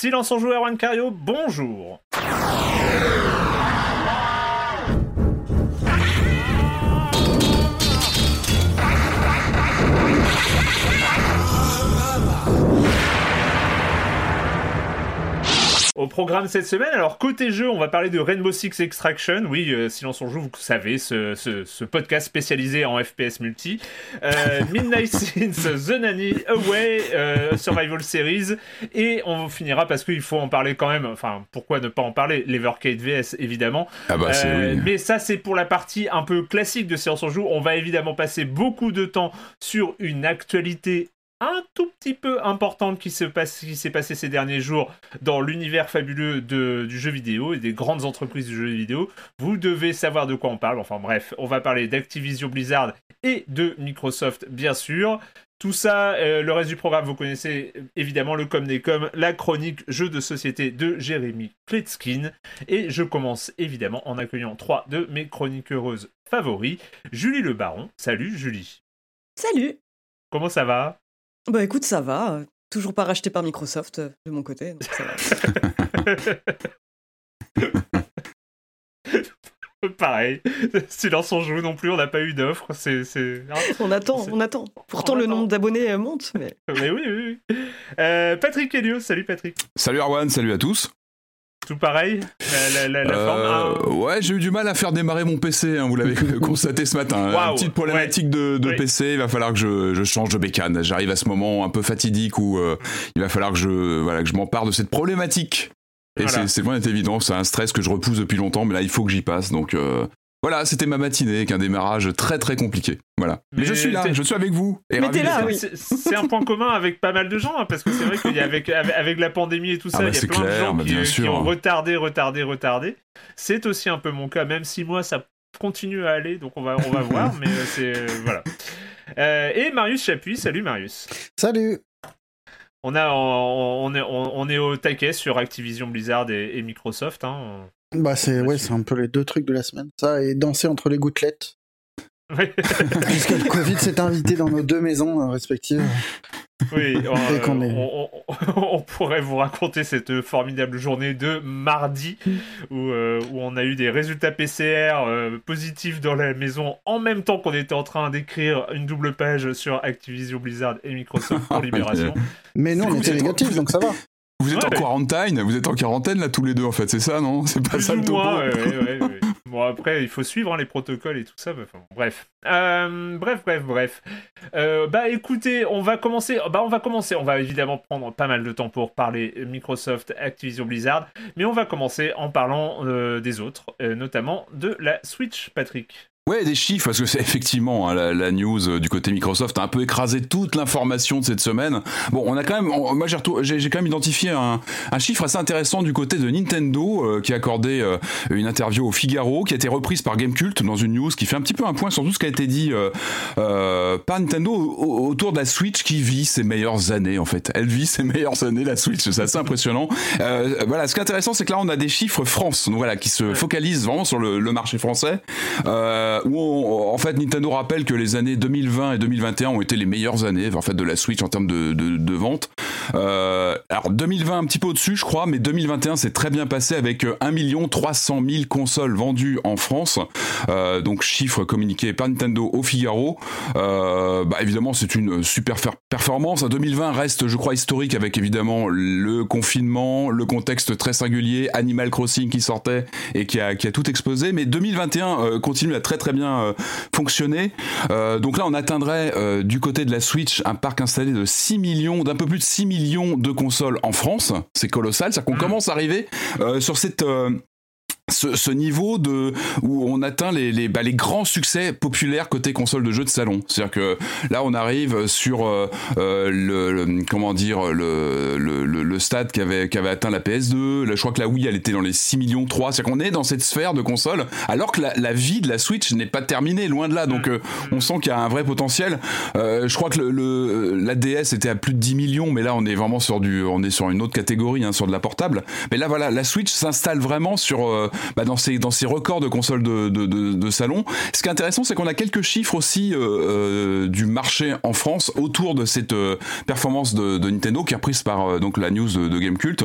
Silence en joueur, Juan bonjour. Au programme cette semaine, alors côté jeu, on va parler de Rainbow Six Extraction. Oui, euh, Silence on joue, vous savez, ce, ce, ce, podcast spécialisé en FPS multi. Euh, Midnight Sins, The Nanny, Away, euh, Survival Series. Et on finira parce qu'il faut en parler quand même. Enfin, pourquoi ne pas en parler L'Evercade VS, évidemment. Ah bah, Euh, oui. Mais ça, c'est pour la partie un peu classique de Silence on joue. On va évidemment passer beaucoup de temps sur une actualité un tout petit peu importante qui se passe, s'est passée ces derniers jours dans l'univers fabuleux de, du jeu vidéo et des grandes entreprises du jeu vidéo. Vous devez savoir de quoi on parle. Enfin bref, on va parler d'Activision Blizzard et de Microsoft, bien sûr. Tout ça, euh, le reste du programme, vous connaissez évidemment le com des com, la chronique jeu de société de Jérémy Kletskin. Et je commence évidemment en accueillant trois de mes chroniqueuses favoris. Julie Le Baron. Salut Julie. Salut Comment ça va? Bah écoute, ça va. Toujours pas racheté par Microsoft euh, de mon côté. donc ça va. Pareil, silence on joue non plus, on n'a pas eu d'offre, c'est... c'est... hein on attend, C'est- on attend. Pourtant, On le attend. nombre d'abonnés euh, monte. Mais... Mais oui, oui, oui. Euh, Patrick Helio, salut Patrick. Salut Arwan, salut à tous. Tout pareil La, la- la- la Euh, forme hein ouais, j'ai eu du mal à faire démarrer mon PC, hein, vous l'avez constaté ce matin. Une petite problématique de, de Oui. PC, il va falloir que je, je change de bécane. J'arrive à ce moment un peu fatidique où euh, il va falloir que je, voilà, que je m'empare de cette problématique. Et Voilà. c'est loin d'être évident, c'est un stress que je repousse depuis longtemps, mais là il faut que j'y passe. Donc euh, voilà, c'était ma matinée avec un démarrage très très compliqué. Voilà. Mais, Mais je suis là, je suis avec vous. Et Mais t'es là, oui. C'est- un point commun avec pas mal de gens, hein, parce que c'est vrai a avec, la pandémie et tout ça, Ah bah il y a plein de gens bah qui, bien qui sûr. ont retardé, retardé, retardé. C'est aussi un peu mon cas, même si moi ça continue à aller, donc on va, on va voir, mais euh, c'est... euh, voilà. Euh, et Marius Chapuis, salut Marius. Salut On, a, on, on est, on, on est au taquet sur Activision Blizzard et, et Microsoft. Hein. Bah c'est ouais, c'est un peu les deux trucs de la semaine. Ça et danser entre les gouttelettes. Ouais. Puisque le Covid s'est invité dans nos deux maisons euh, respectives. Oui, on, est- on- on- on pourrait vous raconter cette formidable journée de mardi où, euh, où on a eu des résultats PCR euh, positifs dans la maison en même temps qu'on était en train d'écrire une double page sur Activision Blizzard et Microsoft pour Libération. Mais nous on était négatifs donc ça va. Vous êtes Ouais. en quarantaine, vous êtes en quarantaine là tous les deux en fait, c'est ça non? C'est pas Plus ça le topo moins, ouais, ouais. Bon, après, il faut suivre hein, les protocoles et tout ça. enfin, bref. Euh, bref, bref, bref. Euh, bah écoutez, on va commencer. Bah, on va commencer. On va évidemment prendre pas mal de temps pour parler Microsoft, Activision Blizzard. Mais on va commencer en parlant euh, des autres, euh, notamment de la Switch, Patrick. Ouais, des chiffres, parce que c'est effectivement hein, la, la news euh, du côté Microsoft a un peu écrasé toute l'information de cette semaine. Bon, on a quand même, on- moi j'ai retou- j'ai j'ai quand même identifié un, un chiffre assez intéressant du côté de Nintendo euh, qui a accordé euh, une interview au Figaro, qui a été reprise par Gamecult dans une news qui fait un petit peu un point sur tout ce qui a été dit euh, euh, par Nintendo au- autour de la Switch qui vit ses meilleures années en fait. Elle vit ses meilleures années la Switch, c'est assez impressionnant. Euh, voilà, ce qui est intéressant, c'est que là on a des chiffres France, donc voilà, qui se focalisent vraiment sur le, le marché français. Euh, où en fait Nintendo rappelle que les années 2020 et 2021 ont été les meilleures années en fait de la Switch en termes de, de, de vente. Euh, alors 2020 un petit peu au-dessus je crois, mais 2021 c'est très bien passé avec euh, 1 300 000 consoles vendues en France. Euh, donc chiffre communiqué par Nintendo au Figaro. Euh, bah, évidemment c'est une super performance. 2020 reste je crois historique avec évidemment le confinement, le contexte très singulier, Animal Crossing qui sortait et qui a, qui a tout explosé. Mais 2021 euh, continue à très très bien euh, fonctionner. Euh, donc là, on atteindrait euh, du côté de la Switch un parc installé de 6 millions, d'un peu plus de 6 millions de consoles en France. C'est colossal. C'est-à-dire qu'on Mm. commence à arriver sur cette. Euh, ce, ce, niveau de où on atteint les les, bah, les grands succès populaires côté console de jeux de salon. C'est-à-dire que là, on arrive sur euh, euh le, comment dire le, le, le, stade qui avait qui avait atteint la PS2. Là, je crois que la Wii, elle était dans les 6 millions 3. C'est-à-dire qu'on est dans cette sphère de console, alors que la, la vie de la Switch n'est pas terminée, loin de là. Donc, euh, on sent qu'il y a un vrai potentiel. Euh, je crois que le, la DS était à plus de 10 millions, mais là, on est vraiment sur du, on est sur une autre catégorie, hein, sur de la portable. Mais là, voilà, la Switch s'installe vraiment sur bah, dans ces dans ces records de consoles de, de, de, de salon. Ce qui est intéressant, c'est qu'on a quelques chiffres aussi euh, euh, du marché en France autour de cette euh, performance de, de, Nintendo qui est reprise par euh, donc la news de, de Gamecult,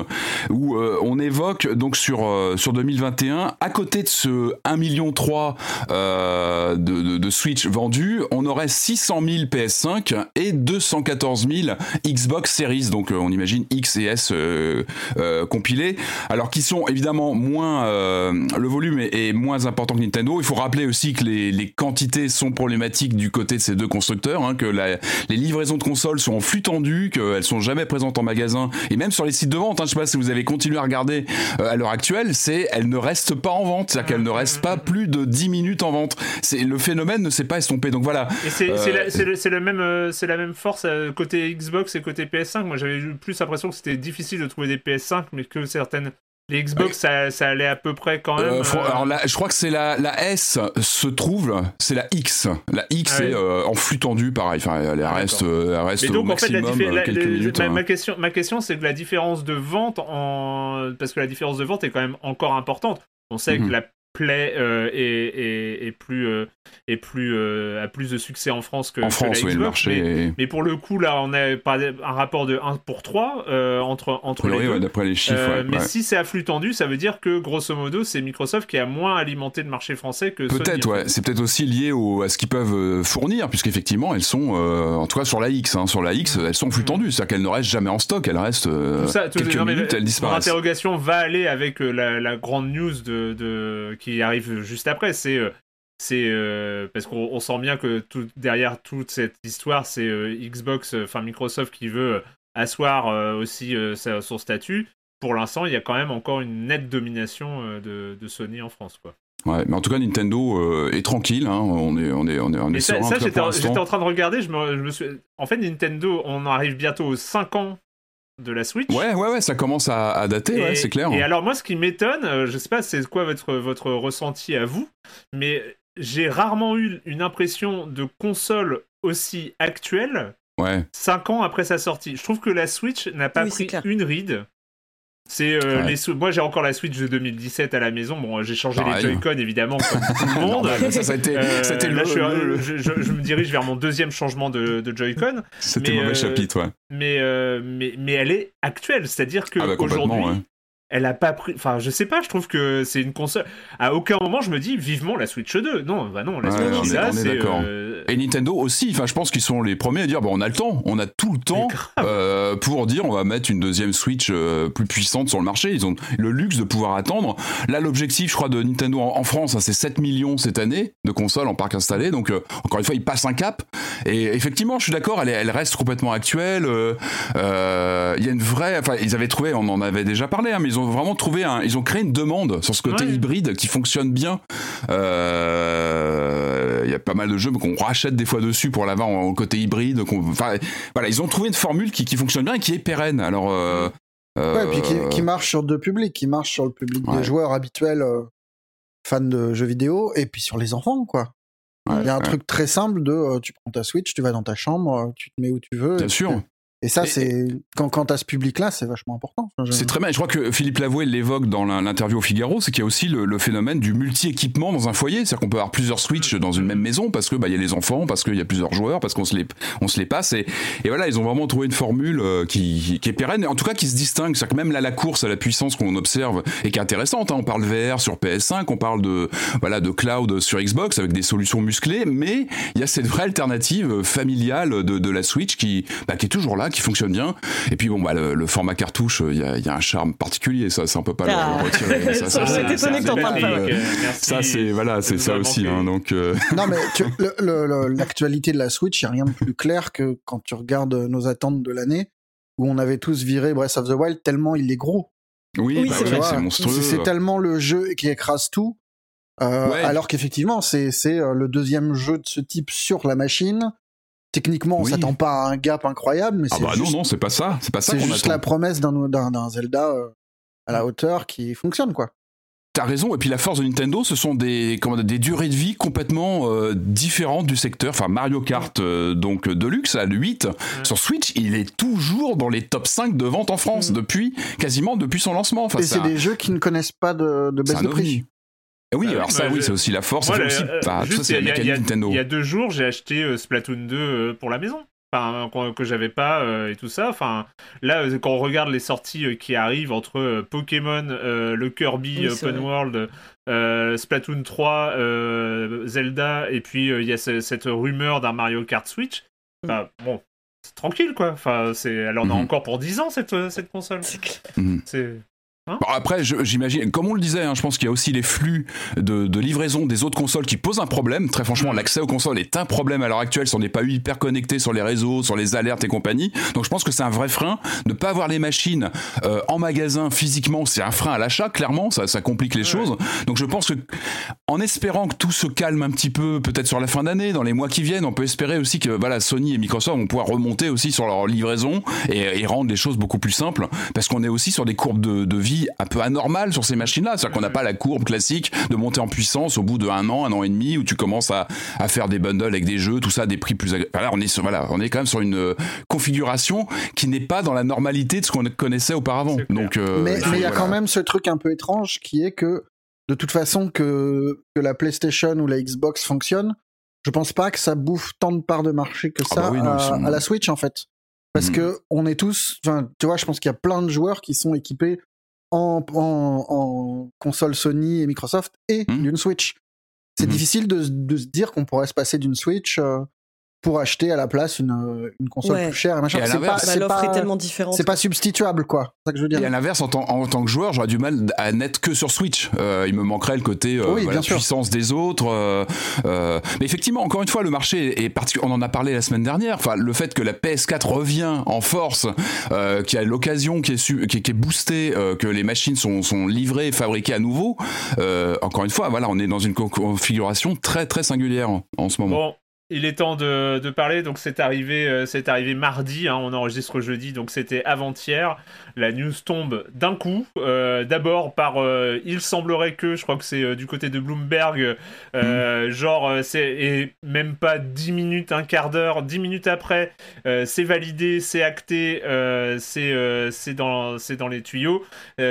où euh, on évoque donc sur sur 2021, à côté de ce 1 million 3 de, de, de, Switch vendus, on aurait 600 000 PS5 et 214 000 Xbox Series, donc on imagine X et S compilés, alors qui sont évidemment moins le volume est, est moins important que Nintendo. Il faut rappeler aussi que les, les, quantités sont problématiques du côté de ces deux constructeurs, hein, que la, les livraisons de consoles sont en flux tendu, qu'elles sont jamais présentes en magasin, et même sur les sites de vente, hein, je sais pas si vous avez continué à regarder euh, à l'heure actuelle, c'est elles ne restent pas en vente, c'est-à-dire qu'elles ne restent pas plus de 10 minutes en vente. C'est le phénomène ne s'est pas estompé. Donc voilà. c'est euh, le, le, même, euh, c'est la même force euh, côté Xbox et côté PS5. Moi, j'avais plus l'impression que c'était difficile de trouver des PS5, mais que certaines les Xbox, ça, ça, allait à peu près quand même. Euh, euh... Alors là, je crois que c'est la, la S se trouve, c'est la X. La X ah est euh, en flux tendu, pareil. Enfin, elle ah, reste, elle reste donc, au maximum en fait, la, quelques la, minutes. Ma, hein. ma, question, ma question, c'est que la différence de vente, en... parce que la différence de vente est quand même encore importante. On sait mm -hmm. que mhm. la Play euh, est, plus euh, est plus euh, a plus de succès en France que, en France, que la oui, le marché mais, est... mais, pour le coup là on a pas un rapport de 1 pour 3 euh, entre entre oui, les ouais, d'après les chiffres. Ouais, mais ouais. si c'est à flux tendu, ça veut dire que grosso modo c'est Microsoft qui a moins alimenté le marché français que peut-être Sony, ouais. C'est peut-être aussi lié au, à ce qu'ils peuvent fournir puisqu'effectivement elles sont en tout cas sur la X hein, sur la X elles sont flux tendues. C'est-à-dire qu'elles ne restent jamais en stock elles restent tout ça, tout quelques non, minutes mais, elles disparaissent. L'interrogation va aller avec la, la, grande news de, de qui arrive juste après c'est c'est euh, parce qu'on sent bien que tout, derrière toute cette histoire, c'est euh, Xbox, enfin Microsoft qui veut asseoir euh, aussi sa, son statut. Pour l'instant, il y a quand même encore une nette domination de, de, Sony en France, quoi. Ouais, mais en tout cas, Nintendo est tranquille. Hein, on est, on est, on est, on est ça, ça j'étais en train de regarder. Je me, je me suis... En fait, Nintendo, on arrive bientôt aux 5 ans de la Switch. Ouais, ouais, ouais, ça commence à, à dater, et, ouais, c'est clair. Et alors moi, ce qui m'étonne, euh, je sais pas, c'est quoi votre votre ressenti à vous, mais j'ai rarement eu une impression de console aussi actuelle. Ouais. Cinq ans après sa sortie. Je trouve que la Switch n'a pas Oui, pris une ride. C'est euh, Ouais. les sou- moi j'ai encore la Switch de 2017 à la maison. Bon, j'ai changé Pareil. les Joy-Con évidemment comme tout le monde. Euh, le, le- je- je- je me dirige vers mon deuxième changement de, de Joy-Con, c'était le mauvais euh, chapitre, ouais. mais, euh, mais mais elle est actuelle, c'est-à-dire que Ah bah, complètement, aujourd'hui, ouais. Elle a pas pris. Enfin, je sais pas, je trouve que c'est une console. À aucun moment je me dis vivement la Switch 2. Non, bah non, la Ouais, Switch là, c'est. euh, Et Nintendo aussi, enfin, je pense qu'ils sont les premiers à dire, bon, on a le temps, on a tout le temps euh, pour dire, on va mettre une deuxième Switch euh, plus puissante sur le marché. Ils ont le luxe de pouvoir attendre. Là, l'objectif, je crois, de Nintendo en, en France, hein, c'est 7 millions cette année de consoles en parc installé. Donc, euh, encore une fois, ils passent un cap. Et effectivement, je suis d'accord, elle, est- elle reste complètement actuelle. Il y a une vraie, enfin, ils avaient trouvé, on en avait déjà parlé, hein, mais ils ont vraiment trouvé, un, ils ont créé une demande sur ce côté Ouais. hybride qui fonctionne bien. Euh, Il y a pas mal de jeux qu'on rachète des fois dessus pour l'avoir en, en côté hybride. qu'on- Enfin, voilà, ils ont trouvé une formule qui, qui fonctionne bien et qui est pérenne. Alors, euh, Ouais, et puis qui, euh, qui marche sur deux publics, qui marche sur le public Ouais. des joueurs habituels euh, fans de jeux vidéo, et puis sur les enfants, quoi. ouais, Il y a un ouais, truc très simple de euh, tu prends ta Switch, tu vas dans ta chambre, euh, tu te mets où tu veux. Bien sûr. Et ça, c'est quand, quand t'as ce public-là, c'est vachement important. C'est très bien. Et je crois que Philippe Lavoué l'évoque dans l'interview au Figaro, c'est qu'il y a aussi le, le phénomène du multi-équipement dans un foyer. C'est-à-dire qu'on peut avoir plusieurs Switch dans une même maison parce que bah il y a les enfants, parce qu'il y a plusieurs joueurs, parce qu'on se les on se les passe. Et, et voilà, ils ont vraiment trouvé une formule euh, qui, qui, qui est pérenne, et en tout cas qui se distingue. C'est-à-dire que même là, la course à la puissance qu'on observe et qui est intéressante. hein. On parle VR sur PS5, on parle de voilà de cloud sur Xbox avec des solutions musclées, mais il y a cette vraie alternative familiale de, de la Switch qui bah, qui est toujours là, qui fonctionne bien. Et puis bon, bah, le, le format cartouche, il y a, y un charme particulier, ça, ça on peut pas le- Ah. le retirer. Ça, Ça, ça, euh. Ça, c'est voilà, c'est ça a aussi. Hein, donc, euh, Non, mais l'actualité de la Switch, il n'y a rien de plus clair que quand tu regardes nos attentes de l'année, où on avait tous viré Breath of the Wild tellement il est gros. Oui, Oui, bah c'est ouais, vrai. c'est C'est- monstrueux. C'est tellement le jeu qui écrase tout. euh, Ouais. Alors qu'effectivement, c'est c'est, le deuxième jeu de ce type sur la machine. Techniquement, on Oui. s'attend pas à un gap incroyable, mais Ah c'est bah juste, non, non, c'est pas ça. C'est pas ça c'est juste attend. la promesse d'un d'un- d'un Zelda euh, à la hauteur qui fonctionne, quoi. T'as raison, et puis la force de Nintendo, ce sont des, comment, dire, des durées de vie complètement euh, différentes du secteur. Enfin, Mario Kart, euh, donc Deluxe, à le 8, sur Switch, il est toujours dans les top 5 de vente en France, Mm. depuis, quasiment depuis son lancement. Enfin, Et c'est un- des jeux qui ne connaissent pas de, de baisse de prix. Oui, Ah oui, alors ça, bah, oui, c'est aussi la force. Fait aussi, euh, enfin, tout juste, ça, c'est la y a- mécanique Nintendo. Il y a deux jours, j'ai acheté euh, Splatoon 2 euh, pour la maison. Enfin, que j'avais pas euh, et tout ça. Enfin, là, euh, quand on regarde les sorties euh, qui arrivent entre euh, Pokémon, euh, le Kirby Oui, Open vrai. World, euh, Splatoon 3, euh, Zelda, et puis euh, il y a ce- cette rumeur d'un Mario Kart Switch. Mm. Bah, bon, c'est tranquille quoi. Enfin, c'est, elle en a Mhm. encore pour 10 ans cette, euh, cette console. C'est Bon, après, j'imagine, comme on le disait, hein, je pense qu'il y a aussi les flux de, de livraison des autres consoles qui posent un problème. Très franchement, Mm. l'accès aux consoles est un problème à l'heure actuelle si on n'est pas hyper connecté sur les réseaux, sur les alertes et compagnie. Donc je pense que c'est un vrai frein. Ne pas avoir les machines euh, en magasin physiquement, c'est un frein à l'achat, clairement, ça, ça complique les Ouais. choses. Donc je pense que, en espérant que tout se calme un petit peu, peut-être sur la fin d'année, dans les mois qui viennent, on peut espérer aussi que voilà, Sony et Microsoft vont pouvoir remonter aussi sur leur livraison et, et rendre les choses beaucoup plus simples, parce qu'on est aussi sur des courbes de, de vie un peu anormales sur ces machines-là. C'est-à-dire qu'on n'a pas la courbe classique de monter en puissance au bout de un an, un an et demi, où tu commences à, à faire des bundles avec des jeux, tout ça, à des prix plus agréables. Là, on est sur, voilà, on est quand même sur une euh, configuration qui n'est pas dans la normalité de ce qu'on connaissait auparavant. Donc, euh, mais il y a voilà. quand même ce truc un peu étrange qui est que, de toute façon, que, que la PlayStation ou la Xbox fonctionne, je pense pas que ça bouffe tant de parts de marché que Ah ça bah oui, non, à, ils sont- à la Switch, en fait. Parce Mhm. que on est tous, enfin, tu vois, je pense qu'il y a plein de joueurs qui sont équipés en, en, en console Sony et Microsoft et Mhm. d'une Switch. C'est Mhm. difficile de, de se dire qu'on pourrait se passer d'une Switch euh, pour acheter à la place une, euh, une console Ouais. plus chère et machin. Et à C'est pas, Bah, c'est L'offre pas- est tellement différente. c'est pas substituable, quoi. C'est ça que je veux dire. Et à l'inverse, en, tant- en tant que joueur, j'aurais du mal à n'être que sur Switch. Euh, il me manquerait le côté euh, Oui, voilà, bien sûr. puissance des autres. euh, euh, mais effectivement, encore une fois, le marché est particulier. On en a parlé la semaine dernière. Enfin, le fait que la PS4 revient en force, euh, qu'il y a l'occasion qui est, su- qui est, qui est boostée, euh, que les machines sont, sont livrées, fabriquées à nouveau. euh, encore une fois, voilà, on est dans une co- configuration très très singulière en, en ce moment. Bon, il est temps de, de parler. Donc, c'est arrivé, euh, c'est arrivé mardi. hein, on enregistre jeudi, donc c'était avant-hier. La news tombe d'un coup. Euh, D'abord par, euh, il semblerait que, je crois que c'est du côté de Bloomberg, euh, genre, c'est et même pas 10 minutes, un quart d'heure, 10 minutes après, c'est validé, c'est acté, c'est c'est dans, c'est dans les tuyaux.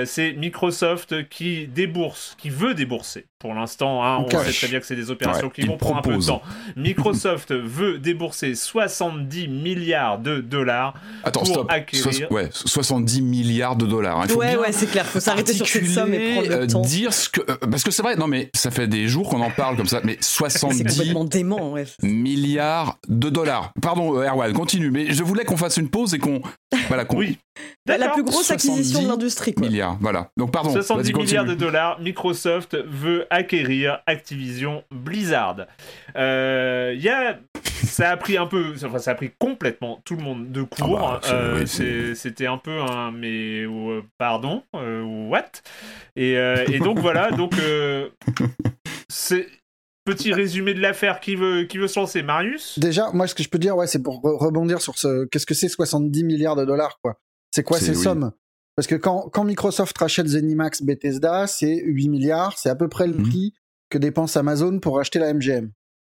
C'est Microsoft qui débourse, qui veut débourser. Pour l'instant, hein, on sait très bien que c'est des opérations Ouais, qui vont prendre un peu de temps. Microsoft veut débourser 70 milliards de dollars. Attends, pour stop. acquérir- ouais, 70 milliards de dollars. hein. Faut Ouais, ouais, c'est clair. Faut s'arrêter sur cette somme et prendre le euh, temps. dire ce que euh, parce que c'est vrai non mais ça fait des jours qu'on en parle comme ça mais C'est 70 complètement dément, ouais. milliards de dollars pardon euh, Erwan continue mais je voulais qu'on fasse une pause et qu'on voilà qu'on Oui. Bah, la plus grosse acquisition 70 de l'industrie, milliards voilà donc pardon 70 vas-y, milliards de dollars, Microsoft veut acquérir Activision Blizzard. Euh, il y a, ça a pris un peu, enfin ça a pris complètement tout le monde de court. Ah bah, Euh, oui, C'était un peu un, mais euh, pardon, euh, what? Et, euh, et donc voilà, donc euh, c'est petit résumé de l'affaire qui veut qui veut se lancer, Marius? Déjà, moi, ce que je peux dire, ouais, c'est pour re- rebondir sur ce. Qu'est-ce que c'est 70 milliards de dollars, quoi? C'est quoi C'est- ces oui. sommes? Parce que quand, quand Microsoft rachète Zenimax Bethesda, c'est 8 milliards, c'est à peu près le Mhm. prix que dépense Amazon pour acheter la MGM.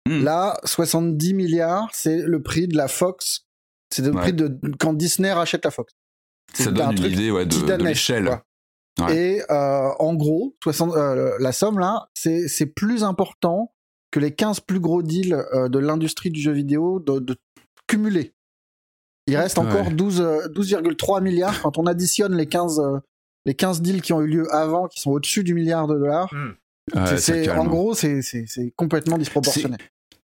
Mhm. Là, 70 milliards, c'est le prix de la Fox. C'est le Ouais. prix de quand Disney rachète la Fox. ça C'est un donne une truc idée ouais, de, de l'échelle. Ouais. Et euh, en gros, 60, euh, la somme là, c'est plus important que les 15 plus gros deals euh, de l'industrie du jeu vidéo de, de cumulés. Il reste encore Ouais. 12, euh, 12,3 milliards quand on additionne les 15, euh, les 15 deals qui ont eu lieu avant, qui sont au-dessus du milliard de dollars. Ouais, calme. en gros, c'est complètement disproportionné.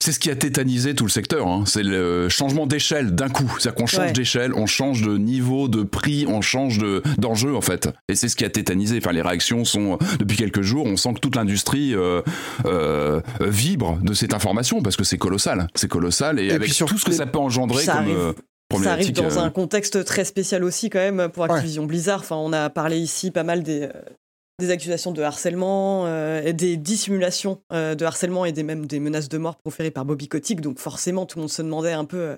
C'est ce qui a tétanisé tout le secteur. hein. C'est le changement d'échelle d'un coup. C'est-à-dire qu'on change Ouais. d'échelle, on change de niveau, de prix, on change de- d'enjeu en fait. Et c'est ce qui a tétanisé. Enfin, les réactions sont depuis quelques jours. On sent que toute l'industrie euh, euh, vibre de cette information parce que c'est colossal. C'est colossal et, Et avec sur- tout ce que ça peut engendrer ça comme arrive. euh, Ça arrive dans euh, un contexte très spécial aussi quand même pour Activision Blizzard. Enfin, on a parlé ici pas mal des, des accusations de harcèlement, euh, et des dissimulations euh, de harcèlement et des, même des menaces de mort proférées par Bobby Kotick. Donc forcément, tout le monde se demandait un peu euh,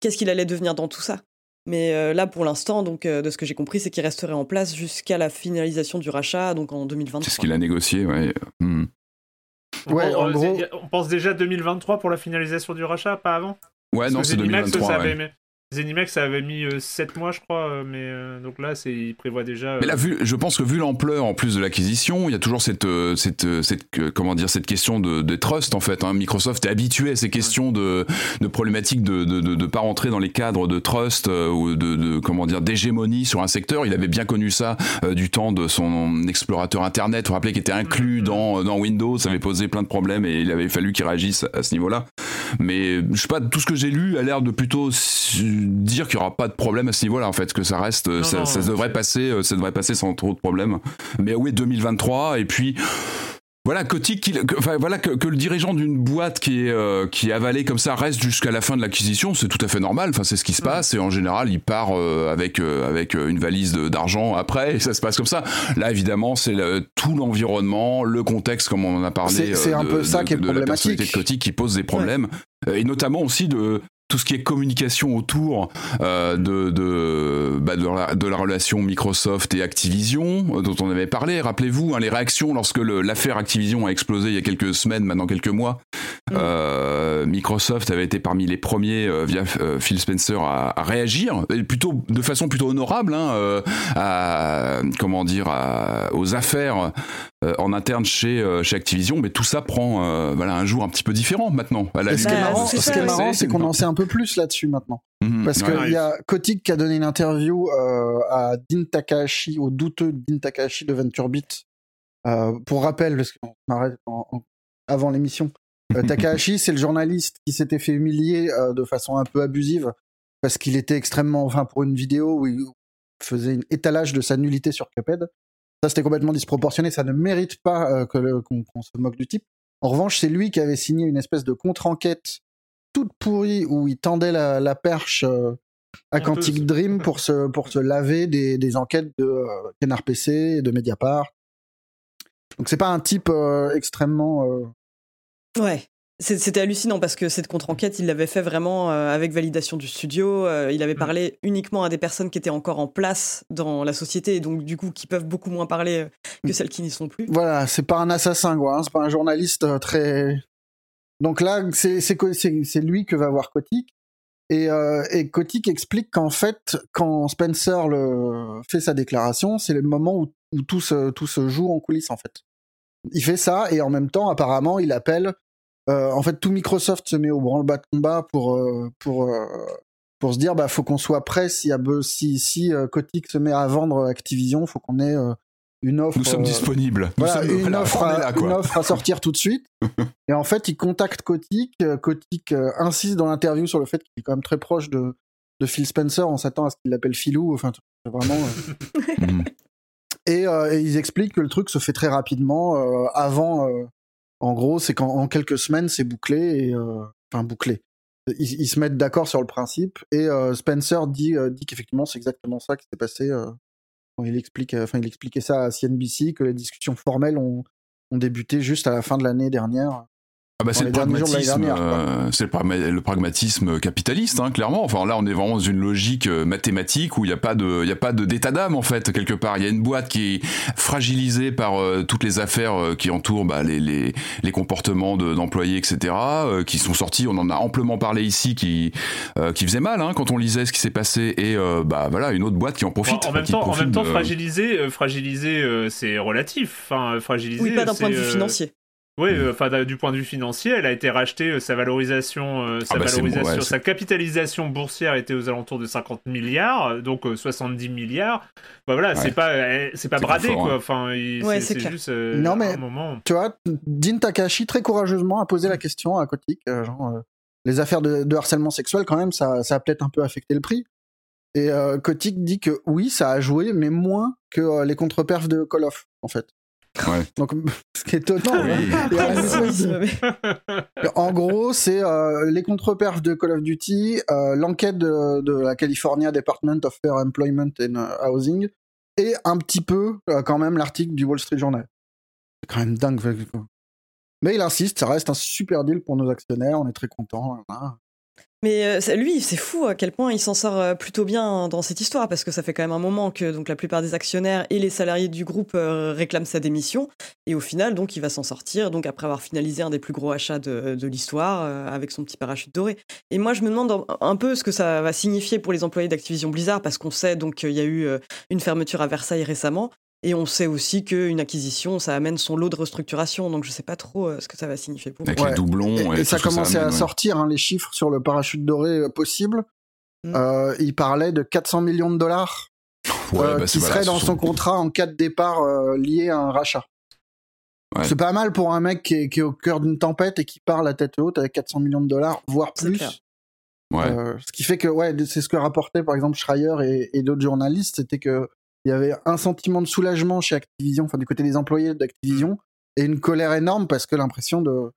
qu'est-ce qu'il allait devenir dans tout ça. Mais euh, là, pour l'instant, donc euh, de ce que j'ai compris, c'est qu'il resterait en place jusqu'à la finalisation du rachat, donc en 2023. C'est ce qu'il a négocié, ouais. Hmm. Ouais, on, en on- gros- on pense déjà 2023 pour la finalisation du rachat, pas avant? Ouais, Parce non, c'est Zenimax, 2023. ça ouais. avait mis- Zenimax, ça avait mis 7 mois, je crois, euh, mais euh, donc là, c'est, il prévoit déjà. euh, Mais là, vu, je pense que vu l'ampleur en plus de l'acquisition, il y a toujours cette, euh, cette, euh, cette, euh, comment dire, cette question de, de trust en fait. hein. Microsoft est habitué à ces questions de, de problématiques de, de, de, de pas rentrer dans les cadres de trust euh, ou de, de, comment dire, d'hégémonie sur un secteur. Il avait bien connu ça euh, du temps de son explorateur internet. Vous vous rappelez qui était inclus dans, dans Windows, ça avait posé plein de problèmes et il avait fallu qu'il réagisse à ce niveau-là. Mais je sais pas, tout ce que j'ai lu a l'air de plutôt dire qu'il y aura pas de problème à ce niveau-là en fait, que ça reste, Non, ça, non, ça devrait passer, euh, ça devrait passer sans trop de problèmes. Mais oui, 2023 et puis. Voilà, Kotick, enfin, voilà que, que le dirigeant d'une boîte qui est, euh, qui est avalée comme ça reste jusqu'à la fin de l'acquisition, c'est tout à fait normal. Enfin, c'est ce qui se passe et en général, il part euh, avec euh, avec une valise d'argent après et ça se passe comme ça. Là, évidemment, c'est le- tout l'environnement, le contexte, comme on en a parlé. C'est- un de- peu ça de- qui est de la personnalité problématique. de Kotick qui pose des problèmes et notamment aussi de tout ce qui est communication autour euh, de de, bah, de, la, de la relation Microsoft et Activision euh, dont on avait parlé. Rappelez-vous hein, les réactions lorsque l'affaire Activision a explosé il y a quelques semaines, maintenant quelques mois. Mm. Euh, Microsoft avait été parmi les premiers euh, via euh, Phil Spencer à, à réagir, et plutôt de façon plutôt honorable, hein, euh, à comment dire, à- aux affaires euh, en interne chez euh, chez Activision. Mais tout ça prend euh, voilà un jour un petit peu différent maintenant. À la Et ce qui est marrant, ce ce c'est qu'on en sait un peu plus là-dessus maintenant. Mhm, Parce ouais. qu'il y a Kotick qui a donné une interview euh, à Dean Takahashi, au douteux Dean Takahashi de VentureBeat. Euh, pour rappel, parce qu'on m'arrête avant l'émission, euh, Takahashi, c'est le journaliste qui s'était fait humilier euh, de façon un peu abusive parce qu'il était extrêmement, enfin pour une vidéo où il faisait un étalage de sa nullité sur Cuphead. Ça, c'était complètement disproportionné. Ça ne mérite pas euh, que qu'on se moque du type. En revanche, c'est lui qui avait signé une espèce de contre-enquête toute pourrie où il tendait la, la perche euh, à. Quantic Dream pour se, pour se laver des, des enquêtes de euh, Canard PC et de Mediapart. Donc c'est pas un type euh, extrêmement... euh, Ouais. C'était hallucinant parce que cette contre-enquête, il l'avait fait vraiment euh, avec validation du studio. euh, il avait Mm. parlé uniquement à des personnes qui étaient encore en place dans la société et donc du coup qui peuvent beaucoup moins parler euh, que Mm. celles qui n'y sont plus. Voilà, c'est pas un assassin, quoi. hein, c'est pas un journaliste très. Donc là, c'est lui que va voir Kotick. Et, euh, et Kotick explique qu'en fait, quand Spencer le, fait sa déclaration, c'est le moment où, où tout, se, tout se joue en coulisses, en fait. Il fait ça, et en même temps, apparemment, il appelle. Euh, en fait, tout Microsoft se met au branle-bas de combat pour, euh, pour, euh, pour se dire bah, faut qu'on soit prêt si, si, si euh, Kotick se met à vendre Activision, faut qu'on ait euh, une offre. Nous sommes euh, disponibles. Nous voilà, sommes- une, offre on est à, là, quoi. une offre à sortir tout de suite. et en fait, il contacte Kotick. Kotick euh, insiste dans l'interview sur le fait qu'il est quand même très proche de, de Phil Spencer. On s'attend à ce qu'il l'appelle Philou. Enfin, vraiment. euh, Mhm. et, euh, et ils expliquent que le truc se fait très rapidement. euh, avant, euh, en gros, c'est qu'en en quelques semaines, c'est bouclé. Et, euh, enfin, bouclé. Ils, se mettent d'accord sur le principe. Et euh, Spencer dit, euh, dit qu'effectivement, c'est exactement ça qui s'est passé. il, explique, il expliquait ça à CNBC, que les discussions formelles ont débuté juste à la fin de l'année dernière. Ah bah c'est le pragmatisme, euh, c'est le, pragma- le pragmatisme capitaliste, hein, clairement. Enfin là, on est vraiment dans une logique euh, mathématique où il n'y a pas de, il y a pas de d'état d'âme en fait quelque part. Il y a une boîte qui est fragilisée par euh, toutes les affaires euh, qui entourent bah, les, les les comportements de- d'employés, etc. euh, qui sont sortis. On en a amplement parlé ici, qui euh, qui faisait mal hein, quand on lisait ce qui s'est passé. Et euh, bah voilà, une autre boîte qui en profite. en, même temps, en même temps, de- fragiliser, euh, fragiliser, euh, c'est relatif. Enfin, fragiliser. Oui, pas d'un point de vue euh, financier. Oui, euh, enfin du point de vue financier, elle a été rachetée, euh, sa valorisation, euh, sa Ah bah, c'est bon, valorisation, ouais, sa capitalisation boursière était aux alentours de 50 milliards, donc euh, 70 milliards. Bah voilà, c'est Ouais. pas, euh, c'est pas C'est pas bradé quoi. hein. Enfin, Ouais, c'est juste euh, Non, à mais- un moment. Tu vois, Dean Takahashi, très courageusement, a posé la question à Kotick. euh, genre, euh, les affaires de, de harcèlement sexuel, quand même, ça, ça a peut-être un peu affecté le prix. Et euh, Kotick dit que oui, ça a joué, mais moins que euh, les contre-perfs de Call of, en fait. Donc, ce qui est étonnant. Oui. En- gros, c'est euh, les contre-perfs de Call of Duty, euh, l'enquête de, de la California Department of Fair Employment and euh, Housing, et un petit peu, euh, quand même, l'article du Wall Street Journal. C'est quand même dingue. Mais il insiste, ça reste un super deal pour nos actionnaires, on est très contents. voilà. Mais euh, lui, c'est fou à quel point il s'en sort euh, plutôt bien dans cette histoire, parce que ça fait quand même un moment que la plupart des actionnaires et les salariés du groupe euh, réclament sa démission. Et au final, donc, il va s'en sortir, donc après avoir finalisé un des plus gros achats de, l'histoire, avec son petit parachute doré. Et moi, je me demande un, peu ce que ça va signifier pour les employés d'Activision Blizzard, parce qu'on sait qu'il y a eu une fermeture à Versailles récemment. Et on sait aussi qu'une acquisition, ça amène son lot de restructuration. Donc je sais pas trop euh, ce que ça va signifier pour. Avec Ouais. les doublons. Et, et tout ça commençait à ouais. sortir, hein, les chiffres sur le parachute doré euh, possible. Mm. Euh, il parlait de 400 millions de dollars Ouais, euh, bah, qui voilà, serait ce dans sont- son contrat en cas de départ euh, lié à un rachat. Ouais. C'est pas mal pour un mec qui est, qui est au cœur d'une tempête et qui part la tête haute avec 400 millions de dollars, voire plus. Euh, ce qui fait que, ouais, c'est ce que rapportait par exemple Schreier et, et d'autres journalistes, c'était que il y avait un sentiment de soulagement chez Activision, enfin du côté des employés d'Activision, et une colère énorme parce que l'impression de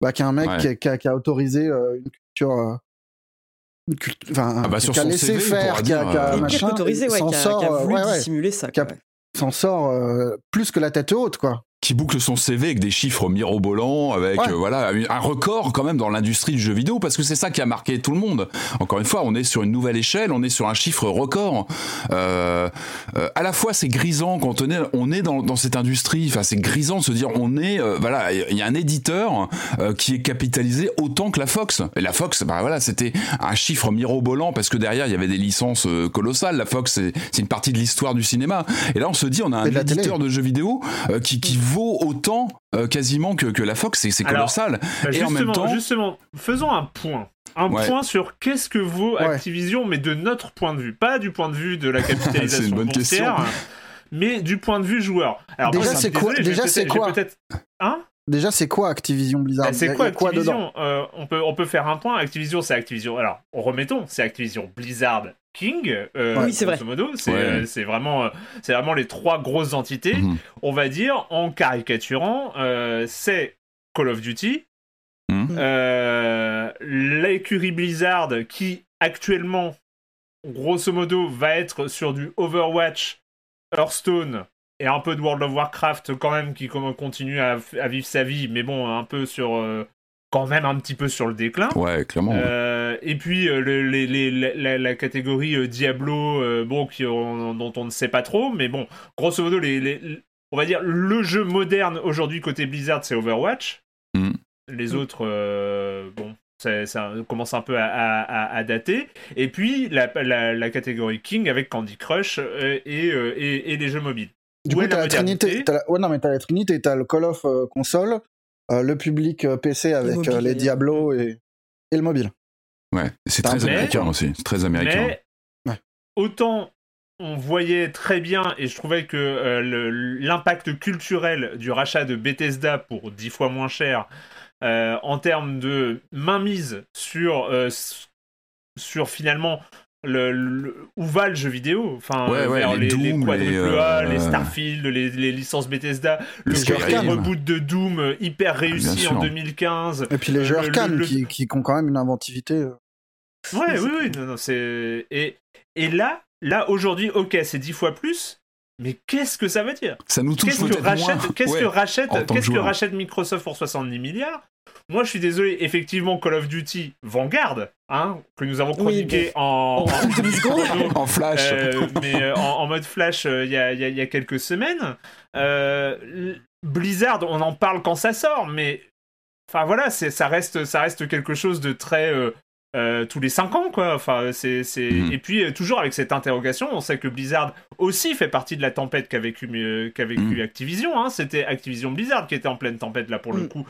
bah, qu'il y a un mec Ouais. qui, a, qui a- qui a autorisé euh, une culture. euh, Enfin, Ah bah, qui a laissé CV, faire, qui a, dire, qui a euh, machin, autorisé, ouais, s'en a, voulu ouais, ouais, dissimuler ça. S'en sort euh, plus que la tête haute, quoi. Qui boucle son CV avec des chiffres mirobolants, avec Ouais. euh, voilà un record quand même dans l'industrie du jeu vidéo, parce que c'est ça qui a marqué tout le monde. Encore une fois, on est sur une nouvelle échelle, on est sur un chiffre record. Euh, euh, à la fois, c'est grisant quand on est, on est dans, dans cette industrie. Enfin, c'est grisant de se dire, on est, euh, voilà, il y a un éditeur euh, qui est capitalisé autant que la Fox. Et la Fox, bah voilà, c'était un chiffre mirobolant parce que derrière il y avait des licences euh, colossales. La Fox, c'est une partie de l'histoire du cinéma. Et là, on se dit, on a un télé. éditeur de jeux vidéo euh, qui, qui vaut autant euh, quasiment que, que la Fox, c'est colossal. Bah, Et en même justement, temps- justement, faisons un point. Un Ouais. point sur qu'est-ce que vaut Ouais. Activision, mais de notre point de vue. Pas du point de vue de la capitalisation C'est une bonne boursière, mais du point de vue joueur. Alors, Déjà, c'est quoi- déjà, c'est quoi peut-être- Hein? Déjà, c'est quoi Activision Blizzard? Bah, C'est quoi Activision? Euh, on, peut, on peut faire un point. Activision, c'est Activision. Alors, remettons, c'est Activision Blizzard King. euh, Oui, c'est vrai. grosso modo. C'est Ouais. euh, c'est vraiment, euh, c'est vraiment les trois grosses entités. Mhm. On va dire, en caricaturant, euh, c'est Call of Duty, Mhm. euh, l'écurie Blizzard qui actuellement, grosso modo, va être sur du Overwatch, Hearthstone et un peu de World of Warcraft quand même qui continue à, à vivre sa vie, mais bon, un peu sur, euh, quand même un petit peu sur le déclin. Ouais, clairement. Euh, et puis euh, le- les- les- la, catégorie euh, Diablo, euh, bon, qui, on- dont on ne sait pas trop, mais bon, grosso modo, les, les- on va dire le jeu moderne aujourd'hui côté Blizzard, c'est Overwatch. Mm. Les autres, euh, bon, ça, ça commence un peu à, à- à- à dater. Et puis la, la- la catégorie King avec Candy Crush et, et, et les jeux mobiles. Du Où coup, t'as la modernité? Trinité. t'as la- Ouais, non, mais t'as la Trinité, t'as le Call of euh, console, euh, le public euh, PC avec mobile, euh, les. Diablo et, et le mobile. Ouais, c'est Mais- très américain aussi. C'est très américain. Mais Ouais. autant on voyait très bien, et je trouvais que euh, l'impact culturel du rachat de Bethesda pour 10 fois moins cher, euh, en termes de mainmise sur, euh, sur finalement le, le- où va le jeu vidéo? Enfin Ouais, ouais, vers les les, les Doom, quadruple les, A, euh, les Starfield les, les licences Bethesda le, Le reboot de Doom euh, hyper réussi en 2015 Et puis les jeux le- arcane le- qui, qui ont quand même une inventivité. euh. Ouais, oui, oui, non, non, c'est. Et, et là, là aujourd'hui, ok, c'est dix fois plus, mais qu'est-ce que ça veut dire? Ça nous touche Qu'est-ce que rachète, qu'est-ce Ouais. que rachète, que qu'est-ce que rachète Microsoft pour 70 milliards? Moi, je suis désolé, effectivement, Call of Duty Vanguard, hein, que nous avons Oui, chroniqué en, flash. euh, mais euh, en, en mode flash euh, il y, a, il y a- il y a quelques semaines. Euh, Blizzard, on en parle quand ça sort, mais enfin voilà, c'est ça reste ça reste quelque chose de très euh, tous les 5 ans quoi. Enfin c'est c'est Mhm. et puis euh, toujours avec cette interrogation, on sait que Blizzard aussi fait partie de la tempête qu'a vécu euh, qu'a vécu Mhm. Activision. Hein. C'était Activision Blizzard qui était en pleine tempête là pour le Mhm. coup.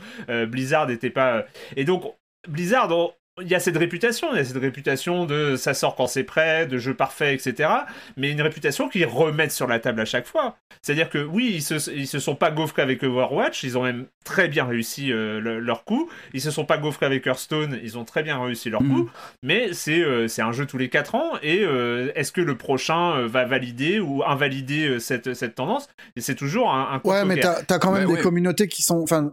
Blizzard n'était pas et donc Blizzard on- il y a cette réputation, il y a cette réputation de ça sort quand c'est prêt, de jeu parfait, etc. Mais une réputation qu'ils remettent sur la table à chaque fois. C'est-à-dire que oui, ils se, ils se sont pas gaufrés avec Overwatch, ils ont même très bien réussi euh, leur coup. Ils se sont pas gaufrés avec Hearthstone, ils ont très bien réussi leur coup. Mhm. Mais c'est euh, c'est un jeu tous les 4 ans et euh, est-ce que le prochain va valider ou invalider cette, cette tendance? Et c'est toujours un, un Ouais, mais t'as as quand même des communautés qui sont. Enfin,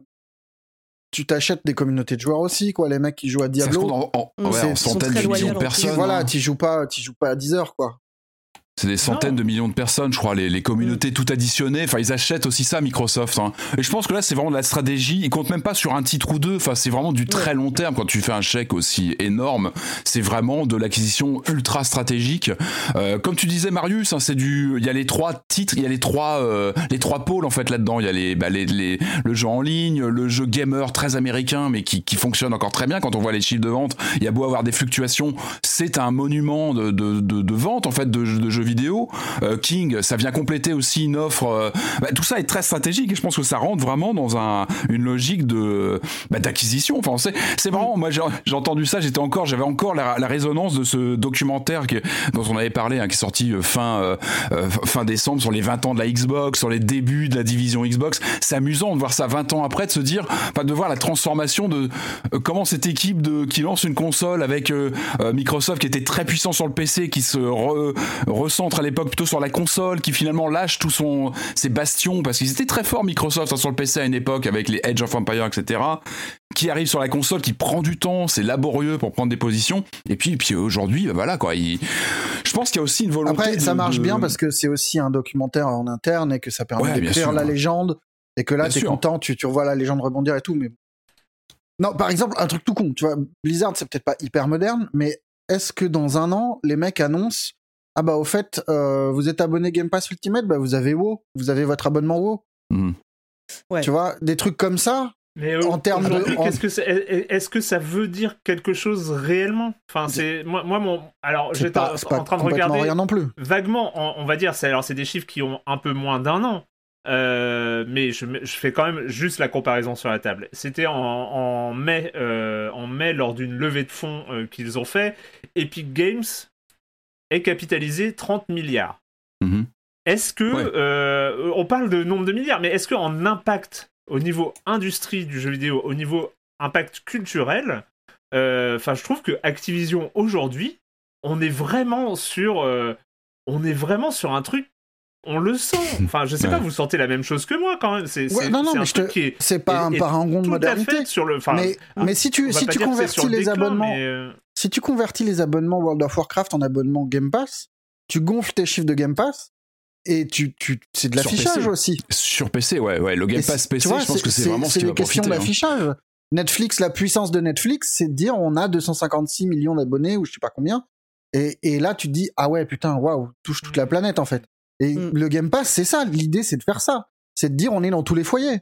tu t'achètes des communautés de joueurs aussi, quoi. Les mecs qui jouent à Diablo. en, en, centaines de millions de personnes. Voilà, hein. tu joues pas, tu joues pas à 10 heures, quoi. C'est des centaines de millions de personnes, je crois, les, les communautés mm. tout additionnées. Enfin, ils achètent aussi ça, Microsoft. Hein. Et je pense que là, c'est vraiment de la stratégie. Ils comptent même pas sur un titre ou deux. Enfin, c'est vraiment du très long terme. Quand tu fais un chèque aussi énorme, c'est vraiment de l'acquisition ultra stratégique. Euh, comme tu disais, Marius, hein, c'est du. Il y a les trois titres, il y a les trois, euh, les trois pôles en fait là-dedans. Il y a les, bah, les, les, le jeu en ligne, le jeu gamer très américain, mais qui, qui fonctionne encore très bien. Quand on voit les chiffres de vente, il y a beau avoir des fluctuations, c'est un monument de, de, de, de vente en fait de, de jeux vidéo. Euh, King, ça vient compléter aussi une offre. Euh, bah, tout ça est très stratégique et je pense que ça rentre vraiment dans un, une logique de bah, d'acquisition. Enfin, c'est c'est vraiment. Moi, j'ai entendu ça. J'étais encore, j'avais encore la, résonance de ce documentaire qui, dont on avait parlé, hein, qui est sorti euh, fin fin décembre sur les 20 ans de la Xbox, sur les débuts de la division Xbox. C'est amusant de voir ça 20 ans après, de se dire, enfin, de voir la transformation de comment cette équipe de qui lance une console avec Microsoft qui était très puissant sur le PC, qui se recentre à l'époque plutôt sur la console, qui finalement lâche tous son ses bastions parce qu'ils étaient très forts Microsoft hein, sur le PC à une époque avec les Edge of Empire, etc. Qui arrive sur la console, qui prend du temps, c'est laborieux pour prendre des positions. Et puis, puis aujourd'hui, bah, voilà quoi. Je pense qu'il y a aussi une volonté. Après, ça marche bien parce que c'est aussi un documentaire en interne et que ça permet d'écrire la légende et que là, t'es content, tu, tu revois la légende rebondir et tout. Mais non, par exemple, un truc tout con. Tu vois, Blizzard, c'est peut-être pas hyper moderne, mais est-ce que dans un an, les mecs annoncent ah bah au fait, euh, vous êtes abonné Game Pass Ultimate, bah vous avez WoW, vous avez votre abonnement WoW. Mmh. Ouais. Tu vois, des trucs comme ça. Mais en termes de, est-ce que est-ce que ça veut dire quelque chose réellement? Enfin, c'est moi, moi mon. Alors, j'étais en, train de regarder. Rien non plus. Vaguement, on, va dire, c'est alors c'est des chiffres qui ont un peu moins d'un an. Euh, mais je, je, fais quand même juste la comparaison sur la table. C'était en, en, mai, euh, en mai lors d'une levée de fonds qu'ils ont fait. Epic Games est capitalisé 30 milliards. Mhm. Est-ce que, euh, on parle de nombre de milliards, mais est-ce qu'en impact au niveau industrie du jeu vidéo, au niveau impact culturel, euh, enfin, je trouve que Activision aujourd'hui, on est vraiment sur, euh, on est vraiment sur un truc on le sent. Enfin, je sais pas, vous sentez la même chose que moi quand même. C'est non, non, mais c'est pas un parangon de modernité. Sur le, mais, mais si tu si tu convertis les abonnements, si tu convertis les abonnements World of Warcraft en abonnement Game Pass, tu gonfles tes chiffres de Game Pass et tu, tu c'est de l'affichage aussi. Sur PC, ouais, ouais, le Game Pass PC, je pense que c'est vraiment ce qui va question hein. d'affichage. Netflix, la puissance de Netflix, c'est de dire on a 256 millions d'abonnés ou je sais pas combien. Et, et là, tu te dis ah ouais, putain, waouh, touche toute la planète en fait. Et mm. le Game Pass, c'est ça. L'idée, c'est de faire ça. C'est de dire on est dans tous les foyers.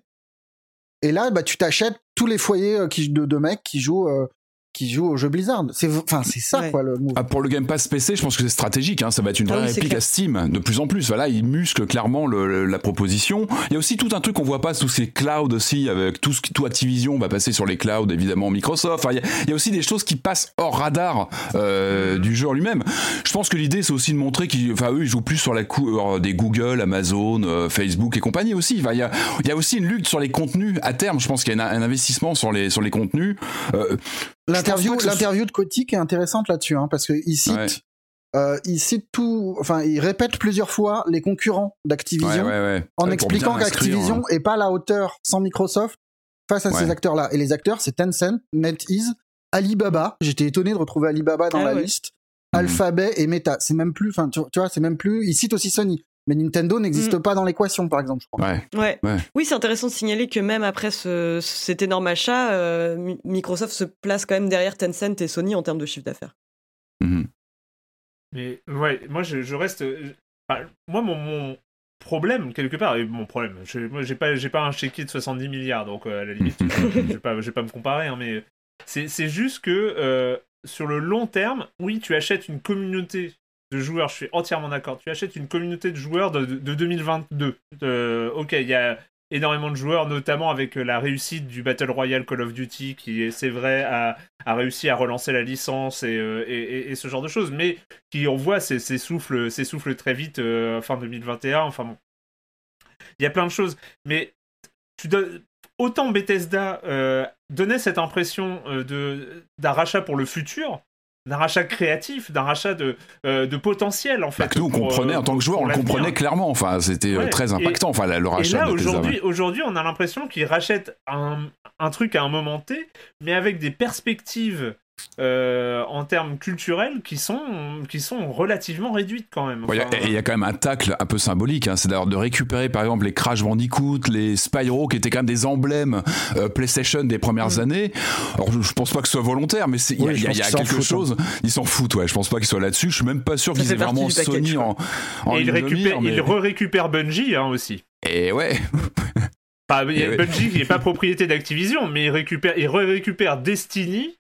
Et là, bah, tu t'achètes tous les foyers euh, qui, de, de mecs qui jouent euh, qui joue au jeu Blizzard. C'est enfin c'est ça quoi le move. Ah, pour le Game Pass PC, je pense que c'est stratégique. Hein. Ça va être une vraie réplique à Steam de plus en plus. Voilà, ils musclent clairement le, la proposition. Il y a aussi tout un truc qu'on voit pas sous ces clouds aussi, avec tout ce qui tout Activision va passer sur les clouds évidemment Microsoft. Enfin, il, y a, il y a aussi des choses qui passent hors radar euh, du jeu lui-même. Je pense que l'idée c'est aussi de montrer qu'ils, enfin eux ils jouent plus sur la cour des Google, Amazon, euh, Facebook et compagnie aussi. il y a il y a aussi une lutte sur les contenus à terme. Je pense qu'il y a un, investissement sur les sur les contenus. Euh, L'interview, l'interview de Kotick est intéressante là-dessus, hein, parce qu'il cite, euh, il cite tout, enfin, il répète plusieurs fois les concurrents d'Activision en expliquant qu'Activision hein. est pas à la hauteur sans Microsoft face à ces acteurs-là. Et les acteurs, c'est Tencent, NetEase, Alibaba. J'étais étonné de retrouver Alibaba dans ah la liste. Mhm. Alphabet et Meta. C'est même plus, enfin, tu, vois, c'est même plus. Il cite aussi Sony. Mais Nintendo n'existe mm. pas dans l'équation, par exemple, je crois. Ouais. Oui, c'est intéressant de signaler que même après ce, cet énorme achat, euh, Microsoft se place quand même derrière Tencent et Sony en termes de chiffre d'affaires. Mm-hmm. Mais ouais, moi je, reste. Euh, moi, mon, problème, quelque part, et mon problème, je, moi j'ai pas, pas un chéquier de 70 milliards, donc euh, à la limite, je, vais pas, vais pas me comparer, hein, mais c'est juste que sur le long terme, oui, tu achètes une communauté de joueurs, je suis entièrement d'accord. Tu achètes une communauté de joueurs de, 2022. ok, il y a, énormément de joueurs, notamment avec la réussite du Battle Royale Call of Duty, qui, c'est vrai, a, réussi à relancer la licence et, ce genre de choses, mais qui, on voit, s'essouffle très vite fin 2021. Enfin bon. Il y a plein de choses. Mais tu autant Bethesda donnait cette impression d'un rachat pour le futur, d'un rachat créatif, d'un rachat de, euh, de potentiel en fait. Bah, nous on comprenait en tant que joueur, on le comprenait clairement. Enfin, c'était euh, très impactant. enfin, le rachat. Et là aujourd'hui, aujourd'hui, on a l'impression qu'ils rachètent un, un, truc à un moment T, mais avec des perspectives euh, en termes culturels qui sont, qui sont relativement réduites quand même. Il y, a quand même un tacle un peu symbolique, hein. c'est d'ailleurs de récupérer par exemple les Crash Bandicoot, les Spyro qui étaient quand même des emblèmes euh, PlayStation des premières mm. années. Alors je, pense pas que ce soit volontaire, mais il y a, quelque hein. chose. Ils s'en foutent, ouais. Je pense pas qu'ils soient là-dessus. Je suis même pas sûr qu'ils aient vraiment Sony en, en. Et ils récupèrent, re-récupèrent Bungie hein, aussi. Et ouais. Bungie qui n'est pas propriété d'Activision, mais il récupère, il récupère Destiny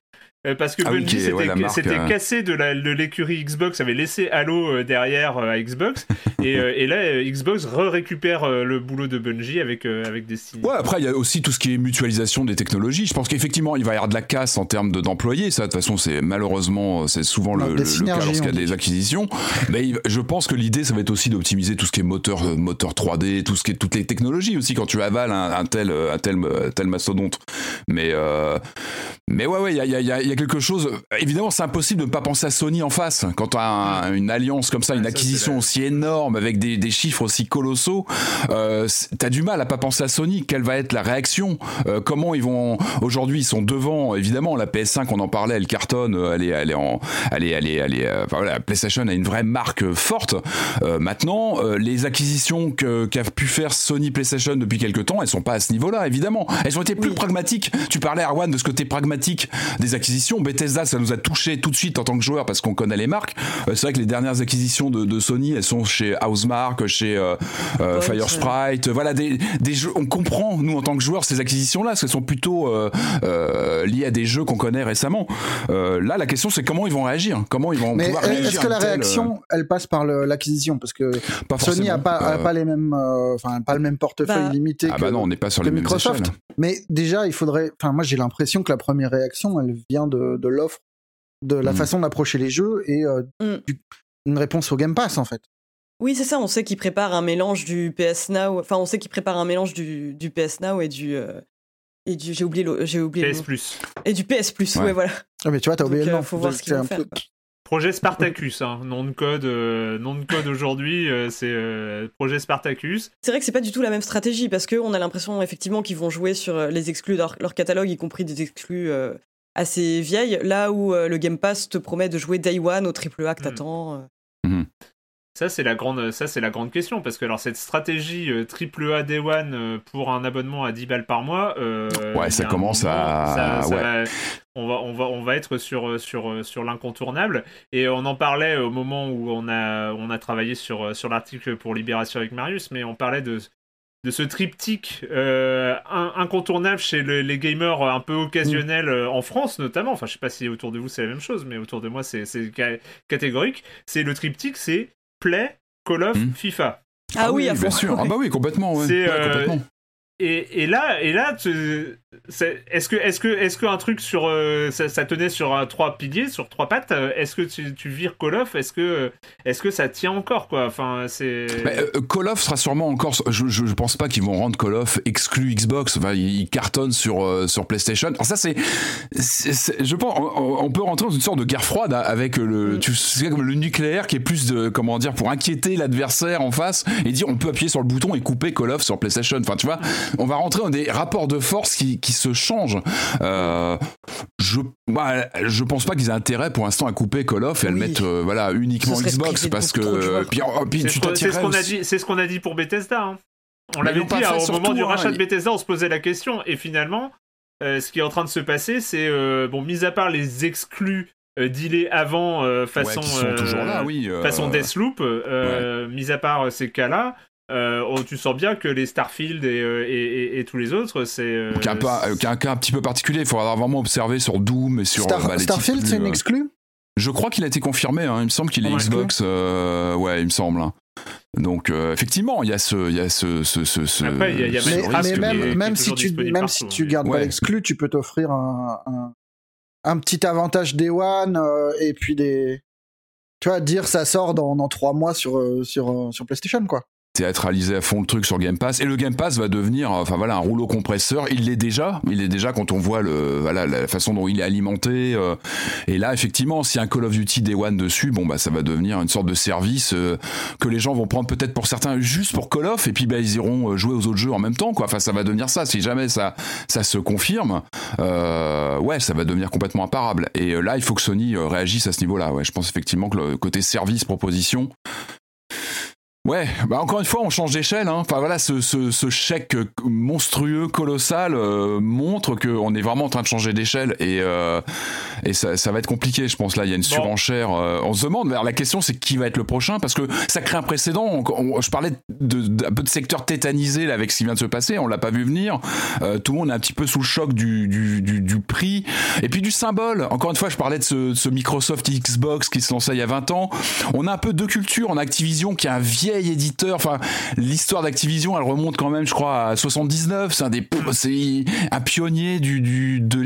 euh, parce que ah Bungie s'était euh. cassé de l'écurie Xbox, avait laissé Halo euh, derrière à Xbox, et, là Xbox re-récupère le boulot de Bungie avec, avec Destiny. Ouais, après il y a aussi tout ce qui est mutualisation des technologies. Je pense qu'effectivement il va y avoir de la casse en termes d'employés, ça de toute façon c'est malheureusement c'est souvent le, cas lorsqu'il y a des acquisitions. Mais je pense que l'idée ça va être aussi d'optimiser tout ce qui est moteur, moteur 3D, tout ce qui est, toutes les technologies aussi quand tu avales un, tel, un tel, tel mastodonte. Mais, mais ouais, ouais, il y a, y a y a quelque chose. Évidemment, c'est impossible de ne pas penser à Sony en face. Quand tu as une alliance comme ça, une acquisition aussi énorme avec des, des chiffres aussi colossaux, euh, tu as du mal à pas penser à Sony. Quelle va être la réaction? Euh, Comment ils vont. Aujourd'hui, ils sont devant, évidemment, la PS5, on en parlait, elle cartonne, euh, elle est, elle est en. Elle est, elle est, elle est, euh, enfin, voilà, PlayStation a une vraie marque forte. maintenant, les acquisitions qu'a pu faire Sony PlayStation depuis quelques temps, elles sont pas à ce niveau-là, évidemment. Elles ont été plus pragmatiques. Tu parlais, Arwan, de ce côté pragmatique des acquisitions Bethesda, ça nous a touché tout de suite en tant que joueur parce qu'on connaît les marques. Euh, c'est vrai que les dernières acquisitions de, Sony, elles sont chez Housemark, chez euh, euh Fire Sprite. Voilà, des, des jeux. On comprend, nous, en tant que joueurs, ces acquisitions-là, parce qu'elles sont plutôt euh, liées à des jeux qu'on connaît récemment. là, la question, c'est comment ils vont réagir? Comment ils vont Mais pouvoir réagir. Est-ce que la réaction, elle passe par l'acquisition? Parce que Sony a pas, pas les mêmes, enfin, pas le même portefeuille bah. limité ah bah non, on n'est pas sur les Microsoft. Mais déjà, il faudrait. Enfin, moi, j'ai l'impression que la première réaction, elle vient de de, l'offre, de la mm. façon d'approcher les jeux et euh, mm. une réponse au Game Pass en fait. Oui, c'est ça. On sait qu'il prépare un mélange du PS Now. Enfin, on sait qu'il prépare un mélange du, du, PS Now et du. Euh, et du j'ai oublié le j'ai oublié PS Plus et du PS Plus ouais, voilà ah mais tu vois t'as oublié le euh, nom faut voir ce qu'il va faire projet Spartacus hein. nom de code nom de code aujourd'hui c'est projet Spartacus c'est vrai que c'est pas du tout la même stratégie parce que on a l'impression effectivement qu'ils vont jouer sur les exclus de leur, catalogue y compris des exclus assez vieille, là où euh, le Game Pass te promet de jouer Day One au triple A que hmm. t'attends. Euh. Mhm. Ça c'est la grande, ça c'est la grande question parce que alors cette stratégie euh, triple A Day One pour un abonnement à 10 balles par mois, ouais, ça commence à, on va, on va, on va être sur, sur, sur l'incontournable et on en parlait au moment où on a, on a travaillé sur, sur l'article pour Libération avec Marius, mais on parlait de de ce triptyque euh, incontournable chez les gamers un peu occasionnels euh, en France notamment. Enfin, je sais pas si autour de vous c'est la même chose, mais autour de moi c'est catégorique. C'est le triptyque, c'est Play, Call of, mm. FIFA. Ah, ah oui, bien sûr. Ah bah oui, complètement. Ouais. Euh, complètement. Et, et, là, et là, est-ce que, est-ce que, est-ce qu'un truc sur, euh, ça, tenait sur trois piliers, sur trois pattes euh, Est-ce que tu, tu, vires Call of Est-ce que, est-ce que ça tient encore quoi? Enfin, c'est. Euh, Call of sera sûrement encore. Je, je, pense pas qu'ils vont rendre Call of exclu Xbox. Enfin, ils cartonnent sur sur PlayStation. Alors ça, c'est, je pense, on, peut rentrer dans une sorte de guerre froide avec le, mm. tu sais, comme le nucléaire qui est plus de, comment dire, pour inquiéter l'adversaire en face et dire on peut appuyer sur le bouton et couper Call of sur PlayStation. Enfin, tu vois on va rentrer dans des rapports de force qui, se changent. Euh, je, bah, je pense pas qu'ils aient intérêt pour l'instant à couper Call of et à le mettre euh, voilà, uniquement Xbox parce que. c'est ce qu'on a, dit pour Bethesda. Hein. On l'avait dit hein, au moment du rachat hein, de Bethesda, on se posait la question et finalement, euh, ce qui est en train de se passer, c'est bon, mis à part les exclus dealés avant façon façon Deathloop, mis à part ces cas-là, euh, tu sens bien que les Starfield et, euh, tous les autres, c'est. Euh, un, un, cas un petit peu particulier. Il faudra vraiment observer sur Doom et sur. Bah, Starfield, c'est une exclu Je crois qu'il a été confirmé. Hein. Il me semble qu'il est Xbox. ouais, il me semble. Hein. Donc euh, effectivement, il y a ce, il y a ce, ce, ce, ce- Après, il y a- y a mais même, qui est- qui même si tu même partout, si tu gardes pas Ouais. l'exclu, tu peux t'offrir un, un, un petit avantage Day One euh, et puis des tu vois dire ça sort dans, dans trois mois sur euh, sur euh, sur PlayStation quoi. Théâtraliser à fond le truc sur Game Pass. Et le Game Pass va devenir enfin voilà un rouleau compresseur. Il l'est déjà. Il est déjà quand on voit le voilà la façon dont il est alimenté euh, et là effectivement si un Call of Duty Day One dessus bon bah ça va devenir une sorte de service euh, que les gens vont prendre peut-être pour certains juste pour Call of et puis bah ils iront euh, jouer aux autres jeux en même temps quoi. Enfin ça va devenir ça. Si jamais ça ça se confirme euh, ouais ça va devenir complètement imparable. Et là il faut que Sony réagisse à ce niveau là ouais je pense effectivement que le côté service proposition Ouais, bah encore une fois, on change d'échelle. Hein. Enfin voilà, ce, ce, ce chèque monstrueux, colossal, euh, montre qu'on est vraiment en train de changer d'échelle et, euh, et ça, ça va être compliqué, je pense. Là, il y a une surenchère. euh, on se demande, alors, la question c'est qui va être le prochain? Parce que ça crée un précédent. On- on- je parlais de, de- un peu de secteur tétanisé là, avec ce qui vient de se passer, on l'a pas vu venir. Euh, tout le monde est un petit peu sous le choc du, du, du, du prix et puis du symbole. Encore une fois, je parlais de ce, de ce Microsoft Xbox qui se lançait il y a 20 ans. On a un peu deux cultures. On a Activision qui est un vieil éditeur. Enfin, l'histoire d'Activision, elle remonte quand même, je crois, à 79. C'est un des, c'est un pionnier du, du de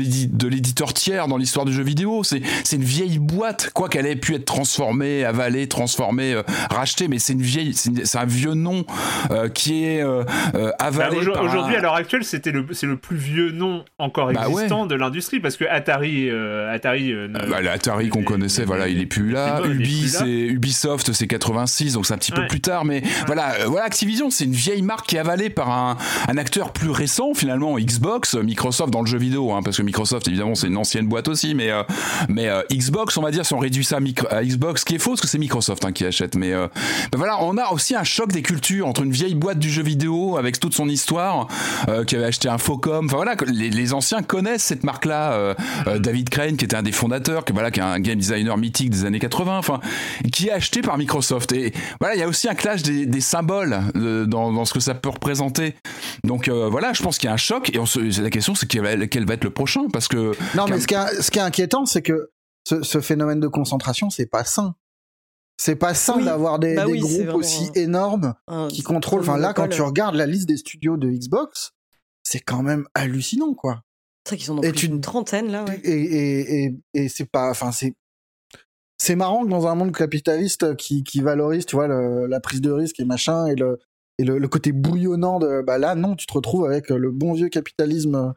l'édi- tiers dans l'histoire du jeu vidéo. C'est, une vieille boîte, quoi qu'elle ait pu être transformée, avalée, transformée, euh, rachetée, mais c'est une vieille, c'est, un vieux nom euh, qui est euh, Bah, avalé. Aujourd'hui, un- à l'heure actuelle, c'était le, c'est le plus vieux nom encore Bah existant de l'industrie parce que Atari, Atari, bah, l'Atari qu'on connaissait, voilà, il est plus là. Ubi, c'est Ubisoft, c'est 86, donc c'est un petit peu Ouais. plus tard. Mais voilà, euh, voilà, Activision, c'est une vieille marque qui est avalée par un, un acteur plus récent finalement, Xbox, Microsoft dans le jeu vidéo, hein, parce que Microsoft évidemment c'est une ancienne boîte aussi, mais euh, mais euh, Xbox, on va dire, si on réduit ça à, Xbox, ce qui est faux, parce que c'est Microsoft hein, qui achète. Mais euh, ben voilà, on a aussi un choc des cultures entre une vieille boîte du jeu vidéo avec toute son histoire, euh, qui avait acheté un Focom. Enfin voilà, les, les anciens connaissent cette marque-là. euh, euh, David Crane, qui était un des fondateurs, qui voilà, qui est un game designer mythique des années 80, enfin, qui est acheté par Microsoft. Et voilà, il y a aussi un clash des, des symboles dans, dans ce que ça peut représenter. Donc voilà, je pense qu'il y a un choc. Et on se, la question, c'est quel va être le prochain, parce que Non, mais ce qui est, ce qui est inquiétant, c'est que ce, ce phénomène de concentration, c'est pas sain. C'est pas sain Oui. d'avoir des, Bah des oui, c'est groupes aussi énormes Un- qui contrôlent. Enfin, là, quand tu regardes la liste des studios de Xbox, c'est quand même hallucinant, quoi. C'est vrai qu'ils sont dans Et plus tu- d'une trentaine là, ouais. Et, et, et, et c'est pas. Enfin, c'est. C'est marrant que dans un monde capitaliste qui, qui valorise, tu vois, le- la prise de risque et machin, et le, et le, le côté bouillonnant de. Bah là, non, tu te retrouves avec le bon vieux capitalisme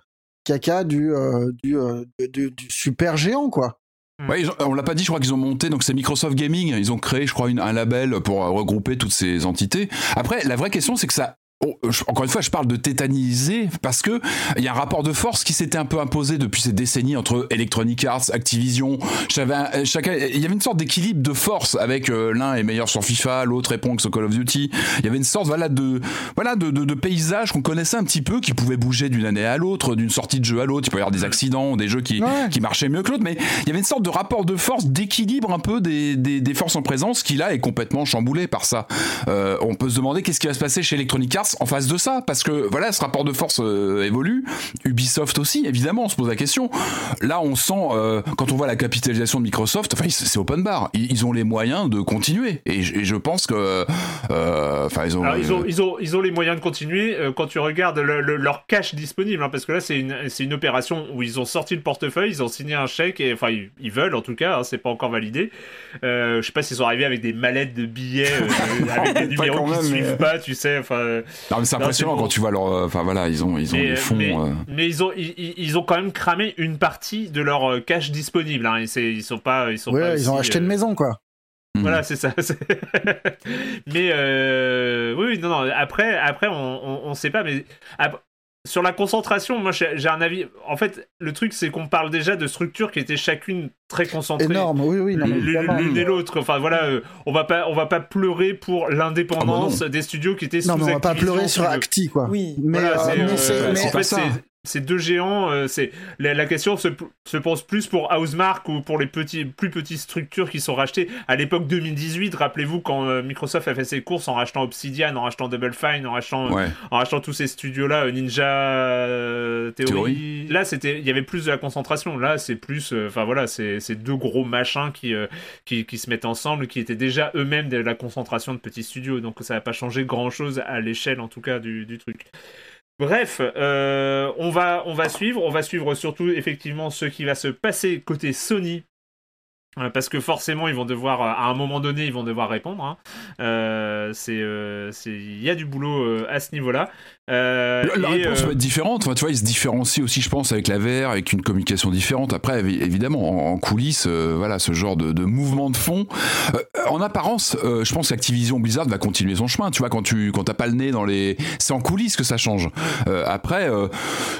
euh, euh, du, super géant, quoi. Ouais, on l'a pas dit, je crois qu'ils ont monté, donc c'est Microsoft Gaming, ils ont créé, je crois, un label pour euh, regrouper toutes ces entités. Après, la vraie question, c'est que ça. Oh, je- encore une fois, je parle de tétaniser parce que il y a un rapport de force qui s'était un peu imposé depuis ces décennies entre Electronic Arts, Activision. J'avais un- euh, chacun, il y avait une sorte d'équilibre de force avec euh, l'un est meilleur sur FIFA, l'autre est pong sur Call of Duty. Il y avait une sorte, voilà, de voilà de, de, de paysage qu'on connaissait un petit peu, qui pouvait bouger d'une année à l'autre, d'une sortie de jeu à l'autre. Il peut y avoir des accidents, des jeux qui Ouais. qui marchait mieux que l'autre, mais il y avait une sorte de rapport de force, d'équilibre un peu des, des, des forces en présence qui là est complètement chamboulé par ça. Euh, on peut se demander qu'est-ce qui va se passer chez Electronic Arts en face de ça, parce que voilà, ce rapport de force euh, évolue. Ubisoft aussi, évidemment, on se pose la question. Là, on sent, euh, quand on voit la capitalisation de Microsoft, enfin, c'est open bar. Ils, ils ont les moyens de continuer, et, je- et je pense que, euh, enfin, ils ont. Ils, ont, ils, ont, ils ont les moyens de continuer quand tu regardes le- le- leur cash disponible, hein, parce que là, c'est une, c'est une opération où ils ont sorti le portefeuille, ils ont signé un chèque, et enfin, ils, ils veulent en tout cas, hein, c'est pas encore validé. Je sais pas s'ils sont arrivés avec des mallettes de billets, avec des numéros quand qui même, suivent mais- pas, tu sais, enfin. Non, mais c'est impressionnant quand tu vois leur. euh, Enfin voilà, ils ont, ils ont mais, des fonds. mais, euh, mais ils ont ils, ont quand même cramé une partie de leur euh, cash disponible. Hein. Ils, sont pas ils sont pas ils ont acheté euh, une maison, quoi. hmm. Voilà, c'est ça. mais euh, oui, oui, non, non. Après, après, on, on, on sait pas. Mais sur la concentration, moi, j'ai un avis. En fait, le truc, c'est qu'on parle déjà de structures qui étaient chacune très concentrées. Énorme, oui, oui. non, L'une et l'autre. Enfin voilà, euh, on va pas, on va pas pleurer pour l'indépendance des studios qui étaient Non, sous mais on va pas pleurer sur. Acti, quoi. Oui. Mais, Voilà, euh, c'est, mais euh, en fait, ces deux géants, euh, c'est la, la question se, se pose plus pour Housemark ou pour les petits, plus petites structures qui sont rachetées. À l'époque 2018, rappelez-vous quand euh, Microsoft a fait ses courses en rachetant Obsidian, en rachetant Double Fine, en rachetant, Ouais. en rachetant tous ces studios-là, euh, Ninja Theory. Là, c'était, il y avait plus de la concentration. Là, c'est plus, enfin voilà, c'est deux gros machins qui, qui, qui se mettent ensemble, qui étaient déjà eux-mêmes de la concentration de petits studios. Donc ça n'a pas changé grand-chose à l'échelle, en tout cas, du, du truc. Bref, euh, on, va, on va suivre. On va suivre surtout, effectivement, ce qui va se passer côté Sony. Euh, Parce que forcément, ils vont devoir, euh, à un moment donné, ils vont devoir répondre. hein. Euh, c'est, euh, il y a du boulot euh, à ce niveau-là. La, la et, réponse peut être différente. Enfin, tu vois, ils se différencient aussi, je pense, avec la VR, avec une communication différente. Après, évi- évidemment, en, en coulisses, voilà, ce genre de, de mouvement de fond. En apparence, je pense qu'Activision Blizzard va continuer son chemin. Tu vois, quand tu quand t'as pas le nez dans les, c'est en coulisses que ça change. Après,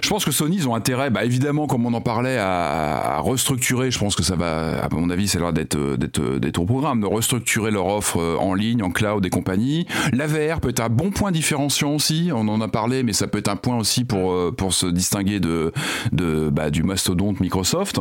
je pense que Sony, ils ont intérêt, bah évidemment, comme on en parlait, à, à restructurer. Je pense que ça va, à mon avis, a l'air d'être euh, d'être d'être au programme de restructurer leur offre euh, en ligne, en cloud et compagnie. La VR peut être un bon point différenciant aussi. On en a parlé, mais ça peut être un point aussi pour euh, pour se distinguer de de bah, du mastodonte Microsoft.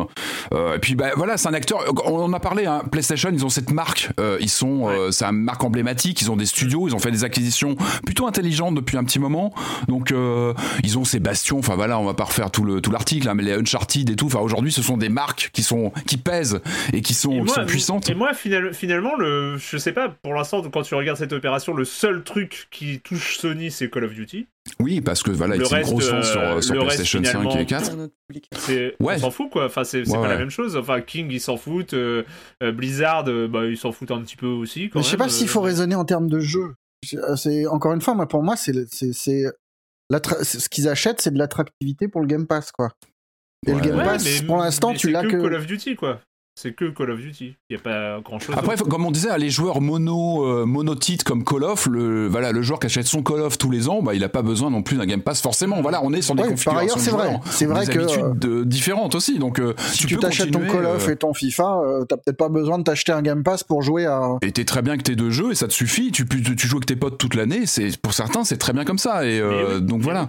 Euh, et puis bah voilà, c'est un acteur. On en a parlé. Hein, PlayStation, ils ont cette marque. Euh, ils sont, euh, c'est une marque emblématique. Ils ont des studios. Ils ont fait des acquisitions plutôt intelligentes depuis un petit moment. Donc euh, ils ont ces bastions. Enfin voilà, on va pas refaire tout le tout l'article, hein, mais les Uncharted et tout. Enfin aujourd'hui, ce sont des marques qui sont qui pèsent et qui sont, Et qui moi, sont puissantes. Et moi, final- finalement, le, je sais pas, pour l'instant, quand tu regardes cette opération, le seul truc qui touche Sony, c'est Call of Duty. Oui, parce que voilà, Le c'est une reste, grosse vente sur, euh, sur reste, PlayStation 5 finalement, et 4. C'est un autre public. C'est, Ouais. On s'en fout, quoi. Enfin, c'est, Ouais, pas la même chose. Enfin, King, ils s'en foutent. euh, euh, Blizzard, bah, ils s'en foutent un petit peu aussi. Quand Mais je sais pas s'il faut raisonner en termes de jeu. Je- C'est encore une fois, moi, pour moi, c'est ce qu'ils achètent, c'est de l'attractivité pour le Game Pass, quoi. Et Ouais. le Game Ouais, Pass, mais- pour l'instant, tu l'as que, que. Call of Duty, quoi. C'est que Call of Duty. Il y a pas grand chose. Après, comme on disait, les joueurs mono euh, monotites comme Call of, le voilà, le joueur qui achète son Call of tous les ans, bah, il a pas besoin non plus d'un Game Pass forcément. Voilà, on est sur des Ouais, par configurations ailleurs, c'est vrai. C'est vrai des que, habitudes euh, différentes aussi. Donc, euh, Si tu, tu t'achètes ton Call of euh, et ton FIFA, euh, t'as peut-être pas besoin de t'acheter un Game Pass pour jouer à. et t'es très bien que t'es deux jeux et ça te suffit. Tu, tu, tu joues avec tes potes toute l'année. C'est pour certains, c'est très bien comme ça. Et euh, oui, donc voilà.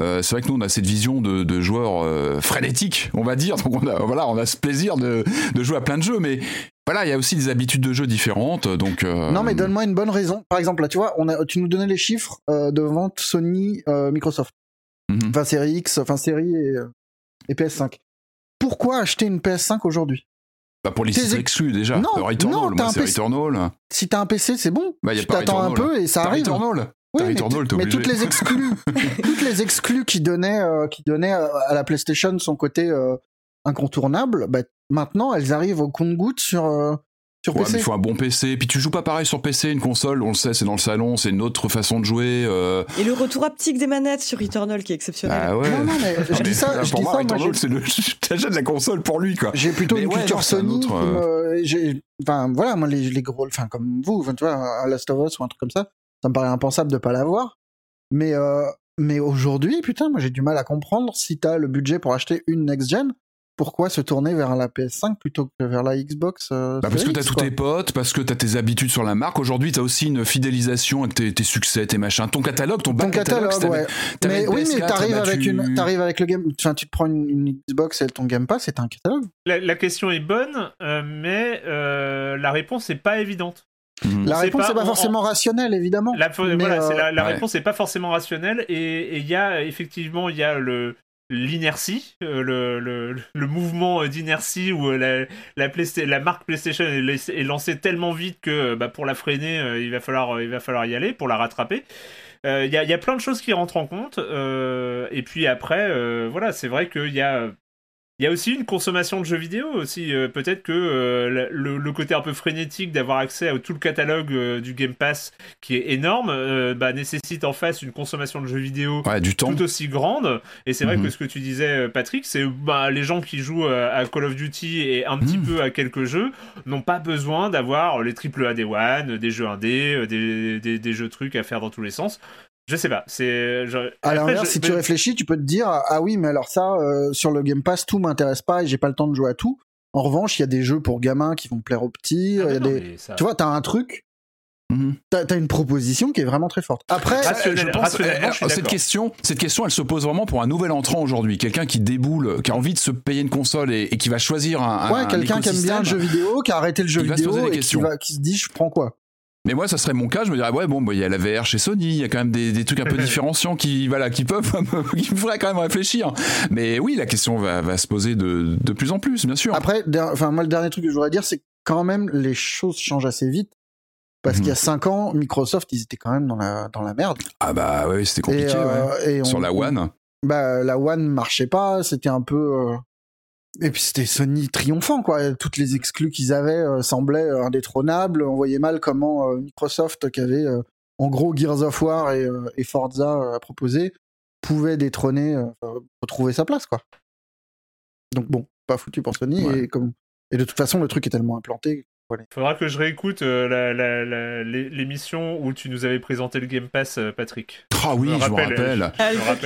Euh, c'est vrai que nous on a cette vision de, de joueurs euh, frénétiques, on va dire. Donc on a voilà, on a ce plaisir de, de jouer à plein de jeux, mais voilà, il y a aussi des habitudes de jeu différentes. Donc euh, Non, mais donne-moi une bonne raison. Par exemple, là, tu vois, on a, tu nous donnais les chiffres euh, de vente Sony, euh, Microsoft. Mhm. Enfin, série X, enfin, série et, euh, et PS5. Pourquoi acheter une PS5 aujourd'hui? Bah, pour les titres exclus déjà. Non, Returnal, non, moi c'est. Returnal. Si t'as un PC, c'est bon. Bah, y a tu pas t'attends un peu et ça arrive. Returnal. Oui, T'as mais, Returnal, t'es mais toutes les exclus, toutes les exclus qui donnaient, qui donnaient à la PlayStation son côté incontournable, bah, maintenant elles arrivent au compte-goutte sur euh, sur Ouais, mais PC. il faut un bon PC. Puis tu joues pas pareil sur PC, une console, on le sait, c'est dans le salon, c'est une autre façon de jouer. euh, Et le retour haptique des manettes sur Returnal qui est exceptionnel. Ah ouais. Non, non, mais je Mais dis ça, là, je pour dis moi, ça, moi, Returnal, c'est le. T'achètes la console pour lui, quoi. J'ai plutôt Mais une ouais, culture non, c'est un Sony. autre, euh, Enfin, voilà, moi, les, les gros. Enfin, comme vous, enfin, tu vois, un Last of Us ou un truc comme ça, ça me paraît impensable de pas l'avoir. Mais, euh, mais aujourd'hui, putain, moi, j'ai du mal à comprendre si t'as le budget pour acheter une next-gen, pourquoi se tourner vers la PS5 plutôt que vers la Xbox euh, Bah parce que t'as tous tes potes, parce que t'as tes habitudes sur la marque. Aujourd'hui, t'as aussi une fidélisation avec tes, tes succès, tes machins. Ton catalogue, ton Ton catalogue, catalogue, ouais. Mais oui, mais PS4, t'arrives bah, avec tu- une, t'arrives avec le game, enfin, tu te prends une, une Xbox et ton Game Pass, c'est un catalogue. La, la question est bonne, euh, mais euh, la réponse n'est pas évidente. Mhm. La réponse n'est pas forcément rationnelle, évidemment. La, fo- Mais, voilà, c'est euh, la, la ouais. réponse n'est pas forcément rationnelle et et il y a effectivement il y a le l'inertie, euh, le, le, mouvement euh, d'inertie où euh, la, la, marque PlayStation est, lancée tellement vite que bah, pour la freiner, euh, il, va falloir, euh, il va falloir y aller pour la rattraper. Euh, Il y, a, y a plein de choses qui rentrent en compte. euh, et puis après, euh, voilà, c'est vrai qu'il y a, il y a aussi une consommation de jeux vidéo aussi. euh, Peut-être que euh, le, le côté un peu frénétique d'avoir accès à tout le catalogue euh, du Game Pass, qui est énorme, bah, nécessite en face une consommation de jeux vidéo Ouais, du temps. tout aussi grande. Et c'est vrai Mhm. que ce que tu disais, Patrick, c'est bah, les gens qui jouent à Call of Duty et un petit Mhm. peu à quelques jeux n'ont pas besoin d'avoir les triple A des One, des jeux indés, des, des, des jeux trucs à faire dans tous les sens. Je sais pas. C'est. je- À après, l'inverse, je- si tu réfléchis, tu peux te dire ah oui, mais alors ça, euh, sur le Game Pass, tout m'intéresse pas et j'ai pas le temps de jouer à tout. En revanche, il y a des jeux pour gamins qui vont plaire aux petits. Ah, il y mais a non, des... mais ça- Tu vois, t'as un truc. Mhm. T'as as une proposition qui est vraiment très forte. Après, je pense, cette question, cette question, elle se pose vraiment pour un nouvel entrant aujourd'hui, quelqu'un qui déboule, qui a envie de se payer une console et, qui va choisir un. Ouais, quelqu'un qui aime bien le jeu vidéo, qui a arrêté le jeu vidéo et qui, va, qui se dit, je prends quoi? Mais moi, ça serait mon cas. Je me dirais, ouais, bon, bah, il y a la VR chez Sony, il y a quand même des, des trucs un peu différenciants qui, voilà, qui peuvent, qui me feraient quand même réfléchir. Mais oui, la question va, va se poser de, de, plus en plus, bien sûr. Après, enfin, moi, le dernier truc que je voudrais dire, c'est quand même les choses changent assez vite. Parce qu'il y a 5 mhm. ans, Microsoft, ils étaient quand même dans la, dans la merde. Ah bah oui, c'était compliqué. Euh, Sur la One. Bah la One marchait pas, c'était un peu. Euh, et puis c'était Sony triomphant, quoi. Toutes les exclus qu'ils avaient euh, semblaient indétrônables. On voyait mal comment Microsoft, qui avait en gros Gears of War et, et Forza à proposer, pouvait détrôner, retrouver sa place, quoi. Donc bon, pas foutu pour Sony. Et, comme... et de toute façon, le truc est tellement implanté il faudra que je réécoute euh, l'émission où tu nous avais présenté le Game Pass, euh, Patrick. Ah oui, je, me rappelle.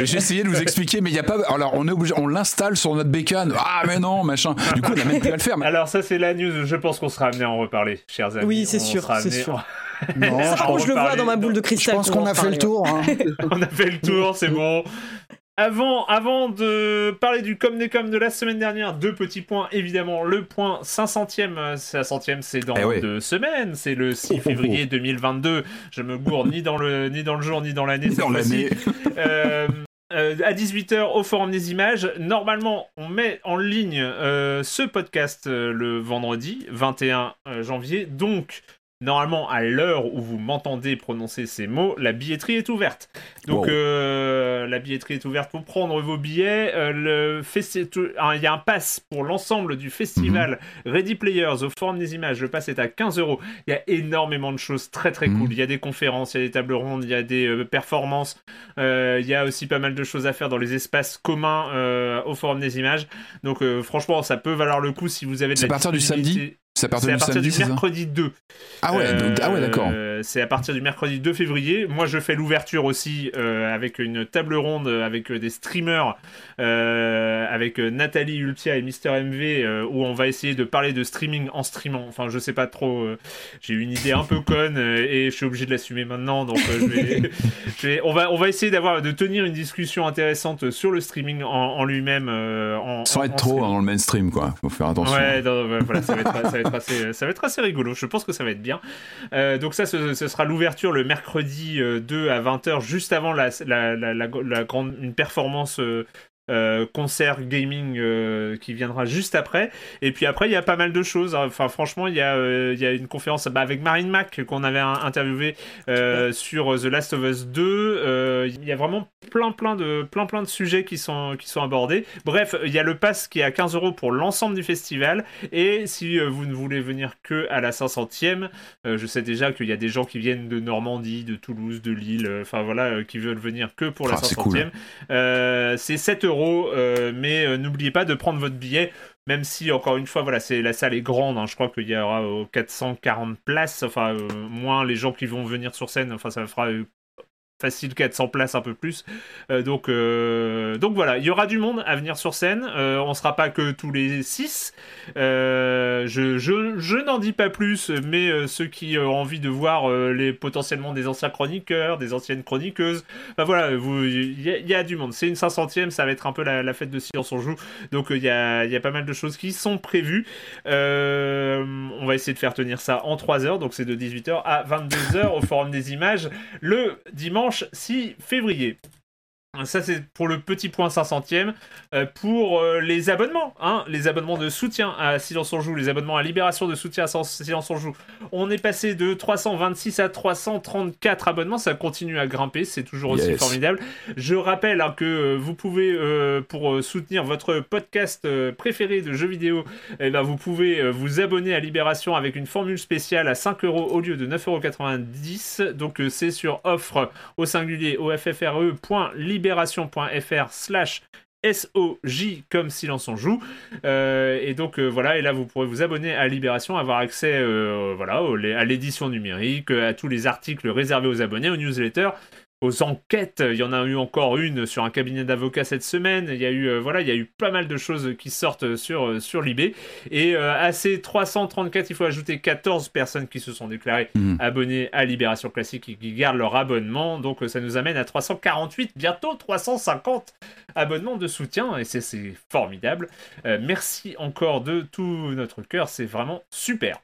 J'ai essayé de vous expliquer, mais il n'y a pas. Alors, on est obligé, on l'installe sur notre bécane. Ah, mais non, machin. Du coup, on n'a même plus à le faire. Alors, ça, c'est la news. Je pense qu'on sera amené à en reparler, chers amis. Oui, c'est sûr. C'est sûr. Non, je le vois dans ma boule de cristal. Je pense qu'on a fait le tour. Hein. on a fait le tour, c'est bon. Avant, avant de parler du comme des comme de la semaine dernière, deux petits points. Évidemment, le point 500e, 500e c'est dans eh deux semaines, c'est le 6 février 2022. Je me gourde ni dans le, ni dans le jour, ni dans l'année. Dans l'année. Euh, euh, à 18h au Forum des Images. Normalement, on met en ligne euh, ce podcast le vendredi 21 janvier. Donc, Normalement, à l'heure où vous m'entendez prononcer ces mots, la billetterie est ouverte. Donc, euh, la billetterie est ouverte pour prendre vos billets. Euh, il y a un pass pour l'ensemble du festival mhm. Ready Players au Forum des Images. Le pass est à 15 euros. Il y a énormément de choses très très mhm. cool. Il y a des conférences, il y a des tables rondes, il y a des euh, performances. il y a aussi pas mal de choses à faire dans les espaces communs au Forum des Images. Donc, franchement, ça peut valoir le coup si vous avez de la à partir du samedi c'est à partir, du, mercredi 2. Ah ouais, ah ouais d'accord. Euh, c'est à partir du mercredi 2 février. Moi, je fais l'ouverture aussi euh, avec une table ronde avec des streamers, euh, avec Nathalie Ultia et Mister MV, où on va essayer de parler de streaming en streamant. Enfin, je sais pas trop. J'ai une idée un peu conne et je suis obligé de l'assumer maintenant. Donc, je vais, on va, on va essayer d'avoir, de tenir une discussion intéressante sur le streaming en, lui-même. Sans être trop dans le mainstream, quoi. Faut faire attention. Ouais, voilà, ça va être ça va être assez rigolo. Je pense que ça va être bien. Euh, donc ça, ce, sera l'ouverture le mercredi 2 euh, à 20h, juste avant la, la, grande, une performance euh, concert gaming euh, qui viendra juste après. Et puis après, il y a pas mal de choses. Enfin, franchement, il y a, euh, il y a une conférence bah, avec Marine Mac qu'on avait interviewé sur The Last of Us 2. il y a vraiment plein, plein de, plein, plein de sujets qui sont, qui sont abordés. Bref, il y a le pass qui est à 15 euros pour l'ensemble du festival. Et si vous ne voulez venir que à la 500e, je sais déjà qu'il y a des gens qui viennent de Normandie, de Toulouse, de Lille, enfin voilà, qui veulent venir que pour la 500e. Ah, c'est 7 euros euh, mais euh, n'oubliez pas de prendre votre billet même si encore une fois voilà c'est la salle est grande hein. je crois qu'il y aura 440 places enfin euh, moins les gens qui vont venir sur scène enfin ça fera facile 400 places un peu plus. Donc donc voilà il y aura du monde à venir sur scène. On sera pas que tous les 6 je, je, je n'en dis pas plus mais ceux qui ont envie de voir les potentiellement des anciens chroniqueurs des anciennes chroniqueuses bah voilà il y, a du monde. C'est une 500e ça va être un peu la, fête de silence on joue. Donc il y a, y, a, pas mal de choses qui sont prévues. On va essayer de faire tenir ça en 3 heures. Donc c'est de 18h à 22h au forum des images le dimanche 6 février. Ça, c'est pour le petit point 500e. Euh, pour euh, les abonnements, hein, les abonnements de soutien à Silence on Joue, les abonnements à Libération de soutien à Silence on Joue, on est passé de 326 à 334 abonnements. Ça continue à grimper, c'est toujours aussi formidable. Je rappelle hein, que euh, vous pouvez, pour soutenir votre podcast préféré de jeux vidéo, eh ben, vous pouvez vous abonner à Libération avec une formule spéciale à 5 euros au lieu de 9,90 euros. Donc, c'est sur offre au singulier au ffre.libération libération.fr slash SOJ comme silence on joue. Euh, et donc euh, voilà, et là vous pourrez vous abonner à Libération, avoir accès euh, voilà, à l'édition numérique, à tous les articles réservés aux abonnés, aux newsletters aux enquêtes. Il y en a eu encore une sur un cabinet d'avocats cette semaine. Il y a eu, voilà, il y a eu pas mal de choses qui sortent sur, sur Libé. Et à ces 334, il faut ajouter 14 personnes qui se sont déclarées mmh. abonnées à Libération Classique et qui gardent leur abonnement. Donc ça nous amène à 348, bientôt 350 abonnements de soutien. Et c'est formidable. merci encore de tout notre cœur. C'est vraiment super.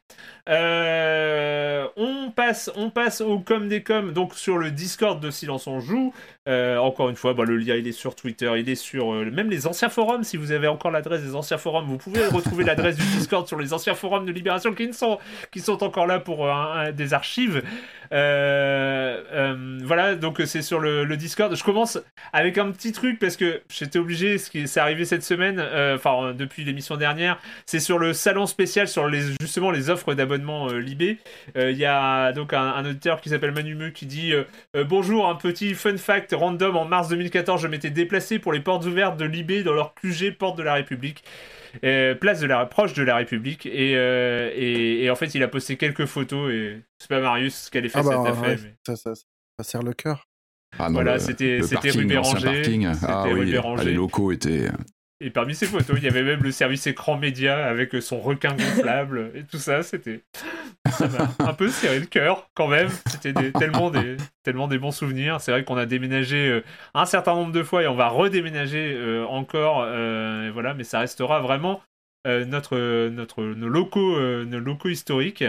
Euh, on, passe, on passe au com des com, donc sur le Discord de Silence on Joue. Euh, encore une fois, bah, le lien il est sur Twitter, il est sur euh, même les anciens forums. Si vous avez encore l'adresse des anciens forums, vous pouvez retrouver l'adresse du Discord sur les anciens forums de Libération qui sont, qui sont encore là pour des archives. voilà, donc c'est sur le, Discord. Je commence avec un petit truc parce que j'étais obligé, ce qui arrivé cette semaine, enfin depuis l'émission dernière, c'est sur le salon spécial sur les justement les offres d'abonnement Libé. Il y a donc un, auditeur qui s'appelle Manumeux qui dit bonjour, un petit fun fact random, en mars 2014, je m'étais déplacé pour les portes ouvertes de Libé dans leur QG Porte de la République. Euh, place de la proche de la République. Euh, et, et, en fait il a posté quelques photos et c'est pas Marius qui a fait ah bah, ça, ça, ça, sert le cœur. Ah voilà c'était c'était rue Béranger. ah oui les locaux étaient et parmi ces photos, il y avait même le service écran média avec son requin gonflable et tout ça. C'était. Un peu serré le cœur quand même. C'était tellement, des, tellement des bons souvenirs. C'est vrai qu'on a déménagé euh, un certain nombre de fois et on va redéménager euh, encore. Euh, voilà, mais ça restera vraiment notre, notre, nos, locaux, nos locaux historiques.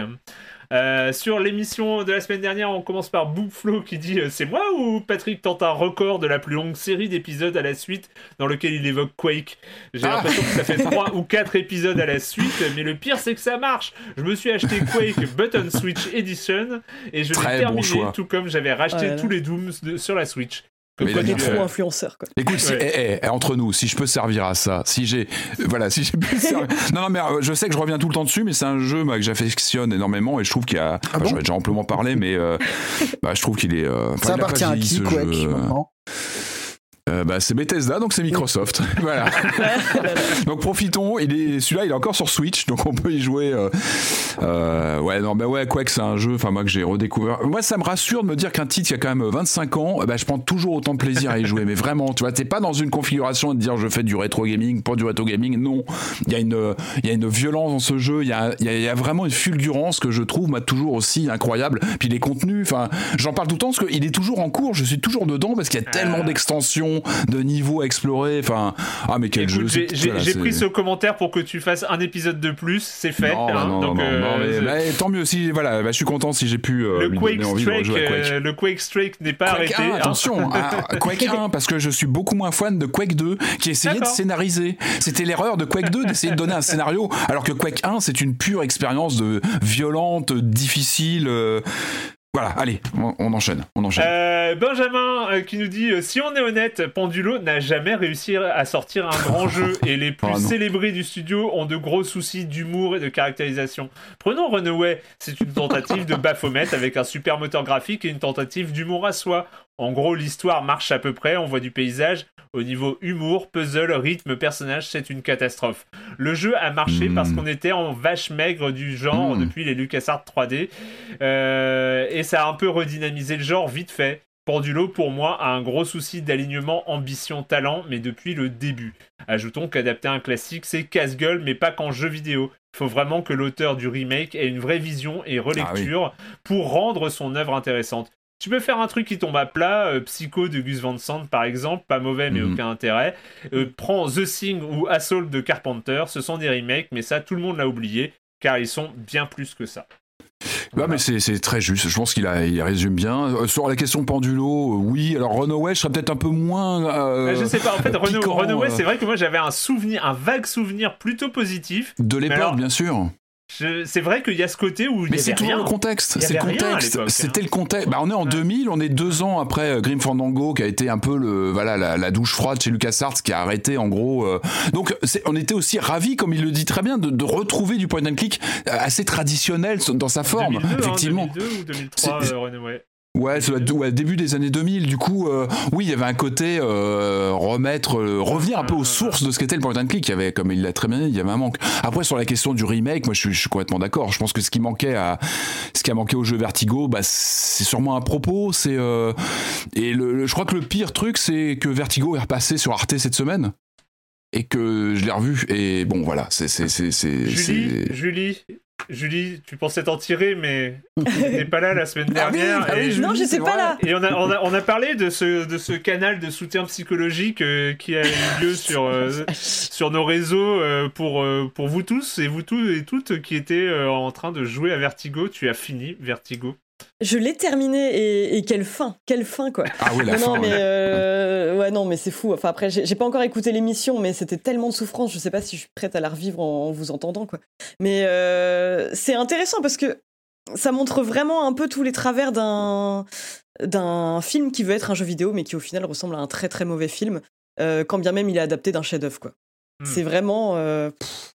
Euh, sur l'émission de la semaine dernière, on commence par Bouflo qui dit euh, C'est moi ou Patrick tente un record de la plus longue série d'épisodes à la suite dans lequel il évoque Quake? J'ai ah. l'impression que ça fait 3 ou 4 épisodes à la suite, mais le pire c'est que ça marche. Je me suis acheté Quake Button Switch Edition et je l'ai terminé tout comme j'avais racheté tous les Dooms sur la Switch. Comme quoi, trop influenceur. Quoi. Écoute, eh, eh, entre nous, si je peux servir à ça, si j'ai, voilà, si j'ai pu servir... non, non, mais euh, je sais que je reviens tout le temps dessus, mais c'est un jeu que j'affectionne énormément et je trouve qu'il y a, ah j'en ai déjà amplement parlé, mais euh, bah, je trouve qu'il est. Euh, ça appartient à qui, maintenant? Euh, bah, c'est Bethesda, donc c'est Microsoft. voilà. donc profitons. Il est celui-là, il est encore sur Switch, donc on peut y jouer. Euh, euh, ouais, non, bah ouais, Quake, c'est un jeu, enfin moi que j'ai redécouvert. Moi, ça me rassure de me dire qu'un titre qui a quand même 25 ans, bah, je prends toujours autant de plaisir à y jouer. Mais vraiment, tu vois, t'es pas dans une configuration de dire je fais du rétro gaming, pas du rétro gaming. Non, il y a une, il y a une violence dans ce jeu. Il y a, il y a vraiment une fulgurance que je trouve, moi, toujours aussi incroyable. Puis les contenus, enfin, j'en parle tout le temps parce qu'il est toujours en cours. Je suis toujours dedans parce qu'il y a tellement d'extensions de niveaux à explorer. Enfin, ah, mais quel jeu. J'ai pris ce commentaire pour que tu fasses un épisode de plus, c'est fait. Non, hein, non, donc, non, euh, mais, tant mieux si, voilà, bah, je suis content si j'ai pu euh, le, Quake Strike, euh, le Quake Strike n'est pas arrêté. Hein. attention, ah, Quake 1, parce que je suis beaucoup moins fan de Quake 2, qui essayait de scénariser. C'était l'erreur de Quake 2 d'essayer de donner un scénario, alors que Quake 1, c'est une pure expérience de violente, difficile. Voilà, allez, on, enchaîne. On enchaîne. Euh, Benjamin euh, qui nous dit euh, si on est honnête, Pendulo n'a jamais réussi à sortir un grand jeu et les plus ah, célébrés du studio ont de gros soucis d'humour et de caractérisation. Prenons Runaway, c'est une tentative de Baphomet avec un super moteur graphique et une tentative d'humour à soi. En gros, l'histoire marche à peu près, on voit du paysage, au niveau humour, puzzle, rythme, personnage, c'est une catastrophe. Le jeu a marché parce hmm. qu'on était en vache maigre du genre hmm. depuis les LucasArts 3D. Euh, et ça a un peu redynamisé le genre vite fait. Pendulo, pour moi, a un gros souci d'alignement ambition-talent, mais depuis le début. Ajoutons qu'adapter un classique, c'est casse-gueule, mais pas qu'en jeu vidéo. Il faut vraiment que l'auteur du remake ait une vraie vision et relecture ah pour rendre son œuvre intéressante. Tu peux faire un truc qui tombe à plat, euh, Psycho de Gus Van Sant par exemple, pas mauvais mais mhm. aucun intérêt. Euh, prends The Thing ou Assault de Carpenter, ce sont des remakes, mais ça tout le monde l'a oublié, car ils sont bien plus que ça. Bah, mais c'est très juste. Je pense qu'il il résume bien. Euh, sur la question pendulo, oui. Alors Runaway, je serais peut-être un peu moins. Euh, je sais pas. En fait, Runaway, c'est vrai que moi j'avais un souvenir, un vague souvenir plutôt positif. De l'époque, bien sûr. C'est vrai qu'il y a ce côté où. Mais c'est toujours le contexte. C'est le contexte. C'était hein. le contexte. Bah, on est en 2000, on est deux ans après euh, Grim Fandango, qui a été un peu le, voilà, la, douche froide chez LucasArts, qui a arrêté en gros. Euh. Donc, on était aussi ravis, comme il le dit très bien, de, retrouver du point and click euh, assez traditionnel dans sa forme. 2002, hein, effectivement. 2002 ou 2003, Ouais, ça doit être- ouais, début des années 2000. Du coup, euh, oui, il y avait un côté euh, remettre, euh, revenir un peu aux sources de ce qu'était le point and click. Il y avait, comme il l'a très bien dit, il y avait un manque. Après, sur la question du remake, moi, je suis, je suis complètement d'accord. Je pense que ce qui manquait à, ce qui a manqué au jeu Vertigo, bah, c'est sûrement un propos. C'est et le, le- je crois que le pire truc, c'est que Vertigo est repassé sur Arte cette semaine et que je l'ai revu. Et bon, voilà, c'est, Julie, c'est- Julie, Julie, tu pensais t'en tirer, mais t'étais pas là la semaine Ah oui, dernière. ah oui, et... Julie, non, c'est j'étais pas là. Et on a, on, a, on a parlé de ce, de ce canal de soutien psychologique euh, qui a eu lieu sur, euh, sur nos réseaux euh, pour, euh, pour vous tous et vous tous et toutes qui étaient euh, en train de jouer à Vertigo. Tu as fini Vertigo. Je l'ai terminé et, et quelle fin, quelle fin quoi. Ah oui, la non, fin. non, mais ouais. euh, ouais, non, mais c'est fou. Enfin après, j'ai pas encore écouté l'émission, mais c'était tellement de souffrance. Je sais pas si je suis prête à la revivre en, en vous entendant quoi. Mais euh, c'est intéressant parce que ça montre vraiment un peu tous les travers d'un d'un film qui veut être un jeu vidéo, mais qui au final ressemble à un très très mauvais film, euh, quand bien même il est adapté d'un chef-d'œuvre quoi. Hmm. C'est vraiment. pff.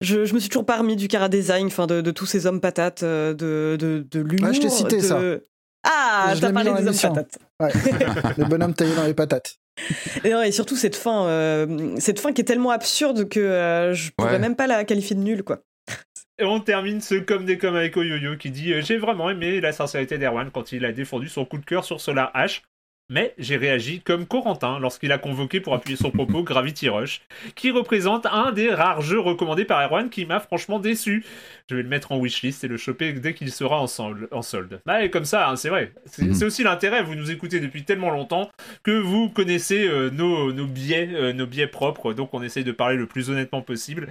Je, je me suis toujours pas remis du Cara Design, enfin de, de tous ces hommes patates, euh, de, de, de l'humour. Ouais, je t'ai cité de- ça. Ah, Je t'as parlé des hommes patates. Ouais. le bonhomme taillé dans les patates. Et, non, et surtout cette fin, euh, cette fin qui est tellement absurde que euh, je pourrais Ouais. même pas la qualifier de nulle quoi. Et on termine ce comme des comme avec Oyoyo qui dit euh, J'ai vraiment aimé la sincérité d'Erwan quand il a défendu son coup de cœur sur Solar H. Mais j'ai réagi comme Corentin lorsqu'il a convoqué pour appuyer son propos Gravity Rush, qui représente un des rares jeux recommandés par Erwan qui m'a franchement déçu. Je vais le mettre en wishlist et le choper dès qu'il sera en solde. Bah, et comme ça, hein, c'est vrai. C'est Mhm. c'est aussi l'intérêt, vous nous écoutez depuis tellement longtemps que vous connaissez euh, nos, nos biais, euh, nos biais propres, donc on essaye de parler le plus honnêtement possible.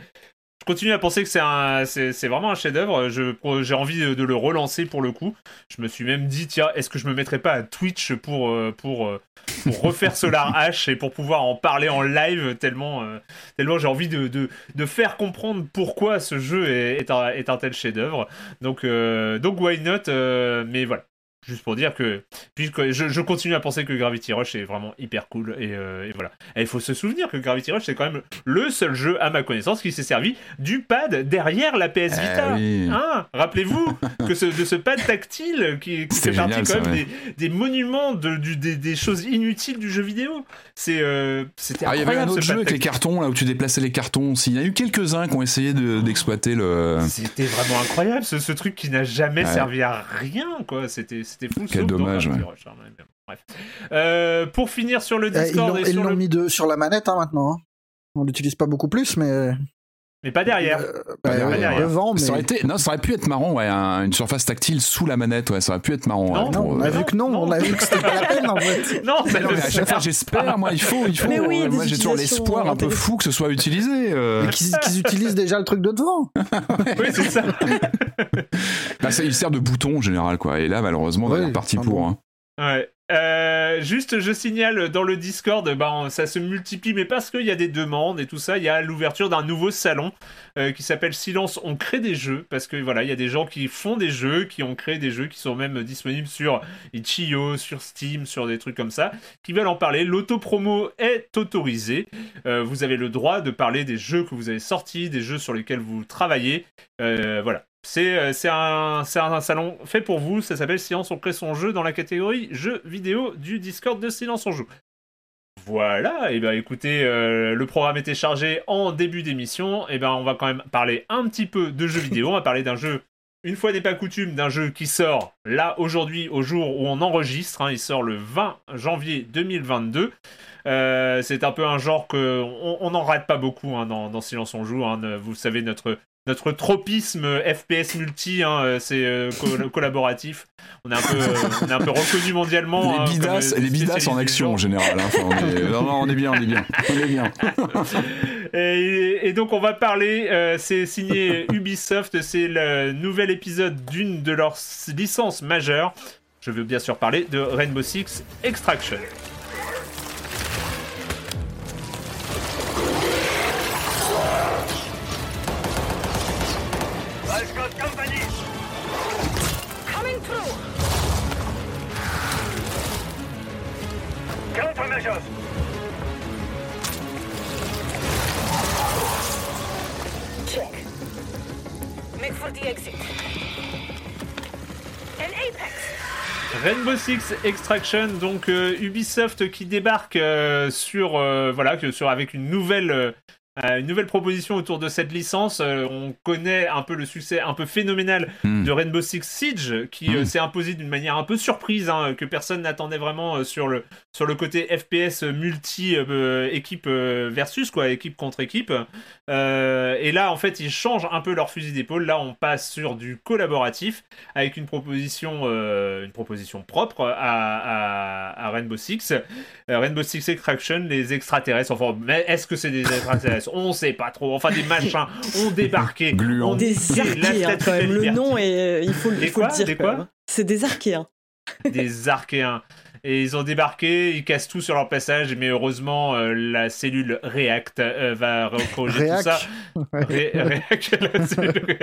Je continue à penser que c'est un, c'est, c'est vraiment un chef-d'œuvre. Je, j'ai envie de, le relancer pour le coup. Je me suis même dit, tiens, est-ce que je me mettrais pas à Twitch pour, euh, pour, euh, pour refaire Solar H et pour pouvoir en parler en live tellement, euh, tellement j'ai envie de, de, de faire comprendre pourquoi ce jeu est, est, un, est un tel chef-d'œuvre. Donc, euh, donc why not euh, Mais voilà. Juste pour dire que puisque je, je continue à penser que Gravity Rush est vraiment hyper cool et, euh, et voilà. Et il faut se souvenir que Gravity Rush c'est quand même le seul jeu à ma connaissance qui s'est servi du pad derrière la PS Vita. Eh oui. Hein Rappelez-vous que ce, de ce pad tactile qui, qui fait partie quand ça, même ouais. des, des monuments de, du- des, des choses inutiles du jeu vidéo. C'est euh, c'était Ah, il y avait un autre jeu avec les cartons, là où tu déplaçais les cartons aussi. Il y en a eu quelques-uns qui ont essayé de- d'exploiter le. C'était vraiment incroyable ce, ce truc qui n'a jamais Ouais. servi à rien quoi. C'était c'était fou. Quel dommage, Gravity ouais. Rush, hein, Bref. Euh, pour finir sur le ils Discord l'ont et ils sur l'ont le... mis de, sur la manette hein, maintenant. hein. On l'utilise pas beaucoup plus, mais. Mais pas derrière. euh, Pas bah, derrière. devant, mais. Ça aurait été, non, ça aurait pu être marrant, ouais, un- une surface tactile sous la manette, ouais, ça aurait pu être marrant. Non, ouais, Non, pour, on a euh, vu que non, non. on a vu que c'était pas la peine en fait. Non, ne mais à chaque fois, j'espère, moi, il faut, il faut. Mais oui, euh, moi, j'ai toujours l'espoir un peu fou que ce soit utilisé. euh. Et qu'ils utilisent déjà le truc de devant. Oui, c'est ça. Bah, ça, il sert de bouton en général, quoi. Et là, malheureusement, on est parti pour. bon. hein. Euh, juste, je signale dans le Discord, on- ça se multiplie, mais parce qu'il y a des demandes et tout ça, il y a l'ouverture d'un nouveau salon euh, qui s'appelle Silence. On crée des jeux parce que voilà, il y a des gens qui font des jeux, qui ont créé des jeux qui sont même disponibles sur Itch.io, sur Steam, sur des trucs comme ça, qui veulent en parler. L'autopromo est autorisée. Euh, vous avez le droit de parler des jeux que vous avez sortis, des jeux sur lesquels vous travaillez. Voilà. C'est euh, c'est un, salon fait pour vous, ça s'appelle Silence on crée son jeu dans la catégorie jeux vidéo du Discord de Silence on joue. Voilà, et ben écoutez, euh, le programme était chargé en début d'émission, et ben on va quand même parler un petit peu de jeux vidéo, on va parler d'un jeu, une fois n'est pas coutume, d'un jeu qui sort là aujourd'hui au jour où on enregistre, hein, il sort le 20 janvier 2022. Euh, c'est un peu un genre que on on n'en rate pas beaucoup hein, dans, dans Silence on joue. hein. vous savez notre notre tropisme FPS multi, hein, euh, c'est euh, co- collaboratif. On est un peu, euh, on est un peu reconnu mondialement. hein, les bidas, comme les bidas en action en général. hein. Enfin, on, est... non, non, on est bien, on est bien. On est bien. Et, et donc on va parler, euh, c'est signé Ubisoft, c'est le nouvel épisode d'une de leurs licences majeures. Je veux bien sûr parler de Rainbow Six Extraction. Rainbow Six Extraction, donc euh, Ubisoft qui débarque euh, sur euh, voilà avec une nouvelle euh, une nouvelle proposition autour de cette licence. Euh, on connaît un peu le succès un peu phénoménal Hmm. de Rainbow Six Siege qui euh, Mm. s'est imposé d'une manière un peu surprise hein, que personne n'attendait vraiment sur le sur le côté FPS multi équipe versus quoi équipe contre équipe et là en fait ils changent un peu leur fusil d'épaule là on passe sur du collaboratif avec une proposition une proposition propre à, à, à Rainbow Six Rainbow Six Extraction les extraterrestres enfin mais est-ce que c'est des extraterrestres? On sait pas trop enfin des machins ont débarqué Gluants. ont Des archéens, quand même. Le nom, est, il faut, Des il faut quoi le dire. Des quoi même. C'est des archéens. des archéens. Et ils ont débarqué, ils cassent tout sur leur passage, mais heureusement, euh, la cellule React euh, va reprocher tout ça. Ré- Réac, la cellule.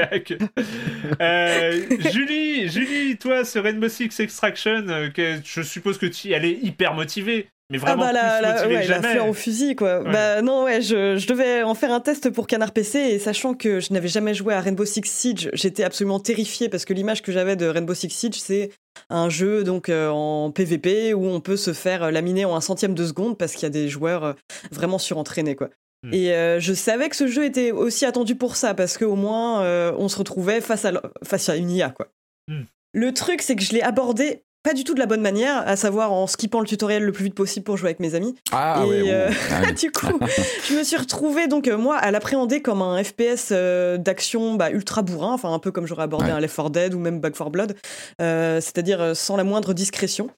Euh, Julie, Julie, toi, ce Rainbow Six Extraction, euh, que je suppose que tu y allais hyper motivée, mais Ah vraiment bah la, plus la, motivée ouais, la fleur au fusil quoi. Ouais. Bah non ouais, je, je devais en faire un test pour Canard PC et sachant que je n'avais jamais joué à Rainbow Six Siege, j'étais absolument terrifiée parce que l'image que j'avais de Rainbow Six Siege c'est un jeu donc euh, en PVP où on peut se faire laminer en un centième de seconde parce qu'il y a des joueurs euh, vraiment surentraînés quoi. Hmm. Et euh, je savais que ce jeu était aussi attendu pour ça parce qu'au moins euh, on se retrouvait face à, l- face à une IA quoi. Hmm. Le truc c'est que je l'ai abordé pas du tout de la bonne manière, à savoir en skippant le tutoriel le plus vite possible pour jouer avec mes amis. Ah Et, ouais, euh, Ah oui. du coup, je me suis retrouvée donc euh, moi à l'appréhender comme un FPS euh, d'action bah, ultra bourrin, enfin un peu comme j'aurais abordé Ouais. un Left 4 Dead ou même Back 4 Blood, euh, c'est-à-dire sans la moindre discrétion.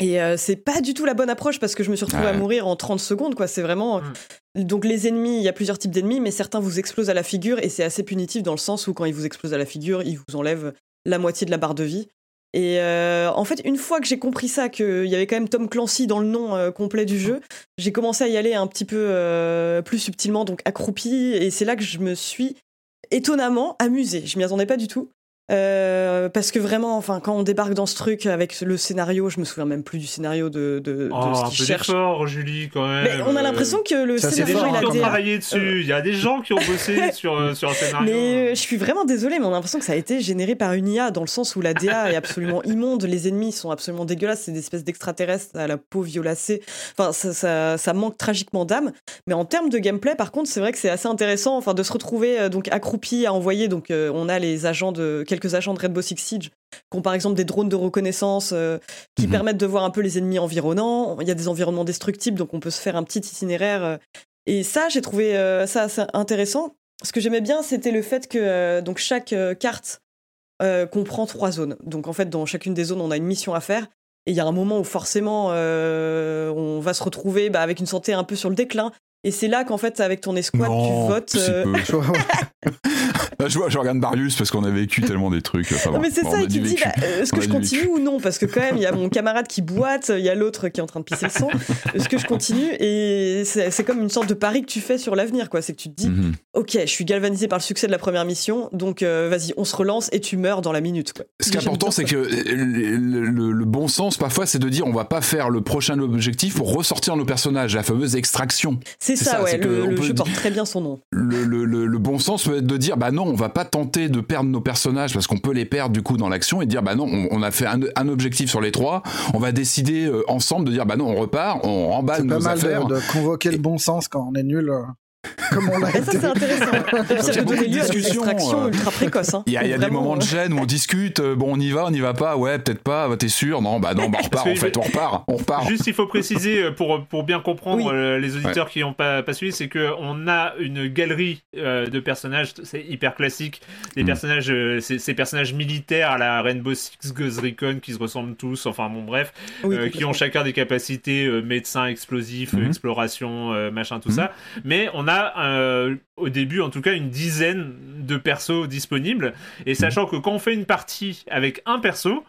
Et euh, c'est pas du tout la bonne approche parce que je me suis retrouvée Ouais. à mourir en 30 secondes, quoi. C'est vraiment. Mm. Donc les ennemis, il y a plusieurs types d'ennemis, mais certains vous explosent à la figure et c'est assez punitif dans le sens où quand ils vous explosent à la figure, ils vous enlèvent la moitié de la barre de vie. Et euh, en fait, une fois que j'ai compris ça, qu'il y avait quand même Tom Clancy dans le nom euh, complet du jeu, j'ai commencé à y aller un petit peu euh, plus subtilement, donc accroupi, et c'est là que je me suis étonnamment amusée. Je m'y attendais pas du tout. Euh, parce que vraiment, enfin, quand on débarque dans ce truc avec le scénario, je me souviens même plus du scénario de, de, de Oh, un ce peu qu'ils cherchent. d'effort, Julie, quand même. Mais on a l'impression que le Ça, a des scénario gens il qui a ont travaillé dessus, il y a des gens qui ont bossé sur, euh, sur un scénario. Mais euh, je suis vraiment désolée, mais on a l'impression que ça a été généré par une IA, dans le sens où la DA est absolument immonde, les ennemis sont absolument dégueulasses, c'est des espèces d'extraterrestres à la peau violacée. Enfin, ça, ça, ça manque tragiquement d'âme. Mais en termes de gameplay, par contre, c'est vrai que c'est assez intéressant, enfin, de se retrouver euh, donc accroupi à envoyer. Donc, euh, on a les agents de quelques agents de Rainbow Six Siege qui ont par exemple des drones de reconnaissance euh, qui Mhm. permettent de voir un peu les ennemis environnants. Il y a des environnements destructibles, donc on peut se faire un petit itinéraire. euh. Et ça, j'ai trouvé euh, ça assez intéressant. Ce que j'aimais bien, c'était le fait que euh, donc chaque carte comprend trois zones. Donc en fait, dans chacune des zones, on a une mission à faire. Et il y a un moment où forcément, on va se retrouver bah, avec une santé un peu sur le déclin. Et c'est là qu'en fait, avec ton escouade, Non, tu votes. si euh, peu. Je vois- Là, je vois, je regarde Marius parce qu'on a vécu tellement des trucs. Enfin, Non, mais c'est bon, ça, et tu du te dis, vécu. bah, euh, est-ce que je continue vécu. ou non? Parce que quand même, il y a mon camarade qui boite, il y a l'autre qui est en train de pisser le sang. Est-ce que je continue? Et c'est c'est comme une sorte de pari que tu fais sur l'avenir, quoi. C'est que tu te dis, Mhm. ok, je suis galvanisé par le succès de la première mission, donc euh, vas-y, on se relance et tu meurs dans la minute, quoi. Ce qui est important, c'est que le, le- le bon sens, parfois, c'est de dire on va pas faire le prochain objectif pour ressortir nos personnages, la fameuse extraction. C'est c'est ça, ça, ouais, le, jeu porte très bien son nom. Le, le- le- le bon sens peut être de dire bah non, on va pas tenter de perdre nos personnages parce qu'on peut les perdre du coup dans l'action et dire bah non, on, on a fait un, un objectif sur les trois, on va décider euh, ensemble de dire bah non, on repart, on remballe C'est pas nos mal affaires. de, de convoquer le bon sens quand on est nul. Comme on l'a ça, c'est intéressant. Donner beaucoup de lieu à extractions euh, ultra précoces. hein. Il y a, y des moments de gêne où on discute, euh, bon on y va, on y va pas, ouais peut-être pas, bah, t'es sûr, non bah non bah on repart en fait, on repart, on repart. Juste, il faut préciser euh, pour, pour bien comprendre Oui. euh, les auditeurs qui n'ont pas, pas suivi, c'est qu'on a une galerie euh, de personnages, c'est hyper classique, des Mm. personnages, euh, ces, personnages militaires à la Rainbow Six Ghost Recon qui se ressemblent tous, enfin bon bref, oui, euh, qui ont chacun des capacités euh, médecin, explosif, Mhm. euh, exploration, euh, machin, tout Mhm. ça. Mais on a euh, au début, en tout cas, une dizaine de persos disponibles. Et sachant que quand on fait une partie avec un perso,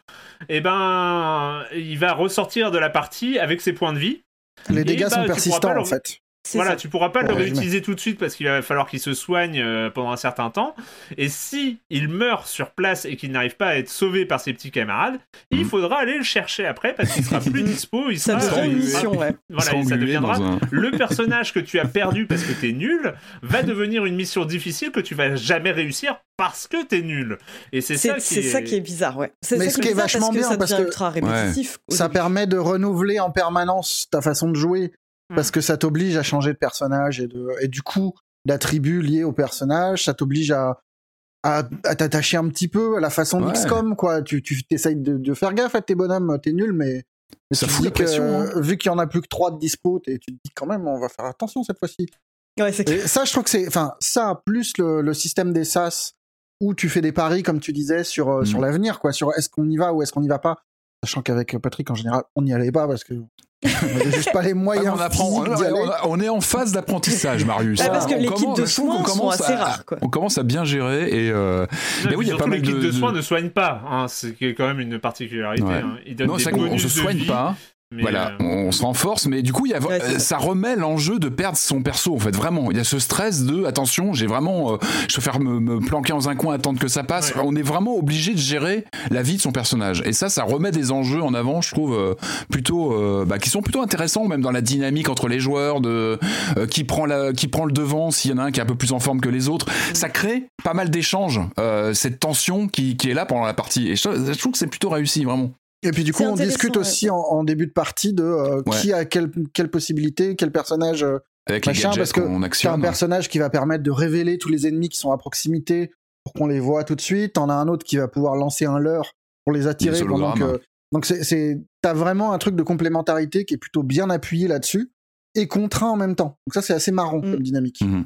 eh ben, il va ressortir de la partie avec ses points de vie. Les Et dégâts bah, sont pourras persistants en fait. Voilà, ça. tu pourras pas le réutiliser tout de suite parce qu'il va falloir qu'il se soigne euh, pendant un certain temps. Et si il meurt sur place et qu'il n'arrive pas à être sauvé par ses petits camarades, il Mhm. faudra aller le chercher après parce qu'il sera plus dispo. Il Ça sera, devient une sera- mission, ouais. Voilà, Sans et ça engluer deviendra dans un- le personnage que tu as perdu parce que t'es nul va devenir une mission difficile que tu vas jamais réussir parce que t'es nul. Et c'est ça qui c'est ça qui est bizarre, ouais. C'est Mais ça ce qui est vachement parce que bien, ça parce que- ultra répétitif. Ça début. permet de renouveler en permanence ta façon de jouer Hmm. parce que ça t'oblige à changer de personnage et, de, et du coup d'attributs liés au personnage, ça t'oblige à, à, à t'attacher un petit peu à la façon Ouais. d'XCOM, quoi. Tu, tu essayes de, de faire gaffe à tes bonhommes, t'es nul, mais, mais Ça fout la pression, que, hein. vu qu'il y en a plus que trois de dispo, tu te dis quand même, on va faire attention cette fois-ci. Ouais, c'est Et ça, je trouve que c'est, enfin, ça plus le, le système des SAS où tu fais des paris, comme tu disais, sur euh, sur l'avenir, quoi, sur est-ce qu'on y va ou est-ce qu'on n'y va pas. Sachant qu'avec Patrick, en général, on n'y allait pas parce que on juste pas les Ah, moyens. on, apprend, aller. on, on est en phase d'apprentissage, Marius. Ouais, parce que On les kits commence- de soins sont assez à- rares, quoi. On commence à bien gérer et euh, Non, Mais oui, il y a pas mal les kits de- de, de- soins ne soignent pas, hein, ce qui est quand même une particularité. Ouais. hein. Ils donnent non, des c'est qu'on on bonus se de soigne vie, pas. Mais, Voilà, euh, on se renforce, mais du coup, il y a, Ouais, euh, ça. ça remet l'enjeu de perdre son perso, en fait, vraiment. Il y a ce stress de, attention, j'ai vraiment, euh, je préfère me, me planquer dans un coin, attendre que ça passe. Ouais. On est vraiment obligé de gérer la vie de son personnage. Et ça, ça remet des enjeux en avant, je trouve, euh, plutôt, euh, bah, qui sont plutôt intéressants, même dans la dynamique entre les joueurs, de euh, qui prend la, qui prend le devant, s'il y en a un qui est un peu plus en forme que les autres. Ça crée pas mal d'échanges, euh, cette tension qui, qui est là pendant la partie. Et je, je trouve que c'est plutôt réussi, vraiment. Et puis du coup, on discute ouais. aussi en, en début de partie de euh, Ouais. qui a quelle, quelle possibilité, quel personnage. euh, Avec Machin, les parce que qu'on T'as un actionne. personnage qui va permettre de révéler tous les ennemis qui sont à proximité pour qu'on les voit tout de suite. T'en as un autre qui va pouvoir lancer un leurre pour les attirer pendant que. Donc c'est, t'as vraiment un truc de complémentarité qui est plutôt bien appuyé là-dessus et contraint en même temps. Donc ça c'est assez marrant Mm. comme dynamique. Mhm.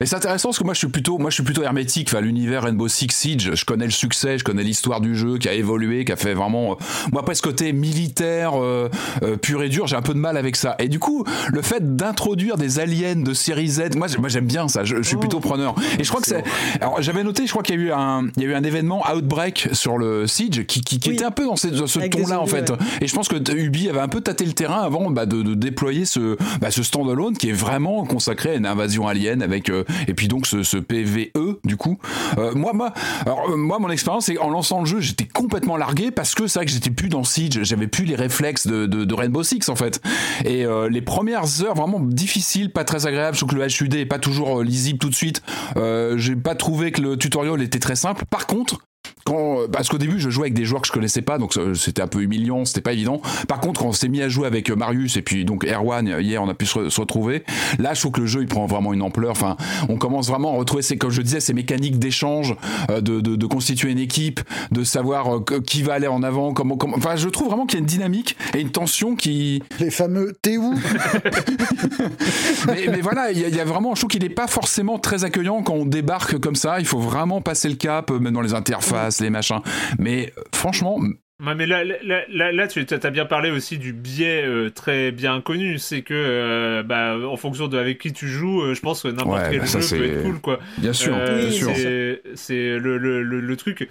Et c'est intéressant parce que moi je suis plutôt, moi je suis plutôt hermétique. Enfin, l'univers Rainbow Six Siege, je connais le succès, je connais l'histoire du jeu qui a évolué, qui a fait vraiment, euh, moi après ce côté militaire euh, euh, pur et dur, j'ai un peu de mal avec ça. Et du coup, le fait d'introduire des aliens de série Z, moi, moi j'aime bien ça. Je, je suis plutôt preneur. Et je crois que c'est, alors j'avais noté, je crois qu'il y a eu un, il y a eu un événement Outbreak sur le Siege qui, qui, qui Oui. était un peu dans, ce- dans ton-là en fait. ouais. Et je pense que Ubi avait un peu tâté le terrain avant bah, de, de déployer ce, bah, ce standalone qui est vraiment consacré à une invasion alien avec euh, et puis donc ce, PVE du coup. Euh, moi, moi, euh, moi, mon expérience, c'est en lançant le jeu, j'étais complètement largué parce que c'est vrai que j'étais plus dans Siege, j'avais plus les réflexes de, Rainbow Six en fait. Et les premières heures vraiment difficiles, pas très agréables, trouve que le HUD est pas toujours lisible tout de suite. J'ai pas trouvé que le tutoriel était très simple. Par contre, quand, parce qu'au début je jouais avec des joueurs que je connaissais pas donc euh, c'était un peu humiliant c'était pas évident. Par contre quand on s'est mis à jouer avec euh, Marius et puis donc Erwan euh, hier on a pu se, re- se retrouver. Là je trouve que le jeu il prend vraiment une ampleur. Enfin on commence vraiment à retrouver ces comme je disais ces mécaniques d'échange de, de, de constituer une équipe de savoir qui va aller en avant comment, comment. Enfin je trouve vraiment qu'il y a une dynamique et une tension qui Les fameux t'es où? Mais, mais voilà, il y, y a vraiment, je trouve qu'il n'est pas forcément très accueillant quand on débarque comme ça. Il faut vraiment passer le cap, même dans les interfaces, les machins. Mais franchement, Ouais, mais là, là, là, là, là, tu as bien parlé aussi du biais euh, très bien connu. C'est que, euh, bah, en fonction de avec qui tu joues, euh, je pense que n'importe Ouais, quel bah, jeu peut être cool, quoi. bien sûr, Euh, bien sûr. c'est- C'est le, le, le, le truc.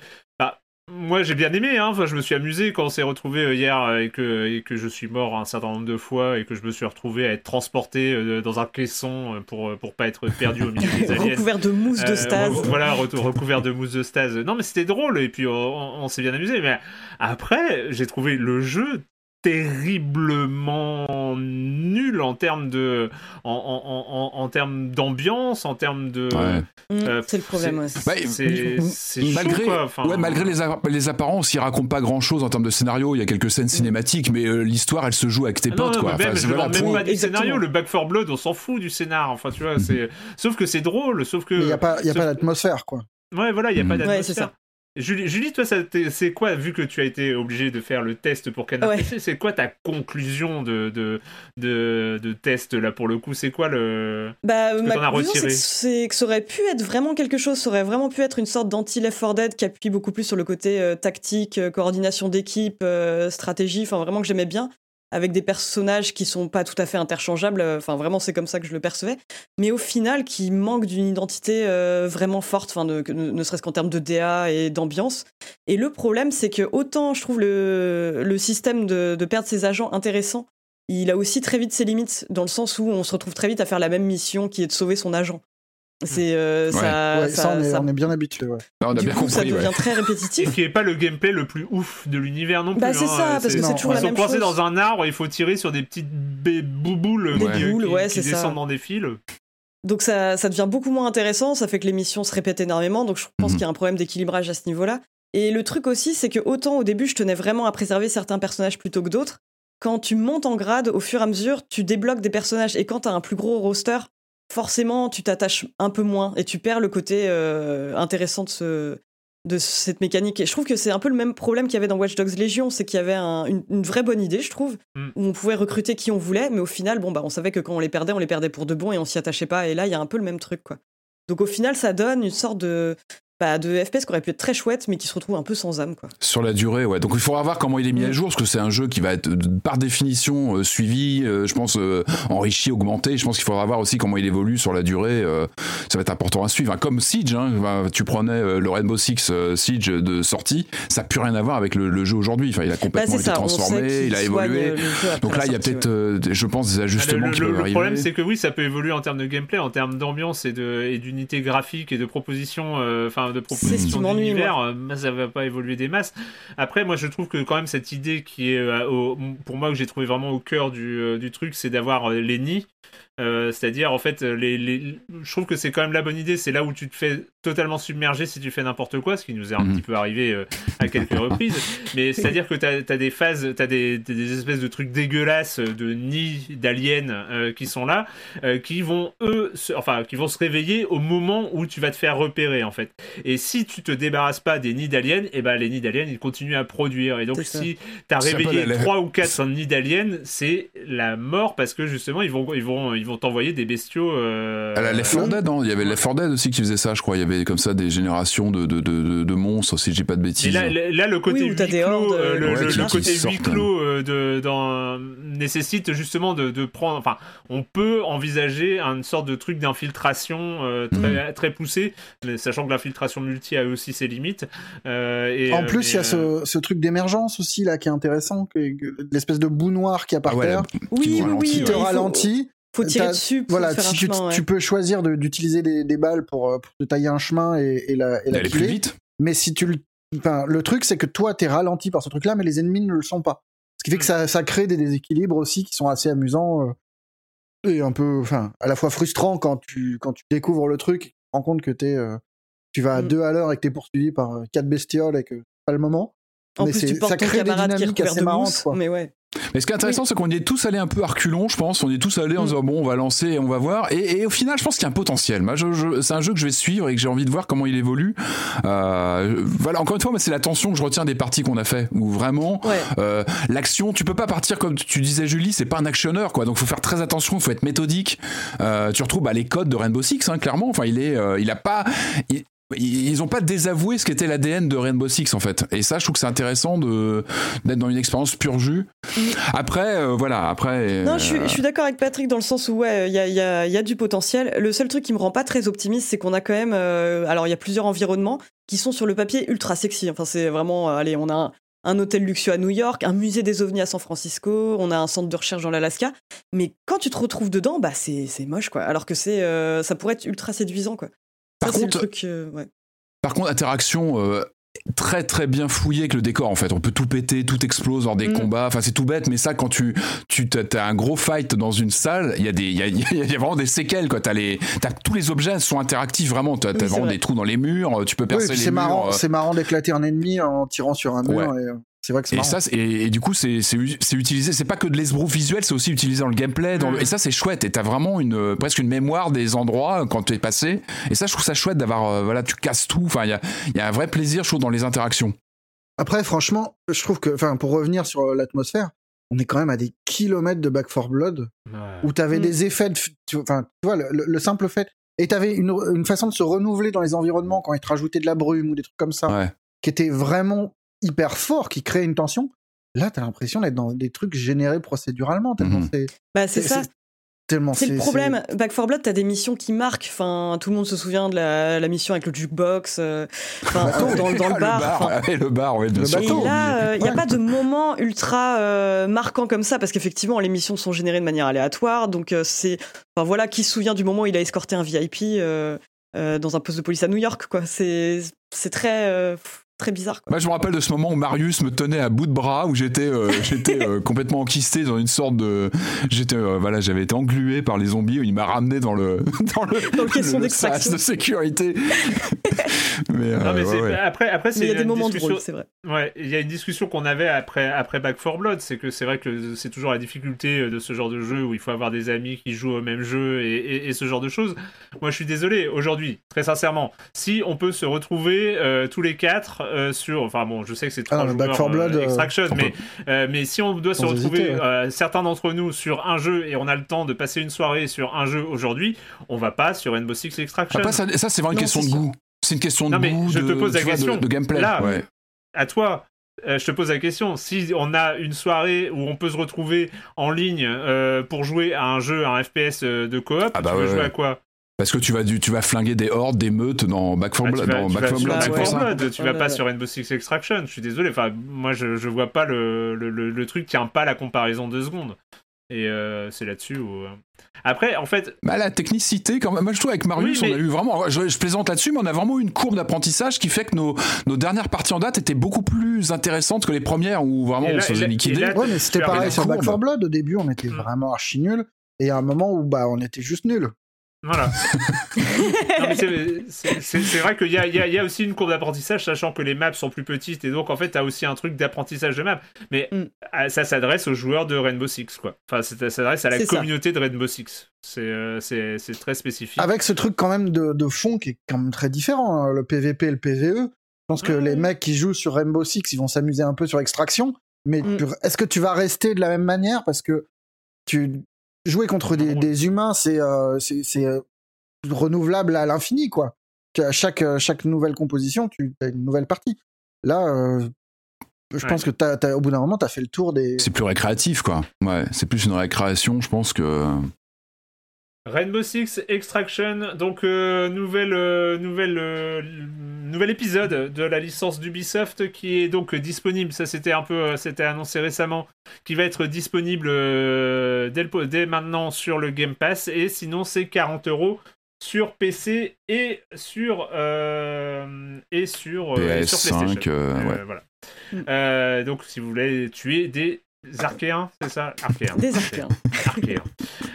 Moi, j'ai bien aimé. Hein. Enfin, je me suis amusé quand on s'est retrouvé euh, hier euh, et que, et que je suis mort un certain nombre de fois et que je me suis retrouvé à être transporté euh, dans un caisson pour, pour pas être perdu au milieu des aliens. Recouvert de mousse de stase. voilà, re- recouvert de mousse de stase. Non, mais c'était drôle et puis on s'est bien amusé. Mais après, j'ai trouvé le jeu terriblement nul en termes de en, en, en, en termes d'ambiance en termes de Ouais. Mm, euh, c'est le problème. c'est Bah, c'est chaud, malgré, quoi. Ouais, malgré les, les apparences, il raconte pas grand chose en termes de scénario. Il y a quelques scènes cinématiques, mais euh, l'histoire, elle se joue avec tes Ah potes, non, quoi. même, Enfin, je voilà, demande même pour- pas du Exactement. scénario. Le Back 4 Blood, on s'en fout du scénar. Enfin, tu vois, c'est sauf que c'est drôle, sauf que Il n'y a pas, y a sauf- pas d'atmosphère, quoi. Ouais, voilà, il y a pas d'atmosphère. Ouais, c'est ça. Julie, Julie, toi, c'est quoi, vu que tu as été obligé de faire le test pour Canard Ouais. C'est quoi ta conclusion de, de, de, de test là pour le coup? C'est quoi le. Bah, que ma conclusion, c'est retiré que, c'est que ça aurait pu être vraiment quelque chose, ça aurait vraiment pu être une sorte d'anti-Left 4 Dead qui appuie beaucoup plus sur le côté euh, tactique, euh, coordination d'équipe, euh, stratégie, enfin vraiment que j'aimais bien, avec des personnages qui sont pas tout à fait interchangeables, euh, enfin vraiment c'est comme ça que je le percevais, mais au final qui manque d'une identité euh, vraiment forte, enfin ne, ne serait-ce qu'en termes de DA et d'ambiance. Et le problème c'est que autant je trouve le, le système de, de perdre ses agents intéressant, il a aussi très vite ses limites, dans le sens où on se retrouve très vite à faire la même mission qui est de sauver son agent. C'est euh, Ouais. ça, Ouais, ça- ça, on, est, ça- on est bien habitué. Ouais. On a du bien coup, ça compris. devient très Et répétitif. qui est pas le gameplay le plus ouf de l'univers non plus. Bah, c'est hein. ça, parce que c'est toujours Ils la sont même coincés chose. dans un arbre, il faut tirer sur des petites bouboules Des qui, boules, qui- ouais, qui descendent dans des fils. Donc ça, ça devient beaucoup moins intéressant, ça fait que les missions se répètent énormément, donc je pense Mhm. qu'il y a un problème d'équilibrage à ce niveau-là. Et le truc aussi, c'est que autant au début, je tenais vraiment à préserver certains personnages plutôt que d'autres, quand tu montes en grade, au fur et à mesure, tu débloques des personnages. Et quand tu as un plus gros roster, forcément, tu t'attaches un peu moins et tu perds le côté euh, intéressant de, ce- de cette mécanique. Et je trouve que c'est un peu le même problème qu'il y avait dans Watch Dogs Legion, c'est qu'il y avait un- une, une vraie bonne idée, je trouve, Mm. où on pouvait recruter qui on voulait, mais au final, bon, bah, on savait que quand on les perdait, on les perdait pour de bon et on s'y attachait pas. Et là, il y a un peu le même truc, quoi. Donc au final, ça donne une sorte de, bah, de FPS qui aurait pu être très chouette, mais qui se retrouve un peu sans âme, quoi. Sur la durée, ouais. Donc il faudra voir comment il est mis à Mm. jour, parce que c'est un jeu qui va être euh, par définition euh, suivi, euh, je pense euh, enrichi, augmenté. Je pense qu'il faudra voir aussi comment il évolue sur la durée. euh, ça va être important à suivre. Hein, Comme Siege, hein, bah, tu prenais euh, le Rainbow Six euh, Siege de sortie, ça n'a plus rien à voir avec le, le jeu aujourd'hui. Enfin, il a Bah, complètement c'est été ça, transformé, il a évolué. le Donc là, il y a peut-être, ouais. euh, je pense, des ajustements le, qui le- peuvent le arriver. problème, c'est que oui, ça peut évoluer en termes de gameplay, en termes d'ambiance et de et d'unité graphique et de proposition, euh, de C'est ce qui proposition m'ennuie, d'univers. euh, ça va pas évoluer des masses. Après, moi, je trouve que quand même cette idée qui est euh, au- pour moi que j'ai trouvé vraiment au cœur du, euh, du truc, c'est d'avoir euh, les nids. Euh, C'est-à-dire, en fait, les, les- je trouve que c'est quand même la bonne idée. C'est là où tu te fais totalement submerger si tu fais n'importe quoi, ce qui nous est un Mhm. petit peu arrivé euh, à quelques reprises. Mais c'est-à-dire que tu as, des phases, tu as des, des- des espèces de trucs dégueulasses de nids d'aliens euh, qui sont là, euh, qui vont eux, se, enfin, qui vont se réveiller au moment où tu vas te faire repérer en fait. Et si tu te débarrasses pas des nids d'aliens, et ben les nids d'aliens ils continuent à produire. Et donc si tu as réveillé trois ou quatre nids d'aliens, c'est la mort parce que justement ils vont, ils vont, ils vont t'envoyer des bestiaux. euh, À la Left 4 Dead, non Il y avait. Left 4 Dead aussi qui faisait ça, je crois. Il y avait comme ça des générations de, de, de, de monstres, si je dis pas de bêtises. là, là, là, le côté Oui, huis clos, hordes, euh, le, côté huis clos euh, de, dans, nécessite justement de, de prendre. Enfin, on peut envisager une sorte de truc d'infiltration euh, très, très poussé, sachant que l'infiltration multi a aussi ses limites. Euh, et, En plus, il y a euh, ce, ce truc d'émergence aussi là qui est intéressant, l'espèce de bout noir qui a par Ah ouais, terre, la- Oui, qui oui, ralentit, oui. ouais. te ralentit. Faut tirer dessus pour Voilà, faire si un tu, chemin, ouais. tu peux choisir de- d'utiliser des, des balles pour, euh, pour te tailler un chemin et, et la, et la plus vite. Mais si tu le, enfin, le truc, c'est que toi, t'es ralenti par ce truc-là, mais les ennemis ne le sont pas. Ce qui fait que ça, ça crée des déséquilibres aussi qui sont assez amusants euh, et un peu, enfin, à la fois frustrants quand tu, quand tu découvres le truc, et que tu te rends compte que t'es, euh, tu vas à Mm. deux à l'heure et que t'es poursuivi par euh, quatre bestioles et que c'est pas le moment. En mais plus, tu portes ça ton crée des camarade qui est assez de marrantes, quoi. Mais ouais. Mais ce qui est intéressant, c'est qu'on y est tous allés un peu à reculons, je pense. On est tous allés en Mm. disant bon, on va lancer et on va voir. Et, et au final, je pense qu'il y a un potentiel. Moi, je- je- c'est un jeu que je vais suivre et que j'ai envie de voir comment il évolue. Euh, voilà, encore une fois, c'est la tension que je retiens des parties qu'on a fait. Où vraiment, Ouais. euh, l'action, tu peux pas partir comme tu disais, Julie, c'est pas un actionneur, quoi. Donc, faut faire très attention, faut être méthodique. Euh, tu retrouves bah, les codes de Rainbow Six, hein, clairement. Enfin, il est, euh, il a pas. il- ils ont pas désavoué ce qu'était l'ADN de Rainbow Six en fait et ça je trouve que c'est intéressant de d'être dans une expérience pure jus après euh, voilà après Non, je suis, euh, je suis d'accord avec Patrick dans le sens où ouais, il y a, il y a- il y a du potentiel. Le seul truc qui me rend pas très optimiste, c'est qu'on a quand même, euh, alors il y a plusieurs environnements qui sont sur le papier ultra sexy. Enfin, c'est vraiment, allez, on a un, un hôtel luxueux à New York, un musée des ovnis à San Francisco, on a un centre de recherche dans l'Alaska. Mais quand tu te retrouves dedans, bah c'est moche quoi. Alors que c'est, ça pourrait être ultra séduisant quoi. Par Ça, c'est contre- le truc, euh, ouais. Par contre, interaction euh, très très bien fouillée avec le décor en fait. On peut tout péter, tout explose lors des Mm. combats. Enfin, c'est tout bête, mais ça, quand tu tu as un gros fight dans une salle, il y a des il y a, il y a vraiment des séquelles quoi. T'as les t'as tous les objets sont interactifs vraiment. T'as as Oui, vraiment vrai. des trous dans les murs. Tu peux percer les c'est murs. marrant, euh, c'est marrant d'éclater un ennemi en tirant sur un mur. Ouais. et, euh, c'est vrai que c'est Et marrant. ça, et, et du coup, c'est c'est u- c'est utilisé. C'est pas que de l'esbrouf visuel, c'est aussi utilisé dans le gameplay. Dans le- Mm. et ça, c'est chouette. Et t'as vraiment une euh, presque une mémoire des endroits euh, quand tu es passé. Et ça, je trouve ça chouette d'avoir euh, voilà, tu casses tout. Enfin, il y a, il y a un vrai plaisir, je trouve, dans les interactions. Après, franchement, je trouve que, enfin, pour revenir sur l'atmosphère, on est quand même à des kilomètres de Back 4 Blood ouais. où t'avais Mm. des effets, de, tu, enfin, tu vois, le, le- le simple fait. Et t'avais une, une façon de se renouveler dans les environnements quand ils te rajoutaient de la brume ou des trucs comme ça, Ouais. qui était vraiment hyper fort, qui créait une tension. Là, t'as l'impression d'être dans des trucs générés procéduralement, tellement Mhm. c'est. Bah c'est ça. c'est- tellement. C'est le problème. Back 4 Blood, t'as des missions qui marquent. Enfin, tout le monde se souvient de la, la mission avec le jukebox, euh, enfin, dans, dans le bar. bar, enfin, ouais, le bar, ouais, bien Le sûr. Et bateau. là, il n'y a pas de moment ultra euh, marquant comme ça, parce qu'effectivement, les missions sont générées de manière aléatoire. Donc, euh, c'est. Enfin, voilà, qui se souvient du moment où il a escorté un VIP euh, euh, dans un poste de police à New York, quoi. C'est c'est très, euh, très bizarre, quoi. Moi, je me rappelle de ce moment où Marius me tenait à bout de bras, où j'étais, euh, j'étais euh, complètement enquisté dans une sorte de, j'étais, euh, voilà, j'avais été englué par les zombies. où Il m'a ramené dans le, dans le, Dans le sas de sécurité. Mais, euh, Non, mais ouais, ouais. après, après c'est il y a des moments discussion- drôles, c'est vrai. Ouais, il y a une discussion qu'on avait après, après Back 4 Blood, c'est que c'est vrai que c'est toujours la difficulté euh, de ce genre de jeu où il faut avoir des amis qui jouent au même jeu et, et- et ce genre de choses. Moi, je suis désolé, aujourd'hui, très sincèrement, si on peut se retrouver euh, tous les quatre euh, sur... Enfin bon, je sais que c'est Ah trois Back joueurs 4 Blood, euh, euh, Extraction, on mais, euh, mais si on doit se retrouver, hésiter, ouais. euh, certains d'entre nous, sur un jeu et on a le temps de passer une soirée sur un jeu aujourd'hui, on va pas sur Rainbow Six Extraction. Après, ça, ça, c'est vraiment une Non, question de goût. C'est une question de mais goût, je de, te pose la de- question. de, gameplay. Là, ouais. à toi, euh, je te pose la question. Si on a une soirée où on peut se retrouver en ligne euh, pour jouer à un jeu, un FPS euh, de coop, Ah bah tu veux ouais, jouer ouais. à quoi? Parce que tu vas, du, tu vas flinguer des hordes, des meutes dans Back 4 Ah, Blood. Tu vas, dans tu Back vas 4 sur Blood, Back c'est 4 pour ça. Blood, tu vas Ouais, pas sur Rainbow Six Extraction. Je suis désolé. Enfin, moi, je, je vois pas le, le, le, le truc tient pas la comparaison deux secondes. Et euh, c'est là-dessus où. euh, Après, en fait, Bah, la technicité, quand même. Moi, je trouve avec Marius, Oui, mais- on a eu vraiment. Je, je plaisante là-dessus, mais on a vraiment eu une courbe d'apprentissage qui fait que nos, nos dernières parties en date étaient beaucoup plus intéressantes que les premières où vraiment Et on là- se faisait là- liquider. là- Ouais, mais c'était pareil sur Back Courbe. 4 Blood. Au début, on était Mm. vraiment archi nuls. Et à un moment où bah, on était juste nuls. Voilà. Non, mais c'est- vrai qu'il y y, a, il y a aussi une courbe d'apprentissage, sachant que les maps sont plus petites, et donc en fait, tu as aussi un truc d'apprentissage de maps. Mais Mm. euh, ça s'adresse aux joueurs de Rainbow Six, quoi. Enfin, ça s'adresse à la ça. communauté de Rainbow Six. C'est euh, c'est- c'est très spécifique. Avec ce truc quand même de, de fond qui est quand même très différent, hein, le PVP et le PVE. Je pense que Ouais. les mecs qui jouent sur Rainbow Six, ils vont s'amuser un peu sur Extraction. Mais Mm. est-ce que tu vas rester de la même manière? Parce que tu jouer contre des, humains, c'est euh, c'est- euh, renouvelable à l'infini, quoi. À chaque, euh, chaque nouvelle composition, tu as une nouvelle partie. Là, euh, je Ouais. pense que t'as- t'as- au bout d'un moment, tu as fait le tour des. C'est plus récréatif, quoi. Ouais, c'est plus une récréation, je pense que. Rainbow Six Extraction, donc euh, nouvelle, euh, nouvelle, euh, nouvel épisode de la licence d'Ubisoft qui est donc disponible. Ça c'était un peu, c'était annoncé récemment, qui va être disponible dès, le po- dès maintenant sur le Game Pass et sinon c'est 40 euros sur PC et sur et sur, euh, et sur PS5, PlayStation. euh, Euh, ouais. voilà. Donc si vous voulez tuer des archéens, c'est ça, archéens. Des archéens. Archéens.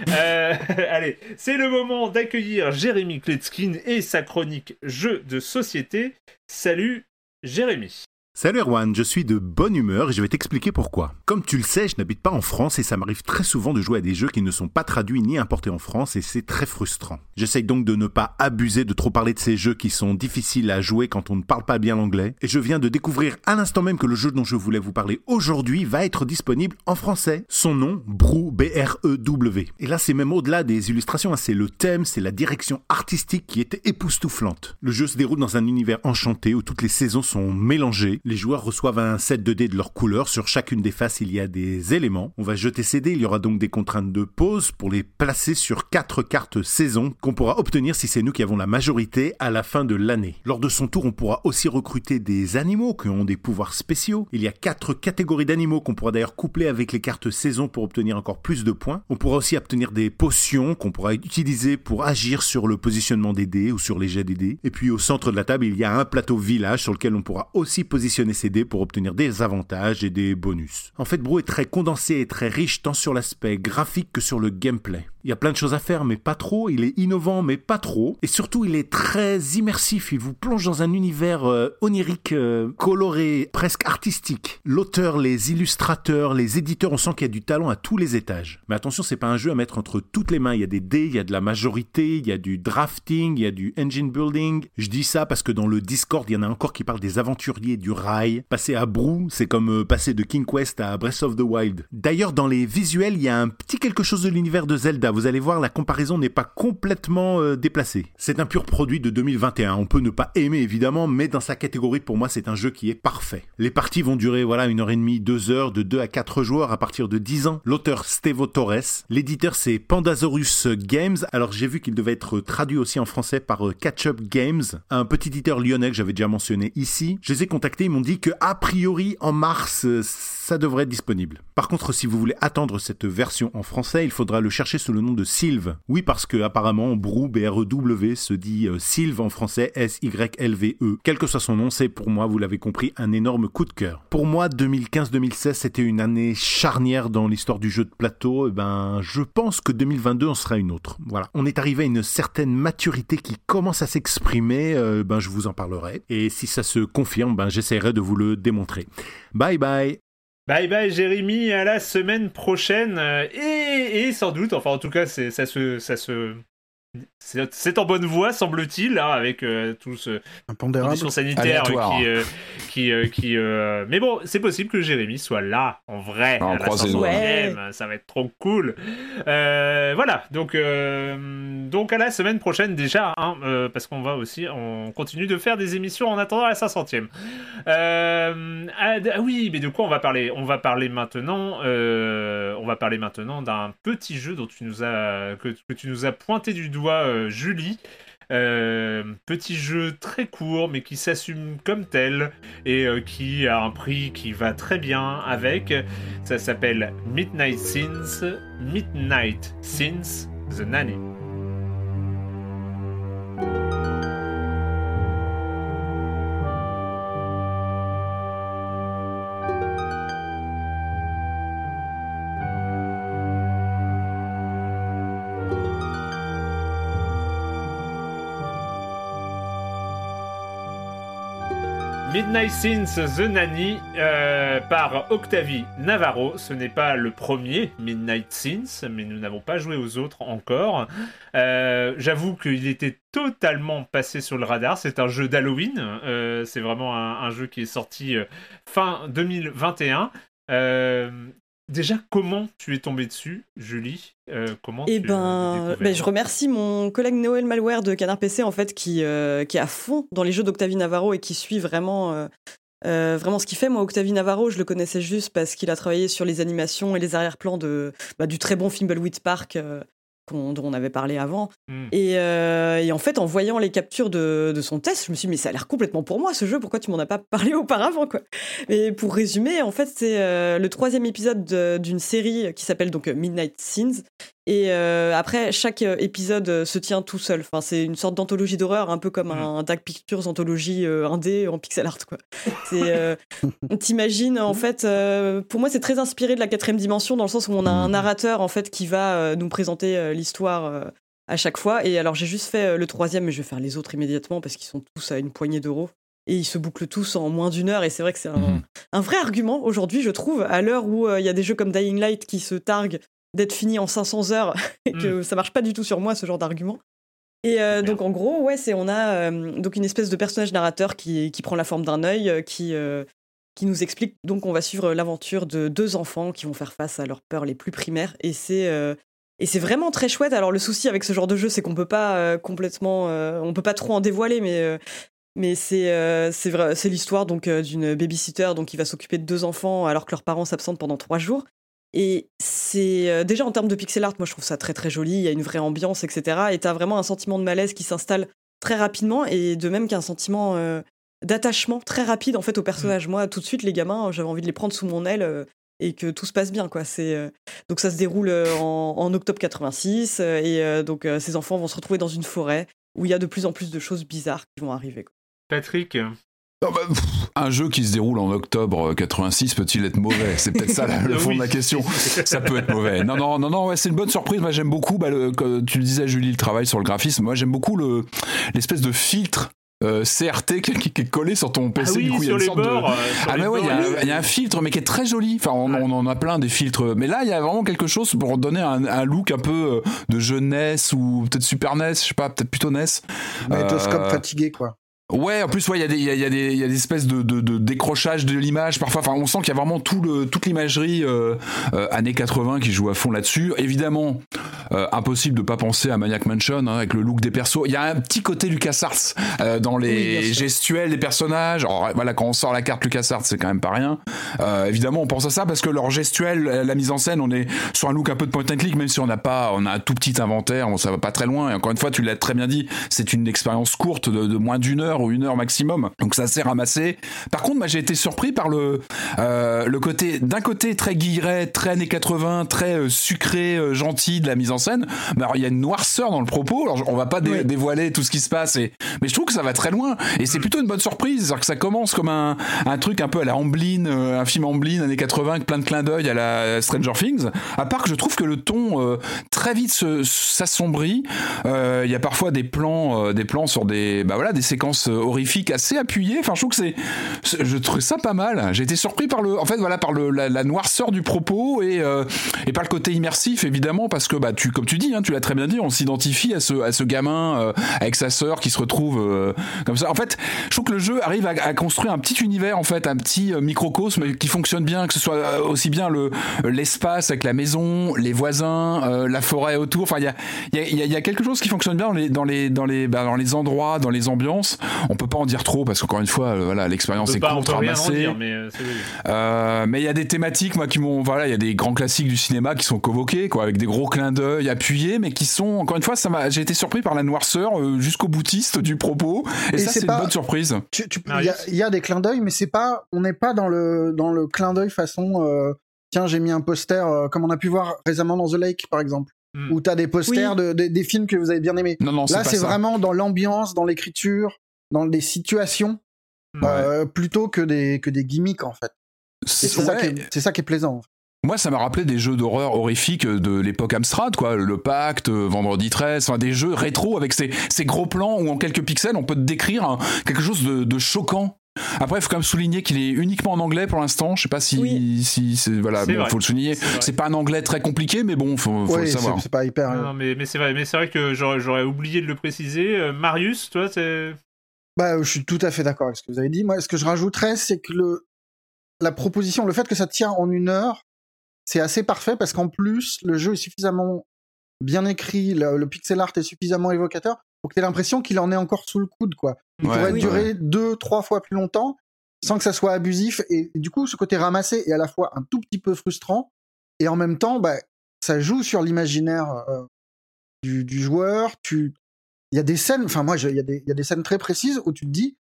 Euh, allez, c'est le moment d'accueillir Jérémy Kletskin et sa chronique Jeux de société. Salut Jérémy. Salut Erwan, je suis de bonne humeur et je vais t'expliquer pourquoi. Comme tu le sais, je n'habite pas en France et ça m'arrive très souvent de jouer à des jeux qui ne sont pas traduits ni importés en France et c'est très frustrant. J'essaye donc de ne pas abuser de trop parler de ces jeux qui sont difficiles à jouer quand on ne parle pas bien l'anglais et je viens de découvrir à l'instant même que le jeu dont je voulais vous parler aujourd'hui va être disponible en français. Son nom, Brou, B-R-E-W. Et là c'est même au-delà des illustrations, hein, c'est le thème, c'est la direction artistique qui était époustouflante. Le jeu se déroule dans un univers enchanté où toutes les saisons sont mélangées. Les joueurs reçoivent un set de dés de leur couleur. Sur chacune des faces, il y a des éléments. On va jeter ces dés. Il y aura donc des contraintes de pause pour les placer sur quatre cartes saison qu'on pourra obtenir si c'est nous qui avons la majorité à la fin de l'année. Lors de son tour, on pourra aussi recruter des animaux qui ont des pouvoirs spéciaux. Il y a quatre catégories d'animaux qu'on pourra d'ailleurs coupler avec les cartes saison pour obtenir encore plus de points. On pourra aussi obtenir des potions qu'on pourra utiliser pour agir sur le positionnement des dés ou sur les jets des dés. Et puis au centre de la table, il y a un plateau village sur lequel on pourra aussi positionner dés pour obtenir des avantages et des bonus. En fait, Bro est très condensé et très riche tant sur l'aspect graphique que sur le gameplay. Il y a plein de choses à faire, mais pas trop. Il est innovant, mais pas trop. Et surtout, il est très immersif. Il vous plonge dans un univers euh, onirique, euh, coloré, presque artistique. L'auteur, les illustrateurs, les éditeurs, on sent qu'il y a du talent à tous les étages. Mais attention, c'est pas un jeu à mettre entre toutes les mains. Il y a des dés, il y a de la majorité, il y a du drafting, il y a du engine building. Je dis ça parce que dans le Discord, il y en a encore qui parlent des aventuriers du rail. Passer à Brou, c'est comme euh, passer de King Quest à Breath of the Wild. D'ailleurs, dans les visuels, il y a un petit quelque chose de l'univers de Zelda vous allez voir, la comparaison n'est pas complètement euh, déplacée. C'est un pur produit de 2021. On peut ne pas aimer évidemment, mais dans sa catégorie, pour moi, c'est un jeu qui est parfait. Les parties vont durer voilà une heure et demie, deux heures, de 2 à 4 joueurs à partir de 10 ans. L'auteur Stevo Torres. L'éditeur c'est Pandasaurus Games. Alors j'ai vu qu'il devait être traduit aussi en français par euh, Catch Up Games, un petit éditeur lyonnais que j'avais déjà mentionné ici. Je les ai contactés, ils m'ont dit que a priori en mars euh, ça devrait être disponible. Par contre, si vous voulez attendre cette version en français, il faudra le chercher sous le nom de Sylve. Oui, parce que apparemment, Brou, B-R-E-W, se dit euh, Sylve en français, S-Y-L-V-E. Quel que soit son nom, c'est pour moi, vous l'avez compris, un énorme coup de cœur. Pour moi, 2015-2016, c'était une année charnière dans l'histoire du jeu de plateau. Et ben, je pense que 2022 en sera une autre. Voilà. On est arrivé à une certaine maturité qui commence à s'exprimer. Euh, ben, je vous en parlerai. Et si ça se confirme, ben, j'essaierai de vous le démontrer. Bye bye Bye bye Jérémy, à la semaine prochaine. Et, et sans doute, enfin en tout cas, ça se, ça se, c'est en bonne voie semble-t-il, hein, avec euh, tout ce conditions sanitaires qui, euh, qui, euh, qui, euh, Mais bon, c'est possible que Jérémy soit là en vrai. On à la 500e, doigts. Ça va être trop cool. Euh, voilà, donc euh, donc à la semaine prochaine déjà, hein, euh, parce qu'on va aussi, on continue de faire des émissions en attendant la 500e. Euh, ah, ah oui, mais de quoi on va parler? On va parler maintenant. euh, on va parler maintenant d'un petit jeu dont tu nous as que, que tu nous as pointé du doigt, euh, Julie. Euh, petit jeu très court mais qui s'assume comme tel et euh, qui a un prix qui va très bien avec. Ça s'appelle Midnight Sins, Midnight Sins The Nanny. Midnight Sins The Nanny euh, par Octavie Navarro. Ce n'est pas le premier Midnight Sins, mais nous n'avons pas joué aux autres encore. Euh, J'avoue qu'il était totalement passé sur le radar. C'est un jeu d'Halloween. Euh, C'est vraiment un, jeu qui est sorti fin 2021. Déjà, comment tu es tombé dessus, Julie? Euh, Comment Eh ben, ben, je remercie mon collègue Noël Malware de Canard PC en fait qui, euh, qui est à fond dans les jeux d'Octavie Navarro et qui suit vraiment, euh, vraiment ce qu'il fait. Moi, Octavie Navarro, je le connaissais juste parce qu'il a travaillé sur les animations et les arrière-plans de, bah, du très bon Thimbleweed Park dont on avait parlé avant. Hmm. Et, euh, et en fait, en voyant les captures de, de son test, je me suis dit, mais ça a l'air complètement pour moi ce jeu, pourquoi tu m'en as pas parlé auparavant quoi Et pour résumer, en fait, c'est euh, le troisième épisode de- d'une série qui s'appelle donc euh, Midnight Sins. Et euh, après, chaque euh, épisode euh, se tient tout seul. Enfin, c'est une sorte d'anthologie d'horreur, un peu comme un Dark Pictures anthologie euh, indé en pixel art. Quoi. Euh, t'imagines, en fait, euh, pour moi, c'est très inspiré de la quatrième dimension, dans le sens où on a un narrateur en fait qui va nous présenter l'histoire à chaque fois. Et alors, j'ai juste fait le troisième, mais je vais faire les autres immédiatement parce qu'ils sont tous à une poignée d'euros. Et ils se bouclent tous en moins d'une heure. Et c'est vrai que c'est un, un vrai argument aujourd'hui, je trouve, à l'heure où euh, il y a des jeux comme Dying Light qui se targuent d'être finis en 500 heures et que ça marche pas du tout sur moi, ce genre d'argument. Et euh, donc en gros, ouais, c'est on a euh, donc une espèce de personnage narrateur qui, qui prend la forme d'un œil, euh, qui euh, qui nous explique donc on va suivre l'aventure de deux enfants qui vont faire face à leurs peurs les plus primaires et c'est et c'est vraiment très chouette. Alors le souci avec ce genre de jeu, c'est qu'on peut pas complètement, on peut pas trop en dévoiler, mais mais c'est euh, c'est vrai, c'est l'histoire donc euh, d'une babysitter donc qui va s'occuper de deux enfants alors que leurs parents s'absentent pendant trois jours. Et c'est euh, déjà en termes de pixel art, moi je trouve ça très très joli. Il y a une vraie ambiance, etc. Et t'as vraiment un sentiment de malaise qui s'installe très rapidement et de même qu'un sentiment euh, d'attachement très rapide en fait au personnage. Moi, tout de suite, les gamins, j'avais envie de les prendre sous mon aile euh, et que tout se passe bien, quoi. C'est donc ça se déroule en, en octobre 86 euh, et donc ces enfants vont se retrouver dans une forêt où il y a de plus en plus de choses bizarres qui vont arriver. quoi. Patrick, Bah, pff, un jeu qui se déroule en octobre 86 peut-il être mauvais? C'est peut-être ça la- le fond Oui. de la question. Ça peut être mauvais. Non, non, non, non. Ouais, c'est une bonne surprise. Moi, j'aime beaucoup. Bah, le, comme tu le disais, Julie, le travail sur le graphisme. Moi, j'aime beaucoup le l'espèce de filtre euh, CRT qui, qui- qui est collé sur ton PC. ah oui, du coup, il y a sur une les sorte de- bords. euh, Ah mais ouais, il y, a- il y a un filtre mais qui est très joli. Enfin, on, on en a plein des filtres. Mais là, il y a vraiment quelque chose pour donner un, un look un peu euh, de jeunesse ou peut-être Super NES, je sais pas, peut-être plutôt NES. Magnétoscope Euh, fatigué, quoi. Ouais, en plus, ouais, il y a des, il y a, y a des, il y a des espèces de, de, de décrochage de l'image. Parfois, enfin, on sent qu'il y a vraiment tout le, toute l'imagerie euh, euh, années 80 qui joue à fond là-dessus. Évidemment, euh, impossible de pas penser à Maniac Mansion hein, avec le look des persos. Il y a un petit côté LucasArts dans les gestuels des personnages. Alors voilà, quand on sort la carte LucasArts, c'est quand même pas rien. Évidemment, on pense à ça parce que leur gestuel, la mise en scène, on est sur un look un peu de point and click, même si on n'a pas, on a un tout petit inventaire, on, ça va pas très loin. Et encore une fois, tu l'as très bien dit, c'est une expérience courte de, de moins d'une heure ou une heure maximum. Donc ça s'est ramassé. Par contre, moi j'ai été surpris par le euh, le côté d'un côté très guilleret, très années 80, très euh, sucré, euh, gentil de la mise en scène. Mais alors il y a une noirceur dans le propos. Alors on va pas dé- Oui. dévoiler tout ce qui se passe, et... mais je trouve que ça va très loin. Et c'est plutôt une bonne surprise. C'est-à-dire que ça commence comme un, un truc un peu à la Amblin, un film Amblin années 80 avec plein de clins d'œil à la Stranger Things. À part que je trouve que le ton très vite s'assombrit. Il y a parfois des plans, des plans sur des, bah voilà, des séquences euh, horrifiques assez appuyées. Enfin, je trouve que c'est, je trouve ça pas mal. J'ai été surpris par le, en fait, voilà, par le, la, noirceur du propos et euh, et par le côté immersif évidemment parce que bah tu, comme tu dis, hein, tu l'as très bien dit, on s'identifie à ce à ce gamin euh, avec sa sœur qui se retrouve euh, comme ça. En fait, je trouve que le jeu arrive à, à construire un petit univers en fait, un petit euh, microcosme qui fonctionne bien, que ce soit euh, aussi bien le l'espace avec la maison, les voisins, la forêt autour. Enfin, il y a y a, y a- y a quelque chose qui fonctionne bien dans les dans les dans les bah, dans les endroits, dans les ambiances. On peut pas en dire trop parce qu'encore une fois, euh, voilà, l'expérience est pas, courte, rien en ramassée. dire, mais euh, Euh, mais il y a des thématiques moi qui m'ont voilà il y a des grands classiques du cinéma qui sont convoqués quoi avec des gros clins d'œil appuyés mais qui sont encore une fois ça m'a j'ai été surpris par la noirceur euh, jusqu'au boutiste du propos et, Et ça c'est pas- une bonne surprise Tu, tu, il, y a, y des clins d'œil, mais c'est pas, on n'est pas dans le, dans le clin d'œil façon, euh, tiens, j'ai mis un poster, euh, comme on a pu voir récemment dans The Lake, par exemple, Hmm. où t'as des posters Oui. de, de- des films que vous avez bien aimés. non non Là, c'est vraiment dans l'ambiance, dans l'écriture, dans des situations, euh, plutôt que des, que des gimmicks, en fait. C'est ça, qui est- c'est ça qui est plaisant. en fait. Moi, ça m'a rappelé des jeux d'horreur horrifiques de l'époque Amstrad, quoi. Le Pacte, euh, Vendredi 13, enfin, des jeux rétro avec ces, ces gros plans où en quelques pixels, on peut te décrire un- quelque chose de, de choquant. Après, il faut quand même souligner qu'il est uniquement en anglais pour l'instant. Je sais pas si, Oui. si c'est- voilà, bon, faut le souligner. C'est pas un anglais très compliqué, mais bon, faut, faut le Oui, savoir. c'est pas hyper. Non, euh, mais, mais c'est vrai, mais c'est vrai que j'aurais, j'aurais oublié de le préciser. Euh, Marius, toi, c'est. Bah, je suis tout à fait d'accord avec ce que vous avez dit. Moi, ce que je rajouterais, c'est que le, la proposition, le fait que ça tient en une heure, c'est assez parfait parce qu'en plus, le jeu est suffisamment bien écrit, le, le pixel art est suffisamment évocateur pour que tu aies l'impression qu'il en est encore sous le coude, quoi. Il Ouais, pourrait durer deux, trois fois plus longtemps sans que ça soit abusif. Et, et du coup, ce côté ramassé est à la fois un tout petit peu frustrant et en même temps, bah, ça joue sur l'imaginaire euh, du, du joueur. Tu, il y a des scènes, enfin moi, il y, a des- il y a des scènes très précises où tu te dis,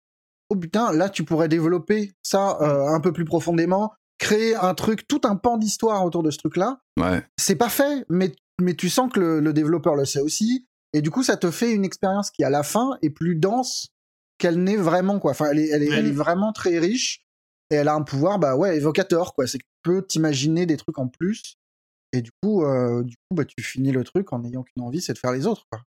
oh putain, là tu pourrais développer ça euh, un peu plus profondément, créer un truc, tout un pan d'histoire autour de ce truc-là. Ouais. C'est pas fait, mais, mais tu sens que le, le développeur le sait aussi, et du coup ça te fait une expérience qui à la fin est plus dense qu'elle n'est vraiment quoi. Enfin, elle est, elle est, elle est vraiment très riche et elle a un pouvoir, bah ouais, évocateur quoi. C'est que tu peux t'imaginer des trucs en plus. Et du coup, euh, du coup, bah tu finis le truc en n'ayant qu'une envie, c'est de faire les autres. Quoi.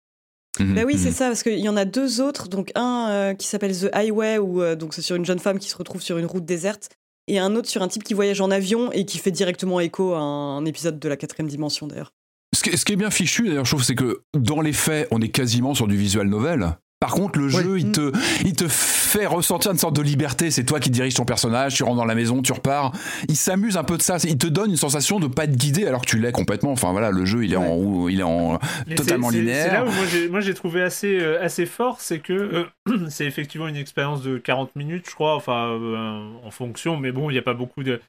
Mhm, Bah oui, mhm. c'est ça, parce qu'il y en a deux autres. Donc un euh, qui s'appelle The Highway, où euh, donc c'est sur une jeune femme qui se retrouve sur une route déserte, et un autre sur un type qui voyage en avion et qui fait directement écho à un épisode de la quatrième dimension d'ailleurs. Ce qui, ce qui est bien fichu, d'ailleurs, je trouve, c'est que dans les faits, on est quasiment sur du visual novel. Par contre, le jeu, il te, il te fait ressentir une sorte de liberté. C'est toi qui diriges ton personnage, tu rentres dans la maison, tu repars. Il s'amuse un peu de ça. Il te donne une sensation de pas être guidé alors que tu l'es complètement. Enfin voilà, le jeu, il est en roue, il est en Mais totalement linéaire. C'est là où moi j'ai, moi j'ai trouvé assez, euh, assez fort, c'est que euh, c'est effectivement une expérience de 40 minutes, je crois, enfin euh, en fonction, mais bon, il n'y a pas beaucoup de.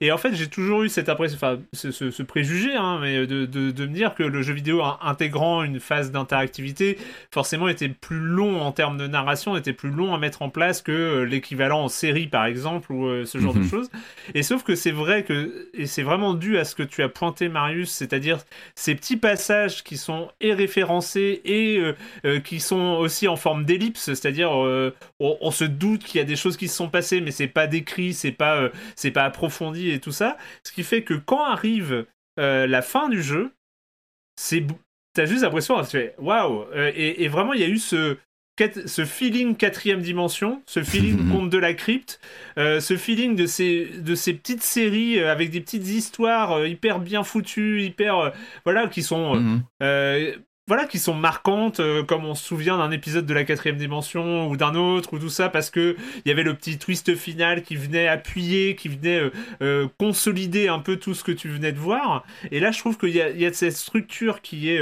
Et en fait, j'ai toujours eu cette impression, enfin, ce, ce- ce préjugé, hein, mais de, de, de me dire que le jeu vidéo in- intégrant une phase d'interactivité, forcément, était plus long en termes de narration, était plus long à mettre en place que euh, l'équivalent en série, par exemple, ou euh, ce genre de Mhm. choses. Et sauf que c'est vrai que, et c'est vraiment dû à ce que tu as pointé, Marius, c'est-à-dire ces petits passages qui sont et référencés et euh, euh, qui sont aussi en forme d'ellipse, c'est-à-dire on, on se doute qu'il y a des choses qui se sont passées, mais c'est pas décrit, c'est pas, c'est pas approfondi et tout ça. Ce qui fait que quand arrive euh, la fin du jeu, c'est t'as juste l'impression, tu fais waouh, Euh, et, et vraiment il y a eu ce feeling quatrième dimension, ce feeling conte de la crypte, euh, ce feeling de ces, de ces petites séries avec des petites histoires hyper bien foutues, hyper. euh, voilà, qui sont. Mhm. Voilà, qui sont marquantes, euh, comme on se souvient d'un épisode de la quatrième dimension ou d'un autre ou tout ça, parce que il y avait le petit twist final qui venait appuyer, qui venait euh, euh, consolider un peu tout ce que tu venais de voir. Et là, je trouve qu'il y y a cette structure qui est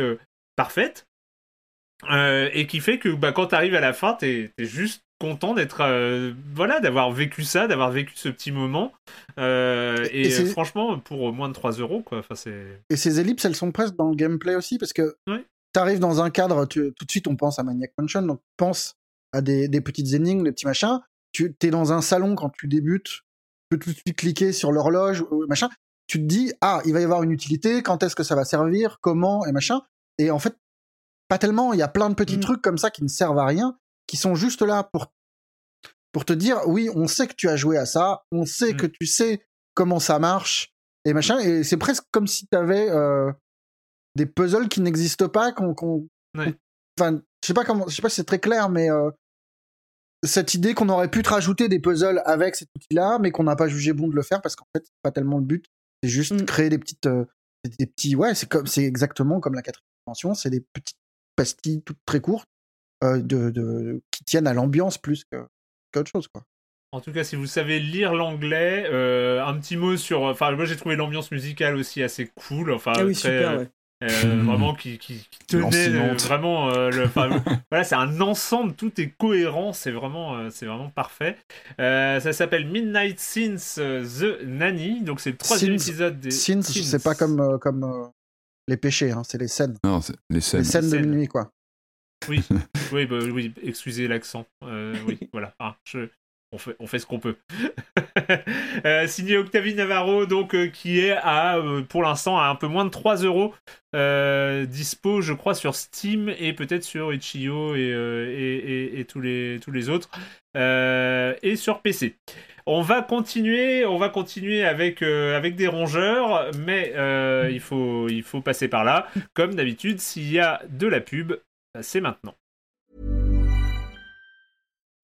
parfaite et qui fait que bah, quand tu arrives à la fin, t'es es juste content d'être voilà d'avoir vécu ça d'avoir vécu ce petit moment et, franchement pour moins de 3 euros quoi enfin c'est Et ces ellipses, elles sont presque dans le gameplay aussi, parce que Ouais. Tu arrives dans un cadre, tu- tout de suite on pense à Maniac Mansion, donc pense à des, des petites énigmes, des petits machins. Tu es dans un salon quand tu débutes, tu peux tout de suite cliquer sur l'horloge, ou machin. Tu te dis, ah, il va y avoir une utilité, quand est-ce que ça va servir, comment, et machin. Et en fait, pas tellement, il y a plein de petits Mm. trucs comme ça qui ne servent à rien, qui sont juste là pour, pour te dire, oui, on sait que tu as joué à ça, on sait Mm. que tu sais comment ça marche, et machin. Et c'est presque comme si tu avais des puzzles qui n'existent pas, qu'on. qu'on- Ouais. Enfin, je sais pas comment, je sais pas si c'est très clair, mais euh, cette idée qu'on aurait pu te rajouter des puzzles avec cet outil-là, mais qu'on n'a pas jugé bon de le faire parce qu'en fait, c'est pas tellement le but. C'est juste Mm. créer des petites, euh, des petits, ouais, c'est comme, c'est exactement comme la quatrième dimension, c'est des petites pastilles toutes très courtes euh, de, de- qui tiennent à l'ambiance plus que qu'autre chose, quoi. En tout cas, si vous savez lire l'anglais, euh, un petit mot sur. Enfin, moi j'ai trouvé l'ambiance musicale aussi assez cool. Enfin, Ah oui, très, super, ouais. Euh, vraiment qui, qui, qui tenait euh, vraiment. euh, le, enfin, voilà, c'est un ensemble, tout est cohérent, c'est vraiment, euh, c'est vraiment parfait. Euh, ça s'appelle Midnight Sins The Nanny, donc c'est le troisième Sins- épisode des. Sins, c'est pas comme, euh, comme euh, les péchés, hein, c'est les scènes. Non, c'est les scènes. Les scènes de Scènes. minuit, quoi. Oui, oui, bah, oui, excusez l'accent. Euh, oui, voilà. Ah, je- on, fait, ce qu'on peut. Euh, signé Octavie Navarro, donc, euh, qui est à, euh, pour l'instant, à un peu moins de 3 euros. dispo, je crois, sur Steam et peut-être sur Itch.io et, tous, les, autres. Et sur PC. On va continuer, on va continuer avec, avec des rongeurs, mais il, faut, il faut passer par là. Comme d'habitude, s'il y a de la pub, c'est maintenant.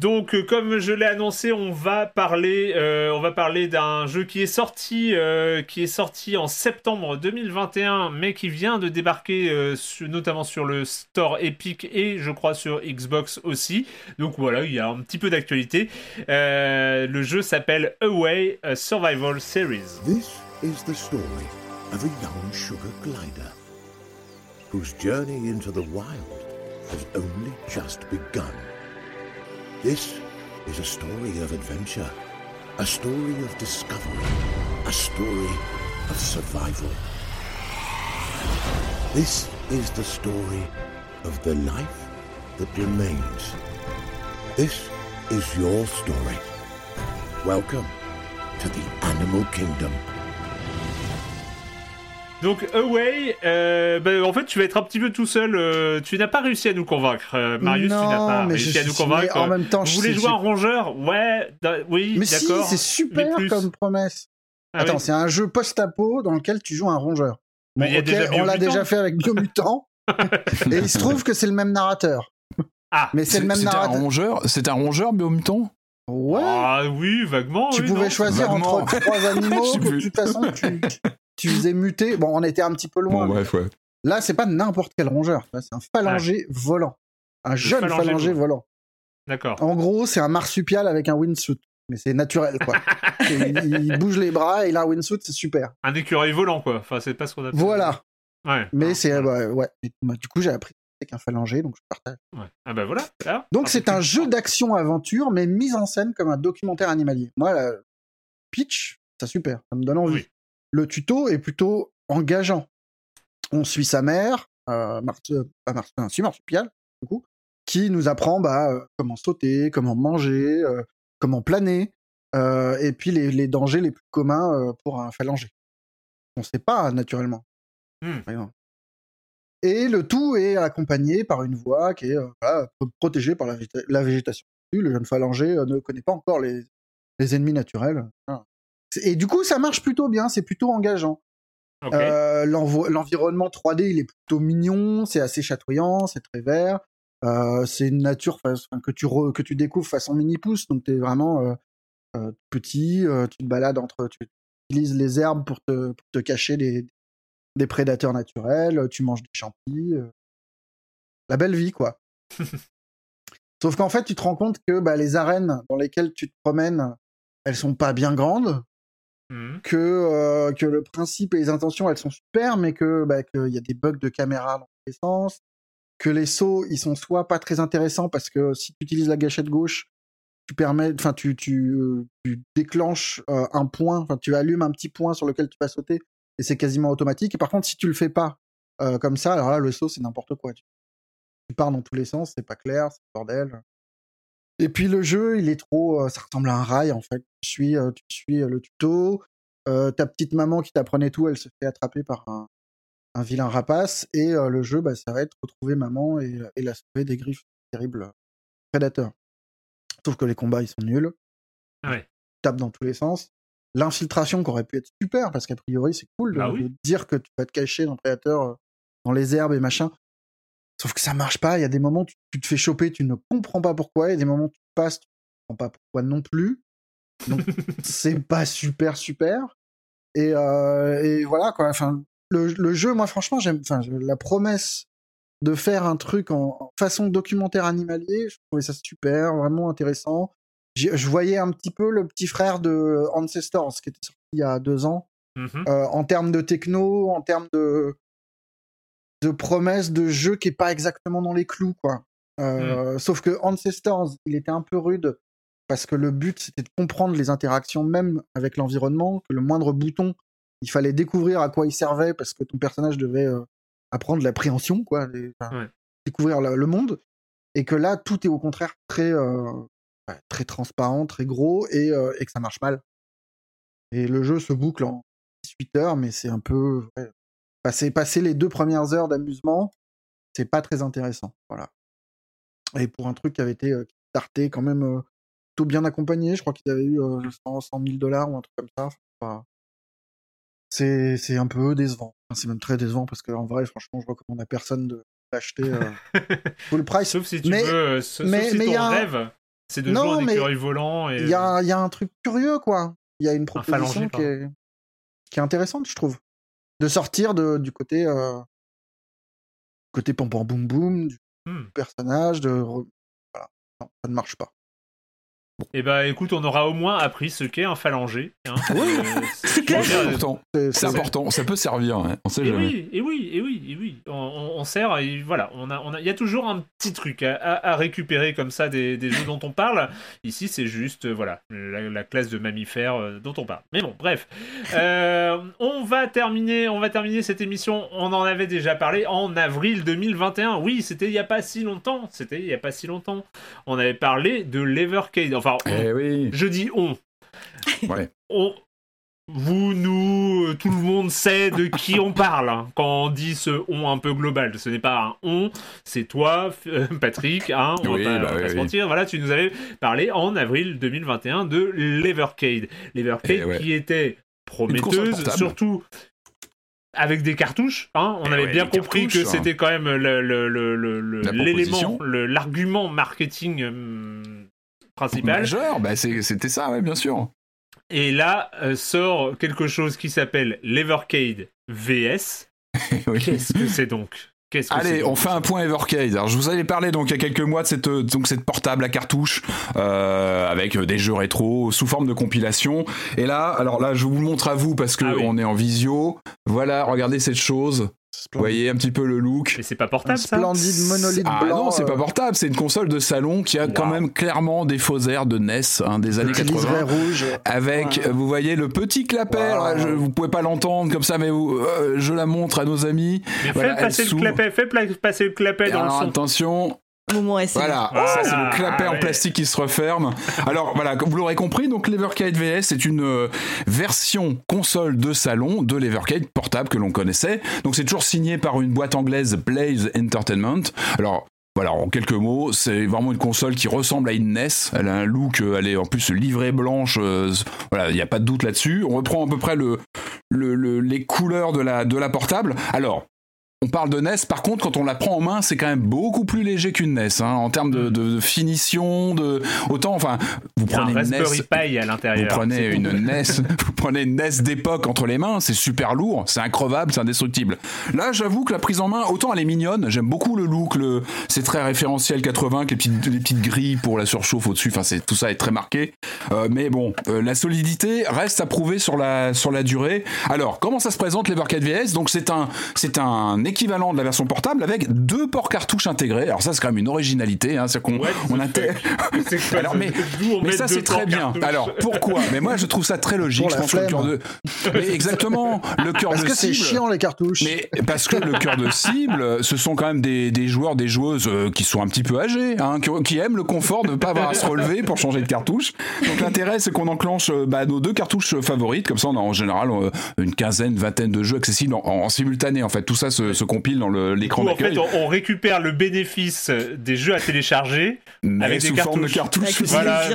Donc, euh, comme je l'ai annoncé, on va parler, euh, on va parler d'un jeu qui est sorti, euh, qui en septembre 2021, mais qui vient de débarquer, notamment sur le store Epic et je crois sur Xbox aussi. Donc voilà, il y a un petit peu d'actualité. Le jeu s'appelle Away Survival Series. This is the story of a young sugar glider whose journey into the wild has only just begun. This is a story of adventure, a story of discovery, a story of survival. This is the story of the life that remains. This is your story. Welcome to the Animal Kingdom. Donc Away, euh, ben, en fait, tu vas être un petit peu tout seul. euh, tu n'as pas réussi à nous convaincre, euh, Marius. tu n'as Non, pas mais réussi je à nous suis- convaincre. mais en même temps, vous je voulez sais- jouer je- un rongeur Ouais, oui, Mais si, d'accord. c'est super Mais plus. comme promesse. Ah Attends, oui. c'est un jeu post-apo dans lequel tu joues un rongeur. Mais il y a ok, déjà on l'a déjà fait avec Biomutant. et il se trouve que c'est le même narrateur. Ah, Mais c'est le même C'était un narrateur. rongeur, c'est un rongeur biomutant Ouais. Ah oui, vaguement. tu oui, pouvais non. choisir Vaguement. entre trois animaux de toute façon tu, tu faisais muter. Bon, on était un petit peu loin. Bon, bref, ouais. Là, c'est pas n'importe quel rongeur. C'est un phalangé volant. Un jeune phalangé phalangé volant. D'accord. En gros, c'est un marsupial avec un wingsuit. Mais c'est naturel, quoi. Il, il bouge les bras et il a un wingsuit, c'est super. Un écureuil volant, quoi. Enfin, c'est pas ce qu'on appelle. Voilà. Ouais. Mais Ah, c'est. ouais. bah, ouais. Et, bah, du coup, j'ai appris avec un phalangé, donc je partage. Ouais. Ah bah voilà. Ah, Donc c'est un jeu d'action-aventure, mais mis en scène comme un documentaire animalier. Moi, la pitch, ça super, ça me donne envie. Oui. Le tuto est plutôt engageant. On suit sa mère, euh, euh, pas Mar- un si marsupial, du coup, qui nous apprend bah, euh, comment sauter, comment manger, euh, comment planer, euh, et puis les, les dangers les plus communs euh, pour un phalangé. On ne sait pas naturellement. Hmm. Et le tout est accompagné par une voix qui est euh, voilà, protégée par la, végéta- la végétation. Le jeune phalangé euh, ne connaît pas encore les, les ennemis naturels. Voilà. Et du coup, ça marche plutôt bien, c'est plutôt engageant. Euh, L'environnement 3D, il est plutôt mignon, c'est assez chatoyant, c'est très vert. Euh, c'est une nature que, tu re- que tu découvres façon mini-pouce, donc tu es vraiment euh, petit, tu te balades entre. Tu utilises les herbes pour te, pour te cacher des, des prédateurs naturels, tu manges des champis. La belle vie, quoi. Sauf qu'en fait, tu te rends compte que bah, les arènes dans lesquelles tu te promènes, elles sont pas bien grandes Mhm. que, euh, que le principe et les intentions, elles sont super, mais que bah, qu'il y a des bugs de caméra dans tous les sens, que les sauts, ils sont soit pas très intéressants parce que si tu utilises la gâchette gauche, tu permets, enfin tu, tu, euh, tu déclenches euh, un point, enfin tu allumes un petit point sur lequel tu vas sauter et c'est quasiment automatique. Et par contre, si tu le fais pas comme ça, alors là le saut c'est n'importe quoi. Tu, pars dans tous les sens, c'est pas clair, c'est bordel. Et puis le jeu, il est trop, euh, ça ressemble à un rail en fait. Tu suis, euh, tu suis euh, le tuto. euh, ta petite maman qui t'apprenait tout, elle se fait attraper par un, un vilain rapace. Et euh, le jeu, bah, ça va être retrouver maman et, et la sauver des griffes terribles prédateurs. Sauf que les combats, ils sont nuls. Ouais. Tu tapes dans tous les sens. L'infiltration qui aurait pu être super, parce qu'a priori, c'est cool de, Bah oui. de dire que tu vas te cacher d'un prédateur dans les herbes et machin. Sauf que ça marche pas. Il y a des moments où tu, tu te fais choper, tu ne comprends pas pourquoi. Il y a des moments où tu passes, tu ne comprends pas pourquoi non plus. Donc, c'est pas super, super. Et, euh, et voilà, quoi. Enfin, le, le jeu, moi, franchement, j'aime. Enfin, la promesse de faire un truc en, en façon documentaire animalier, je trouvais ça super, vraiment intéressant. Je voyais un petit peu le petit frère de Ancestors, qui était sorti il y a deux ans, Mhm. euh, en termes de techno, en termes de, de promesses de jeu qui est pas exactement dans les clous, quoi. Euh, Sauf que Ancestors, il était un peu rude parce que le but c'était de comprendre les interactions même avec l'environnement, que le moindre bouton, il fallait découvrir à quoi il servait parce que ton personnage devait euh, apprendre l'appréhension, quoi, les- enfin, Ouais. découvrir le, le monde, et que là tout est au contraire très euh, ouais, très transparent, très gros et, et que ça marche mal. Et le jeu se boucle en 18 heures, mais c'est un peu ouais, passer passer les deux premières heures d'amusement, c'est pas très intéressant, voilà. Et pour un truc qui avait été euh, starté quand même euh, plutôt bien accompagné, je crois qu'ils avaient eu euh, 100, 100 000 dollars ou un truc comme ça. Enfin, c'est c'est un peu décevant. Enfin, c'est même très décevant parce qu'en vrai, franchement, je recommande à personne de l'acheter euh, full price. Sauf si tu Mais- veux, euh, sauf mais- si mais ton y a un- rêve, c'est de Non, jouer en mais écureuil volant et Il y a, il y a un truc curieux, quoi. Il y a une proposition phalanger, qui est, qui est intéressante, je trouve. De sortir de, du côté euh, côté pam pam boum boum du Hmm. personnage. De voilà. Non, ça ne marche pas. Et bah écoute, on aura au moins appris ce qu'est un phalanger. hein. Oui, Euh, c'est clair. important. C'est- important. Ça peut servir. hein. On sait Et jamais. oui, et oui, et oui, et oui. On, on- on sert et voilà, on a, on a, il y a toujours un petit truc à, à- à récupérer comme ça des, des jeux dont on parle. Ici, c'est juste, euh, voilà, la, la classe de mammifères euh, dont on parle. Mais bon, bref, Euh, on va terminer, on va terminer cette émission. On en avait déjà parlé en avril 2021. Oui, c'était il y a pas si longtemps. C'était il y a pas si longtemps. On avait parlé de l'Evercade. Enfin, on- Eh oui. je dis on. Ouais. On- vous, nous, euh, tout le monde sait de qui on parle hein, quand on dit ce on un peu global. Ce n'est pas un on, c'est toi, euh, Patrick. Hein, on Oui, va pas, bah on va oui, pas se mentir. Voilà, tu nous avais parlé en avril 2021 de l'Evercade. L'Evercade Eh ouais. qui était prometteuse, surtout avec des cartouches. Hein, on Eh avait ouais, bien compris que hein. c'était quand même le- le- le- l'élément, l'argument marketing hum, principal. Majeur, bah c'était ça, ouais, bien sûr. Et là euh, sort quelque chose qui s'appelle l'Evercade VS. Oui. Qu'est-ce que c'est donc? Que Allez, on fait un point Evercade. Alors, je vous avais parlé donc il y a quelques mois de cette euh, donc cette portable à cartouche euh, avec des jeux rétro sous forme de compilation. Et là, alors là, je vous le montre à vous parce que Ah oui. on est en visio. Voilà, regardez cette chose. Vous voyez un petit peu le look. Mais c'est pas Un portable ça splendide monolithe Ah blanc. non, c'est pas euh, portable, c'est une console de salon qui a quand même clairement des faux airs de NES hein, des années petit 80. liseré rouge. Avec, Wow. vous voyez, le petit clapet. Wow. Là, je- vous pouvez pas l'entendre comme ça, mais vous- euh, je la montre à nos amis. Mais Voilà, fais passer le clapet, fais passer le clapet Et dans alors le son. attention, Moment voilà, Voilà. ça c'est le clapet Ah en ouais. plastique qui se referme. Alors voilà, comme vous l'aurez compris, donc l'Evercade VS c'est une euh, version console de salon de l'Evercade portable que l'on connaissait. Donc c'est toujours signé par une boîte anglaise Blaze Entertainment. Alors voilà, en quelques mots, c'est vraiment une console qui ressemble à une NES. Elle a un look, euh, elle est en plus livrée blanche. euh, voilà, il n'y a pas de doute là-dessus. On reprend à peu près le, le- le- les couleurs de la, de la portable. Alors, on parle de NES, par contre, quand on la prend en main, c'est quand même beaucoup plus léger qu'une NES, hein, en termes de, de- de finition, de autant, enfin, vous un prenez une Raspberry NES, Pi à vous prenez une. NES, vous prenez une NES d'époque entre les mains, c'est super lourd, c'est increvable, c'est indestructible. Là, j'avoue que la prise en main, autant elle est mignonne, j'aime beaucoup le look, le, c'est très référentiel 80, avec les petites, les petites grilles pour la surchauffe au-dessus, enfin, c'est, tout ça est très marqué. Euh, mais bon, euh, la solidité reste à prouver sur la, sur la durée. Alors, comment ça se présente l'Evercade VS Donc, c'est un, c'est un équivalent de la version portable avec deux ports cartouches intégrés. Alors, ça, c'est quand même une originalité, hein, c'est qu'on, on the intègre. Alors, mais- Mais ça c'est très ports bien. cartouches Alors pourquoi? Mais moi je trouve ça très logique. Pour je pense que le cœur de. Mais exactement. Le cœur Parce de que c'est chiant les cartouches. Mais parce que le cœur de cible, ce sont quand même des, des joueurs, des joueuses euh, qui sont un petit peu âgés, hein, qui, qui aiment le confort de ne pas avoir à se relever pour changer de cartouche. Donc l'intérêt, c'est qu'on enclenche euh, bah, nos deux cartouches favorites, comme ça on a en général euh, une quinzaine, vingtaine de jeux accessibles en, en simultané. En fait, tout ça se, se compile dans l'écran Ou en d'accueil, fait, on, on récupère le bénéfice des jeux à télécharger mais avec des sous forme de cartouches. Avec Voilà, mais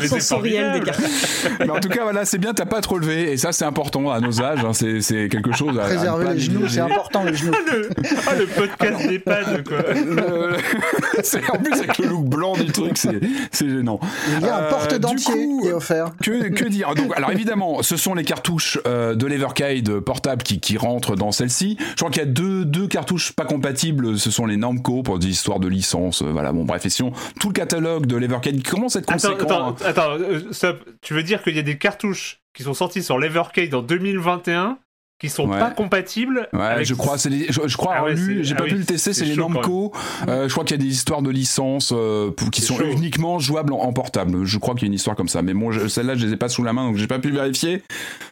des cartouches. Mais en tout cas, voilà, c'est bien, t'as pas à te relever, et ça c'est important à nos âges. hein, c'est, quelque chose à, à Préserver pas les genoux, c'est important les genoux. le, ah, le podcast d'EHPAD, quoi. Le- c'est en plus avec le look blanc du truc, c'est, gênant. Il y a un Euh, porte-dentier du coup, qui est offert. Que, que dire? Donc, alors évidemment, ce sont les cartouches euh, de l'Evercade portable qui, qui rentrent dans celle-ci. Je crois qu'il y a deux, deux cartouches pas compatibles. Ce sont les Namco pour des histoires de licence. euh, voilà, bon, bref, et sinon, tout le catalogue de l'Evercade qui commence à être Attends, conséquent. attends, hein. attends, euh, stop. Tu veux dire qu'il y a des cartouches qui sont sorties sur l'Evercade en 2021 qui sont Ouais. pas compatibles Ouais, avec- je crois, c'est les- je, je crois Ah ouais, j'ai ah pas oui, pu le tester, c'est les quand Namco. Euh, je crois qu'il y a des histoires de licences euh, pour- qui sont chaud. uniquement jouables en, en portable. Je crois qu'il y a une histoire comme ça, mais bon, celle-là, je les ai pas sous la main, donc j'ai pas pu vérifier.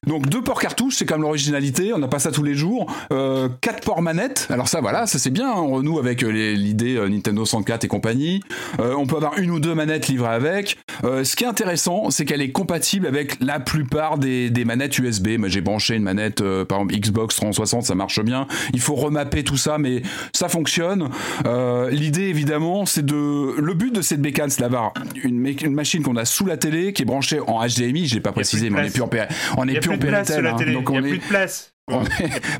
Donc deux ports cartouches, c'est comme l'originalité. On n'a pas ça tous les jours. Euh, quatre ports manettes. Alors ça, voilà, ça c'est bien. hein, On renoue avec euh, l'idée Nintendo 64 et compagnie. On peut avoir une ou deux manettes livrées avec. Ce qui est intéressant, c'est qu'elle est compatible avec la plupart des, des manettes USB. Moi, j'ai branché une manette, euh, par exemple Xbox 360, ça marche bien. Il faut remapper tout ça, mais ça fonctionne. Euh, L'idée, évidemment, c'est de. Le but de cette bécane, c'est d'avoir une, machine qu'on a sous la télé, qui est branchée en HDMI. Je l'ai pas précisé, mais on est plus en, on est plus en hein. donc on est. plus de place.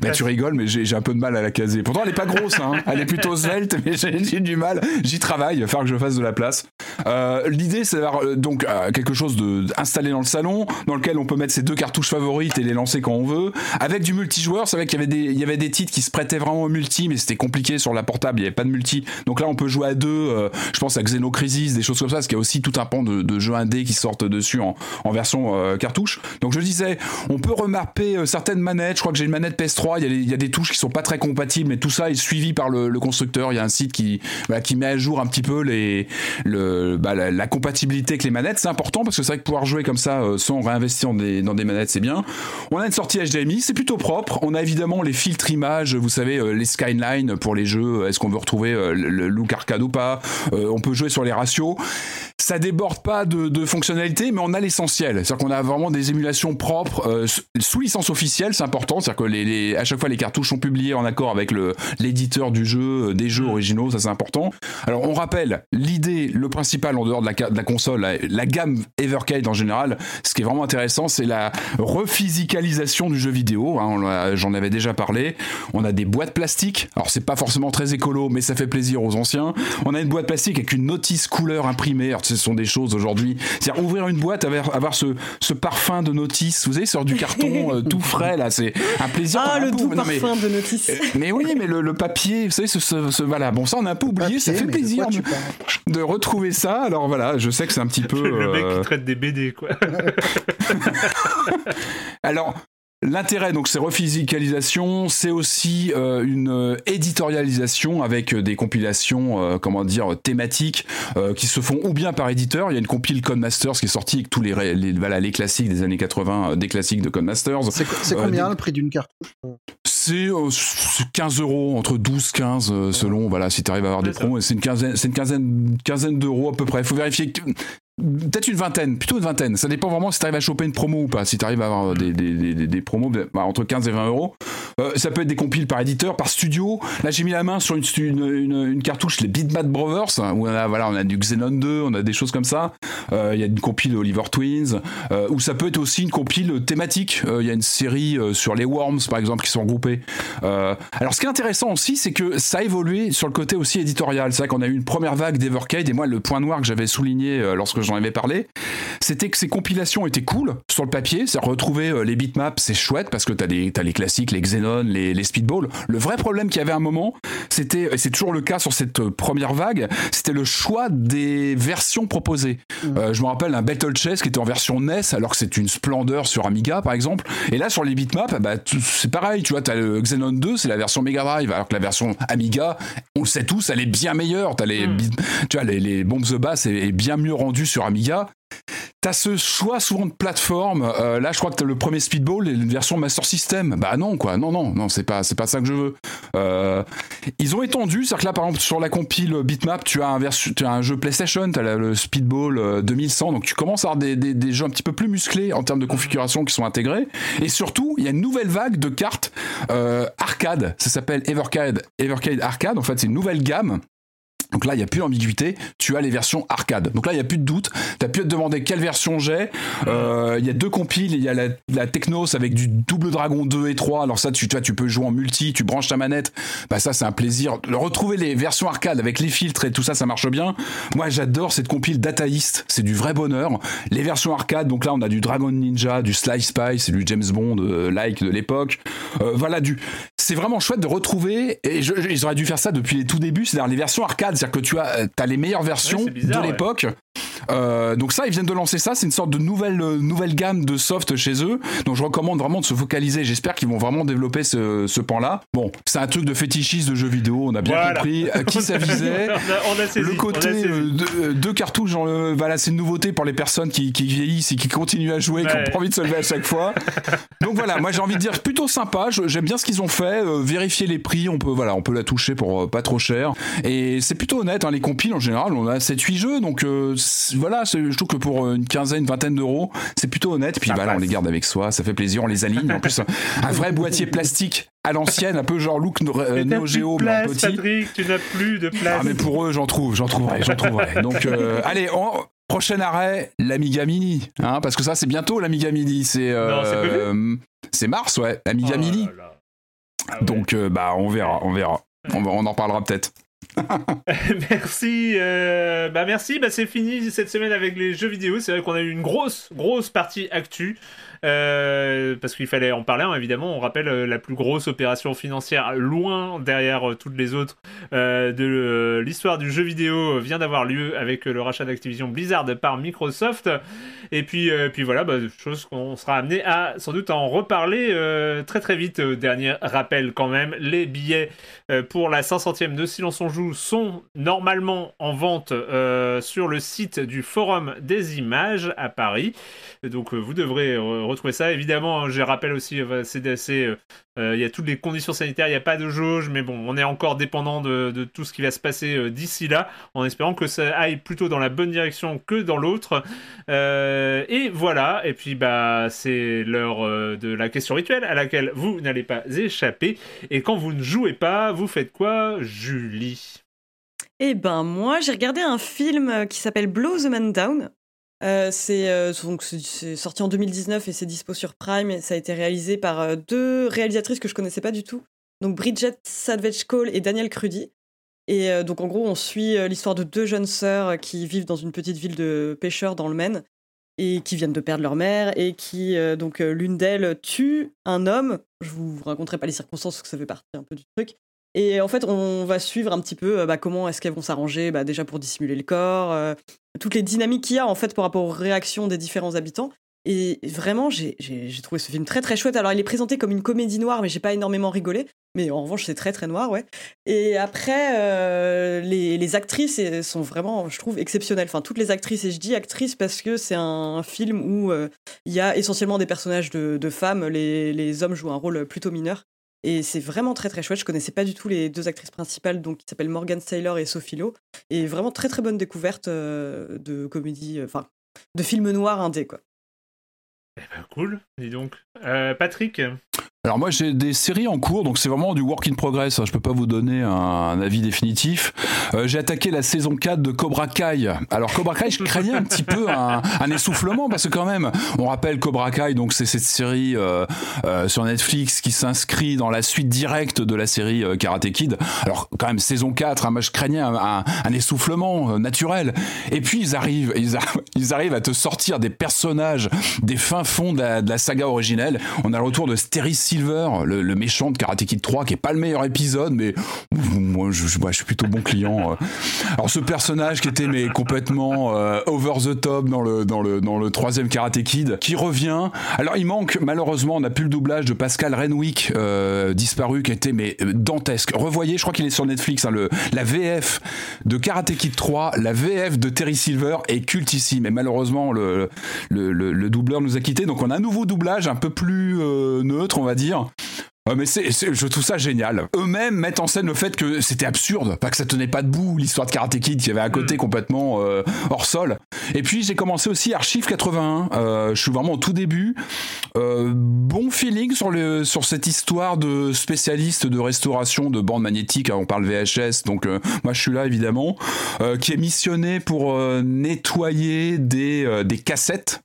Bah, tu rigoles, mais j'ai j'ai un peu de mal à la caser. Pourtant, elle est pas grosse, hein. Elle est plutôt svelte, mais j'ai du mal. J'y travaille, il va falloir que je fasse de la place. Euh, L'idée, c'est d'avoir euh, donc euh, quelque chose de installé dans le salon, dans lequel on peut mettre ses deux cartouches favorites et les lancer quand on veut, avec du multijoueur. C'est vrai qu'il y avait des, il y avait des titres qui se prêtaient vraiment au multi, mais c'était compliqué sur la portable. Il n'y avait pas de multi. Donc là, on peut jouer à deux. euh, je pense à Xenocrisis, des choses comme ça, parce qu'il y a aussi tout un pan de, de jeux indés qui sortent dessus en, en version euh, cartouche. Donc je disais, on peut euh, certaines manettes. Je crois que j'ai une manette PS3. Il y, a des, touches qui sont pas très compatibles, mais tout ça est suivi par le, constructeur. Il y a un site qui, voilà, qui met à jour un petit peu bah, la, compatibilité avec les manettes. C'est important parce que c'est vrai que pouvoir jouer comme ça euh, sans réinvestir dans des, manettes, c'est bien. On a une sortie HDMI, c'est plutôt propre. On a évidemment les filtres images, vous savez, euh, les skyline pour les jeux. Est-ce qu'on veut retrouver euh, le, look arcade ou pas? Euh, On peut jouer sur les ratios. Ça déborde pas de, de fonctionnalités, mais on a l'essentiel. C'est-à-dire qu'on a vraiment des émulations propres euh, sous licence officielle, c'est important. C'est-à-dire que les, les- à chaque fois les cartouches sont publiées en accord avec le- l'éditeur du jeu, euh, des jeux originaux, ça c'est important. Alors on rappelle l'idée, le principal en dehors de la, de la console, la, la gamme Evercade en général, ce qui est vraiment intéressant, c'est la rephysicalisation du jeu vidéo. hein, J'en avais déjà parlé. On a des boîtes plastiques. Alors c'est pas forcément très écolo, mais ça fait plaisir aux anciens. On a une boîte plastique avec une notice couleur imprimée. Alors, ce sont des choses aujourd'hui. C'est-à-dire ouvrir une boîte, avoir, avoir ce, ce parfum de notice. Vous savez, sur du carton euh, tout frais là, c'est un plaisir. Ah, le doux non, mais- parfum de notice. mais oui, mais le, le papier, vous savez, ce, ce- ce- voilà, bon, ça on a un peu oublié, ça fait plaisir de, retrouver ça. Alors voilà, je sais que c'est un petit peu. Le mec euh, qui traite des BD, quoi. Alors. L'intérêt, donc, c'est rephysicalisation, c'est aussi euh, une euh, éditorialisation avec euh, des compilations, euh, comment dire, thématiques euh, qui se font ou bien par éditeur. Il y a une compile Codemasters qui est sortie avec tous les, les, voilà, les classiques des années 80, euh, des classiques de Codemasters. C'est c'est Euh, combien des- le prix d'une cartouche? C'est euh, c'est 15 euros, entre 12 15 euh, selon, voilà, si tu arrives à avoir des promos. C'est une quinzaine, c'est une quinzaine, quinzaine d'euros à peu près. Il faut vérifier que peut-être une vingtaine, plutôt une vingtaine. Ça dépend vraiment si tu arrives à choper une promo ou pas. Si tu arrives à avoir des, des, des, des promos bah, entre 15 et 20 euros. Euh, ça peut être des compiles par éditeur, par studio. Là, j'ai mis la main sur une, une, une, cartouche, les Bitmap Brothers, où on a, voilà, on a du Xenon 2, on a des choses comme ça. Euh, il y a une compile Oliver Twins, euh, ou ça peut être aussi une compile thématique. Il y a une série sur les Worms, par exemple, qui sont regroupés. alors, ce qui est intéressant aussi, c'est que ça a évolué sur le côté aussi éditorial. C'est vrai qu'on a eu une première vague d'Evercade, et moi, le point noir que j'avais souligné lorsque j'en avais parlé, c'était que ces compilations étaient cool sur le papier. C'est retrouver les bitmaps, c'est chouette parce que t'as as les classiques, les Xenon, les, les Speedball. Le vrai problème qu'il y avait à un moment, c'était, et c'est toujours le cas sur cette première vague, c'était le choix des versions proposées. Mmh. Euh, je me rappelle un Battle Chess qui était en version NES alors que c'est une splendeur sur Amiga par exemple. Et là sur les bitmaps, bah, c'est pareil, tu vois, t'as le Xenon 2, c'est la version Mega Drive, alors que la version Amiga, on le sait tous, elle est bien meilleure. T'as les, mmh. tu vois, les, les bombes the bass est bien mieux rendu sur Amiga. T'as ce choix souvent de plateforme. Euh, là, je crois que le premier Speedball est une version Master System. Bah non, quoi. Non, non, non, c'est pas, pas ça que je veux. Euh, ils ont étendu, c'est-à-dire que là, par exemple, sur la compile Bitmap, tu as un, PlayStation, tu as le Speedball 2100, euh, donc tu commences à avoir des, des, des, jeux un petit peu plus musclés en termes de configuration qui sont intégrés. Et surtout, il y a une nouvelle vague de cartes arcade. Ça s'appelle Evercade, Evercade Arcade. En fait, c'est une nouvelle gamme donc là, il n'y a plus d'ambiguïté. Tu as les versions arcade. Donc là, il n'y a plus de doute. Tu as pu te demander quelle version j'ai. Euh, il y a deux compiles. Il y a la, Technos avec du Double Dragon 2 et 3. Alors ça, tu, tu, vois, tu peux jouer en multi. Tu branches ta manette. Bah ça, c'est un plaisir. Retrouver les versions arcade avec les filtres et tout ça, ça marche bien. Moi, j'adore cette compile Data East. C'est du vrai bonheur. Les versions arcade. Donc là, on a du Dragon Ninja, du Sly Spice et du James Bond euh, like de l'époque. Euh, voilà, du. C'est vraiment chouette de retrouver. Et ils auraient dû faire ça depuis les tout débuts. C'est-à-dire les versions arcade c'est-à-dire que tu as, euh, as les meilleures versions de l'époque. Euh, donc ça, ils viennent de lancer ça. C'est une sorte de nouvelle, euh, nouvelle gamme de soft chez eux. Donc je recommande vraiment de se focaliser. J'espère qu'ils vont vraiment développer ce, ce pan-là. Bon, c'est un truc de fétichiste de jeux vidéo. On a bien compris à qui ça visait. le côté de, deux cartouches, genre, voilà, c'est une nouveauté pour les personnes qui, qui, vieillissent et qui continuent à jouer, qui ont pas envie de se lever à chaque fois. donc voilà, moi j'ai envie de dire plutôt sympa. J'aime bien ce qu'ils ont fait. vérifier les prix, on peut, voilà, on peut la toucher pour pas trop cher. Et c'est plutôt honnête. Hein, les compiles, en général, on a 7-8 jeux. Donc euh, voilà, je trouve que pour une quinzaine, une vingtaine d'euros, c'est plutôt honnête. Puis voilà, on les garde avec soi, ça fait plaisir, on les aligne. En plus, un vrai boîtier plastique à l'ancienne, un peu genre look euh, Neo Geo, petit. Patrick, tu n'as plus de place. Ah, mais pour eux, j'en trouve, j'en trouverai, j'en trouverai. Donc, euh, allez, prochain arrêt, l'Amiga Mini, hein, parce que ça, c'est bientôt l'Amiga Mini. C'est c'est mars, ouais, l'Amiga oh Mini. Ah Donc, bah, on verra, on verra. On, on en parlera peut-être. merci, euh, bah merci, bah c'est fini cette semaine avec les jeux vidéo. C'est vrai qu'on a eu une grosse, grosse partie actu. Euh, parce qu'il fallait en parler, hein, évidemment. On rappelle euh, la plus grosse opération financière, loin derrière euh, toutes les autres, de l'histoire du jeu vidéo vient d'avoir lieu avec le rachat d'Activision Blizzard par Microsoft. Et puis, puis voilà, bah, chose qu'on sera amené à sans doute en reparler très très vite. dernier rappel quand même, les billets pour la 500e de Silence on Joue sont normalement en vente sur le site du Forum des Images à Paris. Donc vous devrez retrouver ça. Évidemment, hein, je rappelle aussi, euh, c'est euh, euh, il y a toutes les conditions sanitaires, il n'y a pas de jauge, mais bon, on est encore dépendant de, tout ce qui va se passer d'ici là, en espérant que ça aille plutôt dans la bonne direction que dans l'autre. et voilà, et puis bah c'est l'heure de la question rituelle à laquelle vous n'allez pas échapper. Et quand vous ne jouez pas, vous faites quoi, Julie? Eh ben moi j'ai regardé un film qui s'appelle Blow the Man Down euh, c'est euh, c'est sorti en 2019 et c'est dispo sur Prime et ça a été réalisé par euh, deux réalisatrices que je connaissais pas du tout. Donc Bridget Savage Cole et Daniel Crudy. Et donc en gros, on suit l'histoire de deux jeunes sœurs qui vivent dans une petite ville de pêcheurs dans le Maine et qui viennent de perdre leur mère et qui donc l'une d'elles tue un homme. Je vous raconterai pas les circonstances parce que ça fait partie un peu du truc. Et en fait, on va suivre un petit peu bah, comment est-ce qu'elles vont s'arranger, bah, déjà pour dissimuler le corps, toutes les dynamiques qu'il y a en fait par rapport aux réactions des différents habitants. Et vraiment, j'ai trouvé ce film très très chouette. Alors, il est présenté comme une comédie noire, mais j'ai pas énormément rigolé. Mais en revanche, c'est très très noir, ouais. Et après, euh, les, les, actrices sont vraiment, je trouve, exceptionnelles. Enfin, toutes les actrices, et je dis actrices parce que c'est un film où euh, il y a essentiellement des personnages de, de femmes. Les, les, hommes jouent un rôle plutôt mineur. Et c'est vraiment très très chouette. Je connaissais pas du tout les deux actrices principales, donc qui s'appellent Morgan Saylor et Sophie Lowe. Et vraiment très très bonne découverte euh, de comédie, euh, enfin de film noir indé quoi. Eh ben, cool, dis donc. Euh, Patrick? Alors moi j'ai des séries en cours, donc c'est vraiment du work in progress. hein. Je peux pas vous donner un, avis définitif. Euh, j'ai attaqué la saison 4 de Cobra Kai. Alors Cobra Kai, je craignais un petit peu un, essoufflement parce que quand même, on rappelle Cobra Kai, donc c'est cette série euh, euh, sur Netflix qui s'inscrit dans la suite directe de la série Karate Kid. Alors quand même saison 4, hein, moi je craignais un, essoufflement naturel. Et puis ils arrivent, ils, arrivent à te sortir des personnages des fins fonds de la, saga originelle. On a le retour de Terry Silver, le, méchant de Karate Kid 3, qui est pas le meilleur épisode, mais moi je, suis plutôt bon client. euh. Alors ce personnage qui était mais complètement euh, over the top dans le dans le dans le troisième Karate Kid, qui revient. Alors il manque malheureusement, on n'a plus le doublage de Pascal Renwick euh, disparu, qui était mais dantesque. Revoyez, je crois qu'il est sur Netflix, hein, le la VF de Karate Kid 3, la VF de Terry Silver est cultissime. Et malheureusement le le, le- le doubleur nous a quittés, donc on a un nouveau doublage un peu plus neutre, on va dire. Ouais, mais c'est, c'est- je trouve ça génial. Eux-mêmes mettent en scène le fait que c'était absurde, pas que ça tenait pas debout, l'histoire de Karate Kid qui avait à côté complètement euh, hors sol. Et puis j'ai commencé aussi Archive 81. Euh, je suis vraiment au tout début. Euh, bon feeling sur le sur cette histoire de spécialiste de restauration de bandes magnétiques. On parle VHS, donc moi je suis là évidemment, qui est missionné pour nettoyer des des cassettes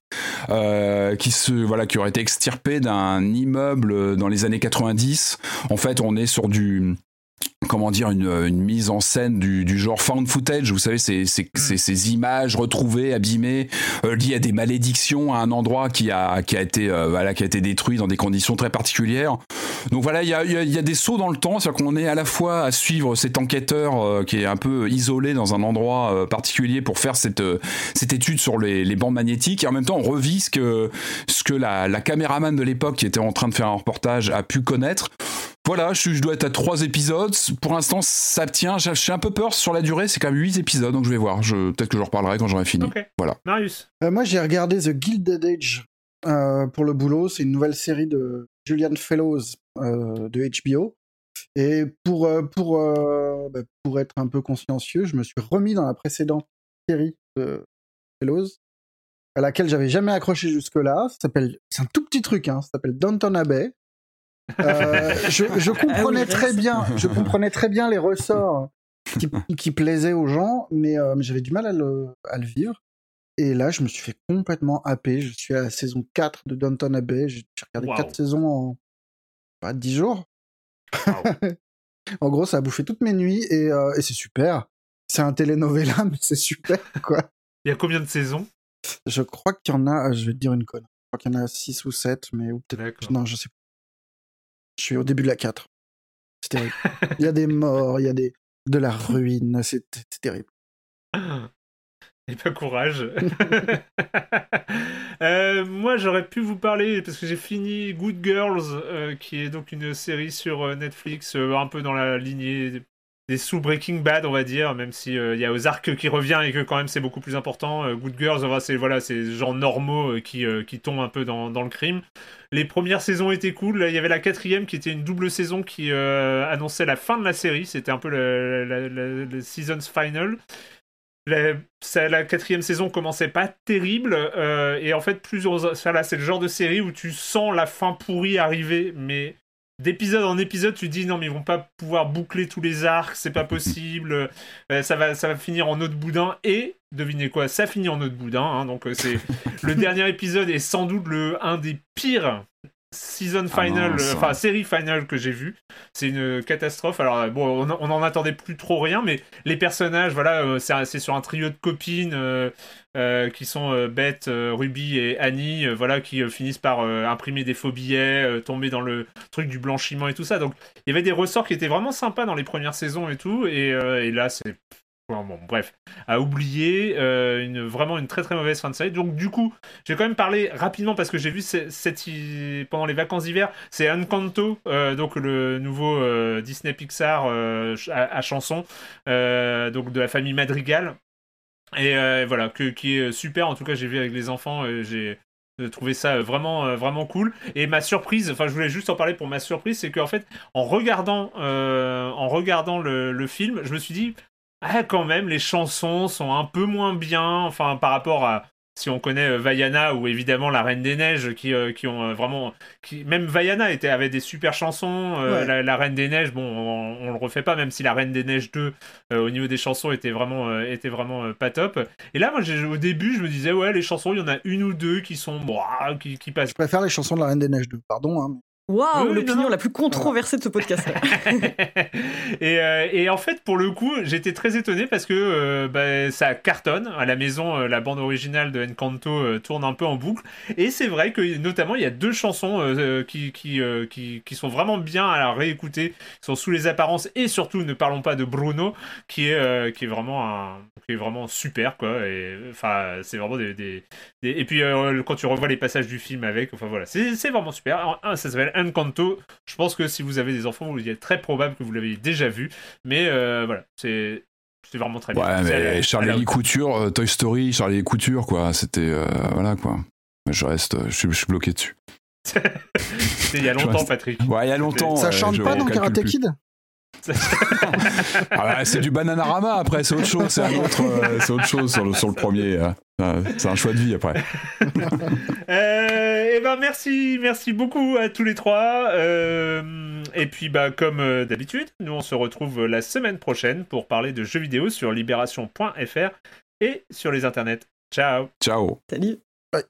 qui se voilà qui aurait été extirpé d'un immeuble dans les années 90. En fait, on est sur du comment dire une, une mise en scène du, du genre found footage. Vous savez ces, ces, ces, ces images retrouvées abîmées euh, liées à des malédictions à un endroit qui a qui a été euh, voilà qui a été détruit dans des conditions très particulières. Donc voilà il y a, il y a- il y a des sauts dans le temps. C'est à dire qu'on est à la fois à suivre cet enquêteur euh, qui est un peu isolé dans un endroit particulier pour faire cette cette étude sur les, les bandes magnétiques. Et en même temps on revit ce que ce que la, la caméraman de l'époque qui était en train de faire un reportage a pu connaître voilà, je, suis- je dois être à trois épisodes. Pour l'instant, ça tient. J'ai j'ai un peu peur sur la durée. C'est quand même huit épisodes, donc je vais voir. Je, peut-être que je reparlerai quand j'aurai fini. Voilà. Marius Euh, moi, j'ai regardé The Gilded Age euh, pour le boulot. C'est une nouvelle série de Julian Fellows euh, de HBO. Et pour, euh, pour, euh, bah, pour être un peu consciencieux, je me suis remis dans la précédente série de Fellows, à laquelle j'avais jamais accroché jusque-là. Ça s'appelle, c'est un tout petit truc, hein, ça s'appelle Downton Abbey. Euh, je, je comprenais Ah oui, très bien, je comprenais très bien les ressorts qui, qui plaisaient aux gens, mais, euh, mais j'avais du mal à le, à le vivre. Et là, je me suis fait complètement happer. Je suis à la saison 4 de Downton Abbey. J'ai regardé Waouh. 4 saisons en pas 10 jours. En gros, ça a bouffé toutes mes nuits et, euh, et c'est super. C'est un telenovela, mais c'est super, quoi. Il y a combien de saisons? Je crois qu'il y en a, je vais te dire une conne. Je crois qu'il y en a 6 ou 7, mais ou peut-être. D'accord. Non, je sais pas. Je suis au début de la 4. C'est terrible. il y a des morts, il y a des... de la ruine, c'est terrible. Et pas courage. Euh, moi, j'aurais pu vous parler parce que j'ai fini Good Girls, euh, qui est donc une série sur euh, Netflix, euh, un peu dans la lignée des- sous Breaking Bad, on va dire, même si euh, il y a Ozark qui revient et que quand même c'est beaucoup plus important. Euh, Good Girls, voilà, c'est voilà, des gens normaux euh, qui euh, qui tombent un peu dans, dans le crime. Les premières saisons étaient cool. Il y avait la quatrième qui était une double saison qui annonçait la fin de la série. C'était un peu la, la, season's final. La, la quatrième saison commençait pas terrible et en fait plusieurs ça là c'est le genre de série où tu sens la fin pourrie arriver mais d'épisode en épisode tu te dis non mais ils vont pas pouvoir boucler tous les arcs c'est pas possible euh, ça va ça va finir en eau de boudin. Et devinez quoi ça finit en eau de boudin hein, donc euh, c'est le dernier épisode est sans doute le un des pires season Ah final euh, série final que j'ai vu c'est une catastrophe. Alors euh, bon on, on en attendait plus trop rien mais les personnages, voilà, euh, c'est sur un trio de copines euh, qui sont euh, euh, Ruby et Annie, euh, voilà, qui finissent par imprimer des faux billets, tomber dans le truc du blanchiment et tout ça. Donc, il y avait des ressorts qui étaient vraiment sympas dans les premières saisons et tout, et, là, c'est Bon, bref, à oublier, une, vraiment une très très mauvaise fin de série. Donc du coup, j'ai quand même parlé rapidement parce que j'ai vu pendant les vacances d'hiver, c'est Encanto, donc le nouveau Disney Pixar à, à chanson, donc de la famille Madrigal. Et euh, voilà, que, qui est super. En tout cas, j'ai vu avec les enfants, euh, j'ai trouvé ça vraiment, euh, vraiment cool. Et ma surprise, enfin, je voulais juste en parler pour ma surprise, c'est qu'en fait, en regardant, en regardant le film, je me suis dit, ah, quand même, les chansons sont un peu moins bien, enfin, par rapport à, si on connaît euh, Vaiana ou évidemment la Reine des Neiges qui, euh, qui ont euh, vraiment qui, même Vaiana était avait des super chansons euh, Ouais. la, la Reine des Neiges bon on, on le refait pas même si la Reine des Neiges 2 euh, au niveau des chansons était vraiment était vraiment pas top et là moi j'ai- au début je me disais ouais les chansons il y en a une ou deux qui sont ouah, qui, qui passent Je préfère les chansons de la Reine des Neiges 2, pardon. Hein. Waouh, oui, l'opinion la plus controversée de ce podcast. et, euh, et en fait, pour le coup, j'étais très étonné parce que euh, bah, ça cartonne. À la maison, euh, la bande originale de Encanto tourne un peu en boucle. Et c'est vrai que, notamment, il y a deux chansons qui, qui, qui, qui sont vraiment bien à la réécouter, qui sont sous les apparences. Et surtout, ne parlons pas de Bruno, qui est, qui est, vraiment, un, qui est vraiment super. Quoi. Et, enfin, c'est vraiment des, des- des- Et puis, euh, quand tu revois les passages du film avec, enfin voilà, c'est vraiment super. Alors, un, ça s'appelle Encanto. Je pense que si vous avez des enfants, il est très probable que vous l'avez déjà vu. Mais euh, voilà, c'est c'est vraiment très bien. Ouais, mais Charlie. Couture, euh, Toy Story, Charlie Couture, quoi. C'était. euh, voilà, quoi. Je reste. Je suis, je suis bloqué dessus. C'était il y a longtemps, Patrick. Ouais, il y a longtemps. Ça chante pas dans Karate plus. Kid? Ah bah, c'est du Bananarama après, c'est autre chose, c'est un autre, euh, c'est autre chose sur le, sur le premier. euh. Euh, C'est un choix de vie après. Euh, et ben merci, merci beaucoup à tous les trois. Euh, et puis bah comme euh, d'habitude, nous on se retrouve la semaine prochaine pour parler de jeux vidéo sur libération.fr et sur les internets. Ciao. Ciao. Salut. Ouais.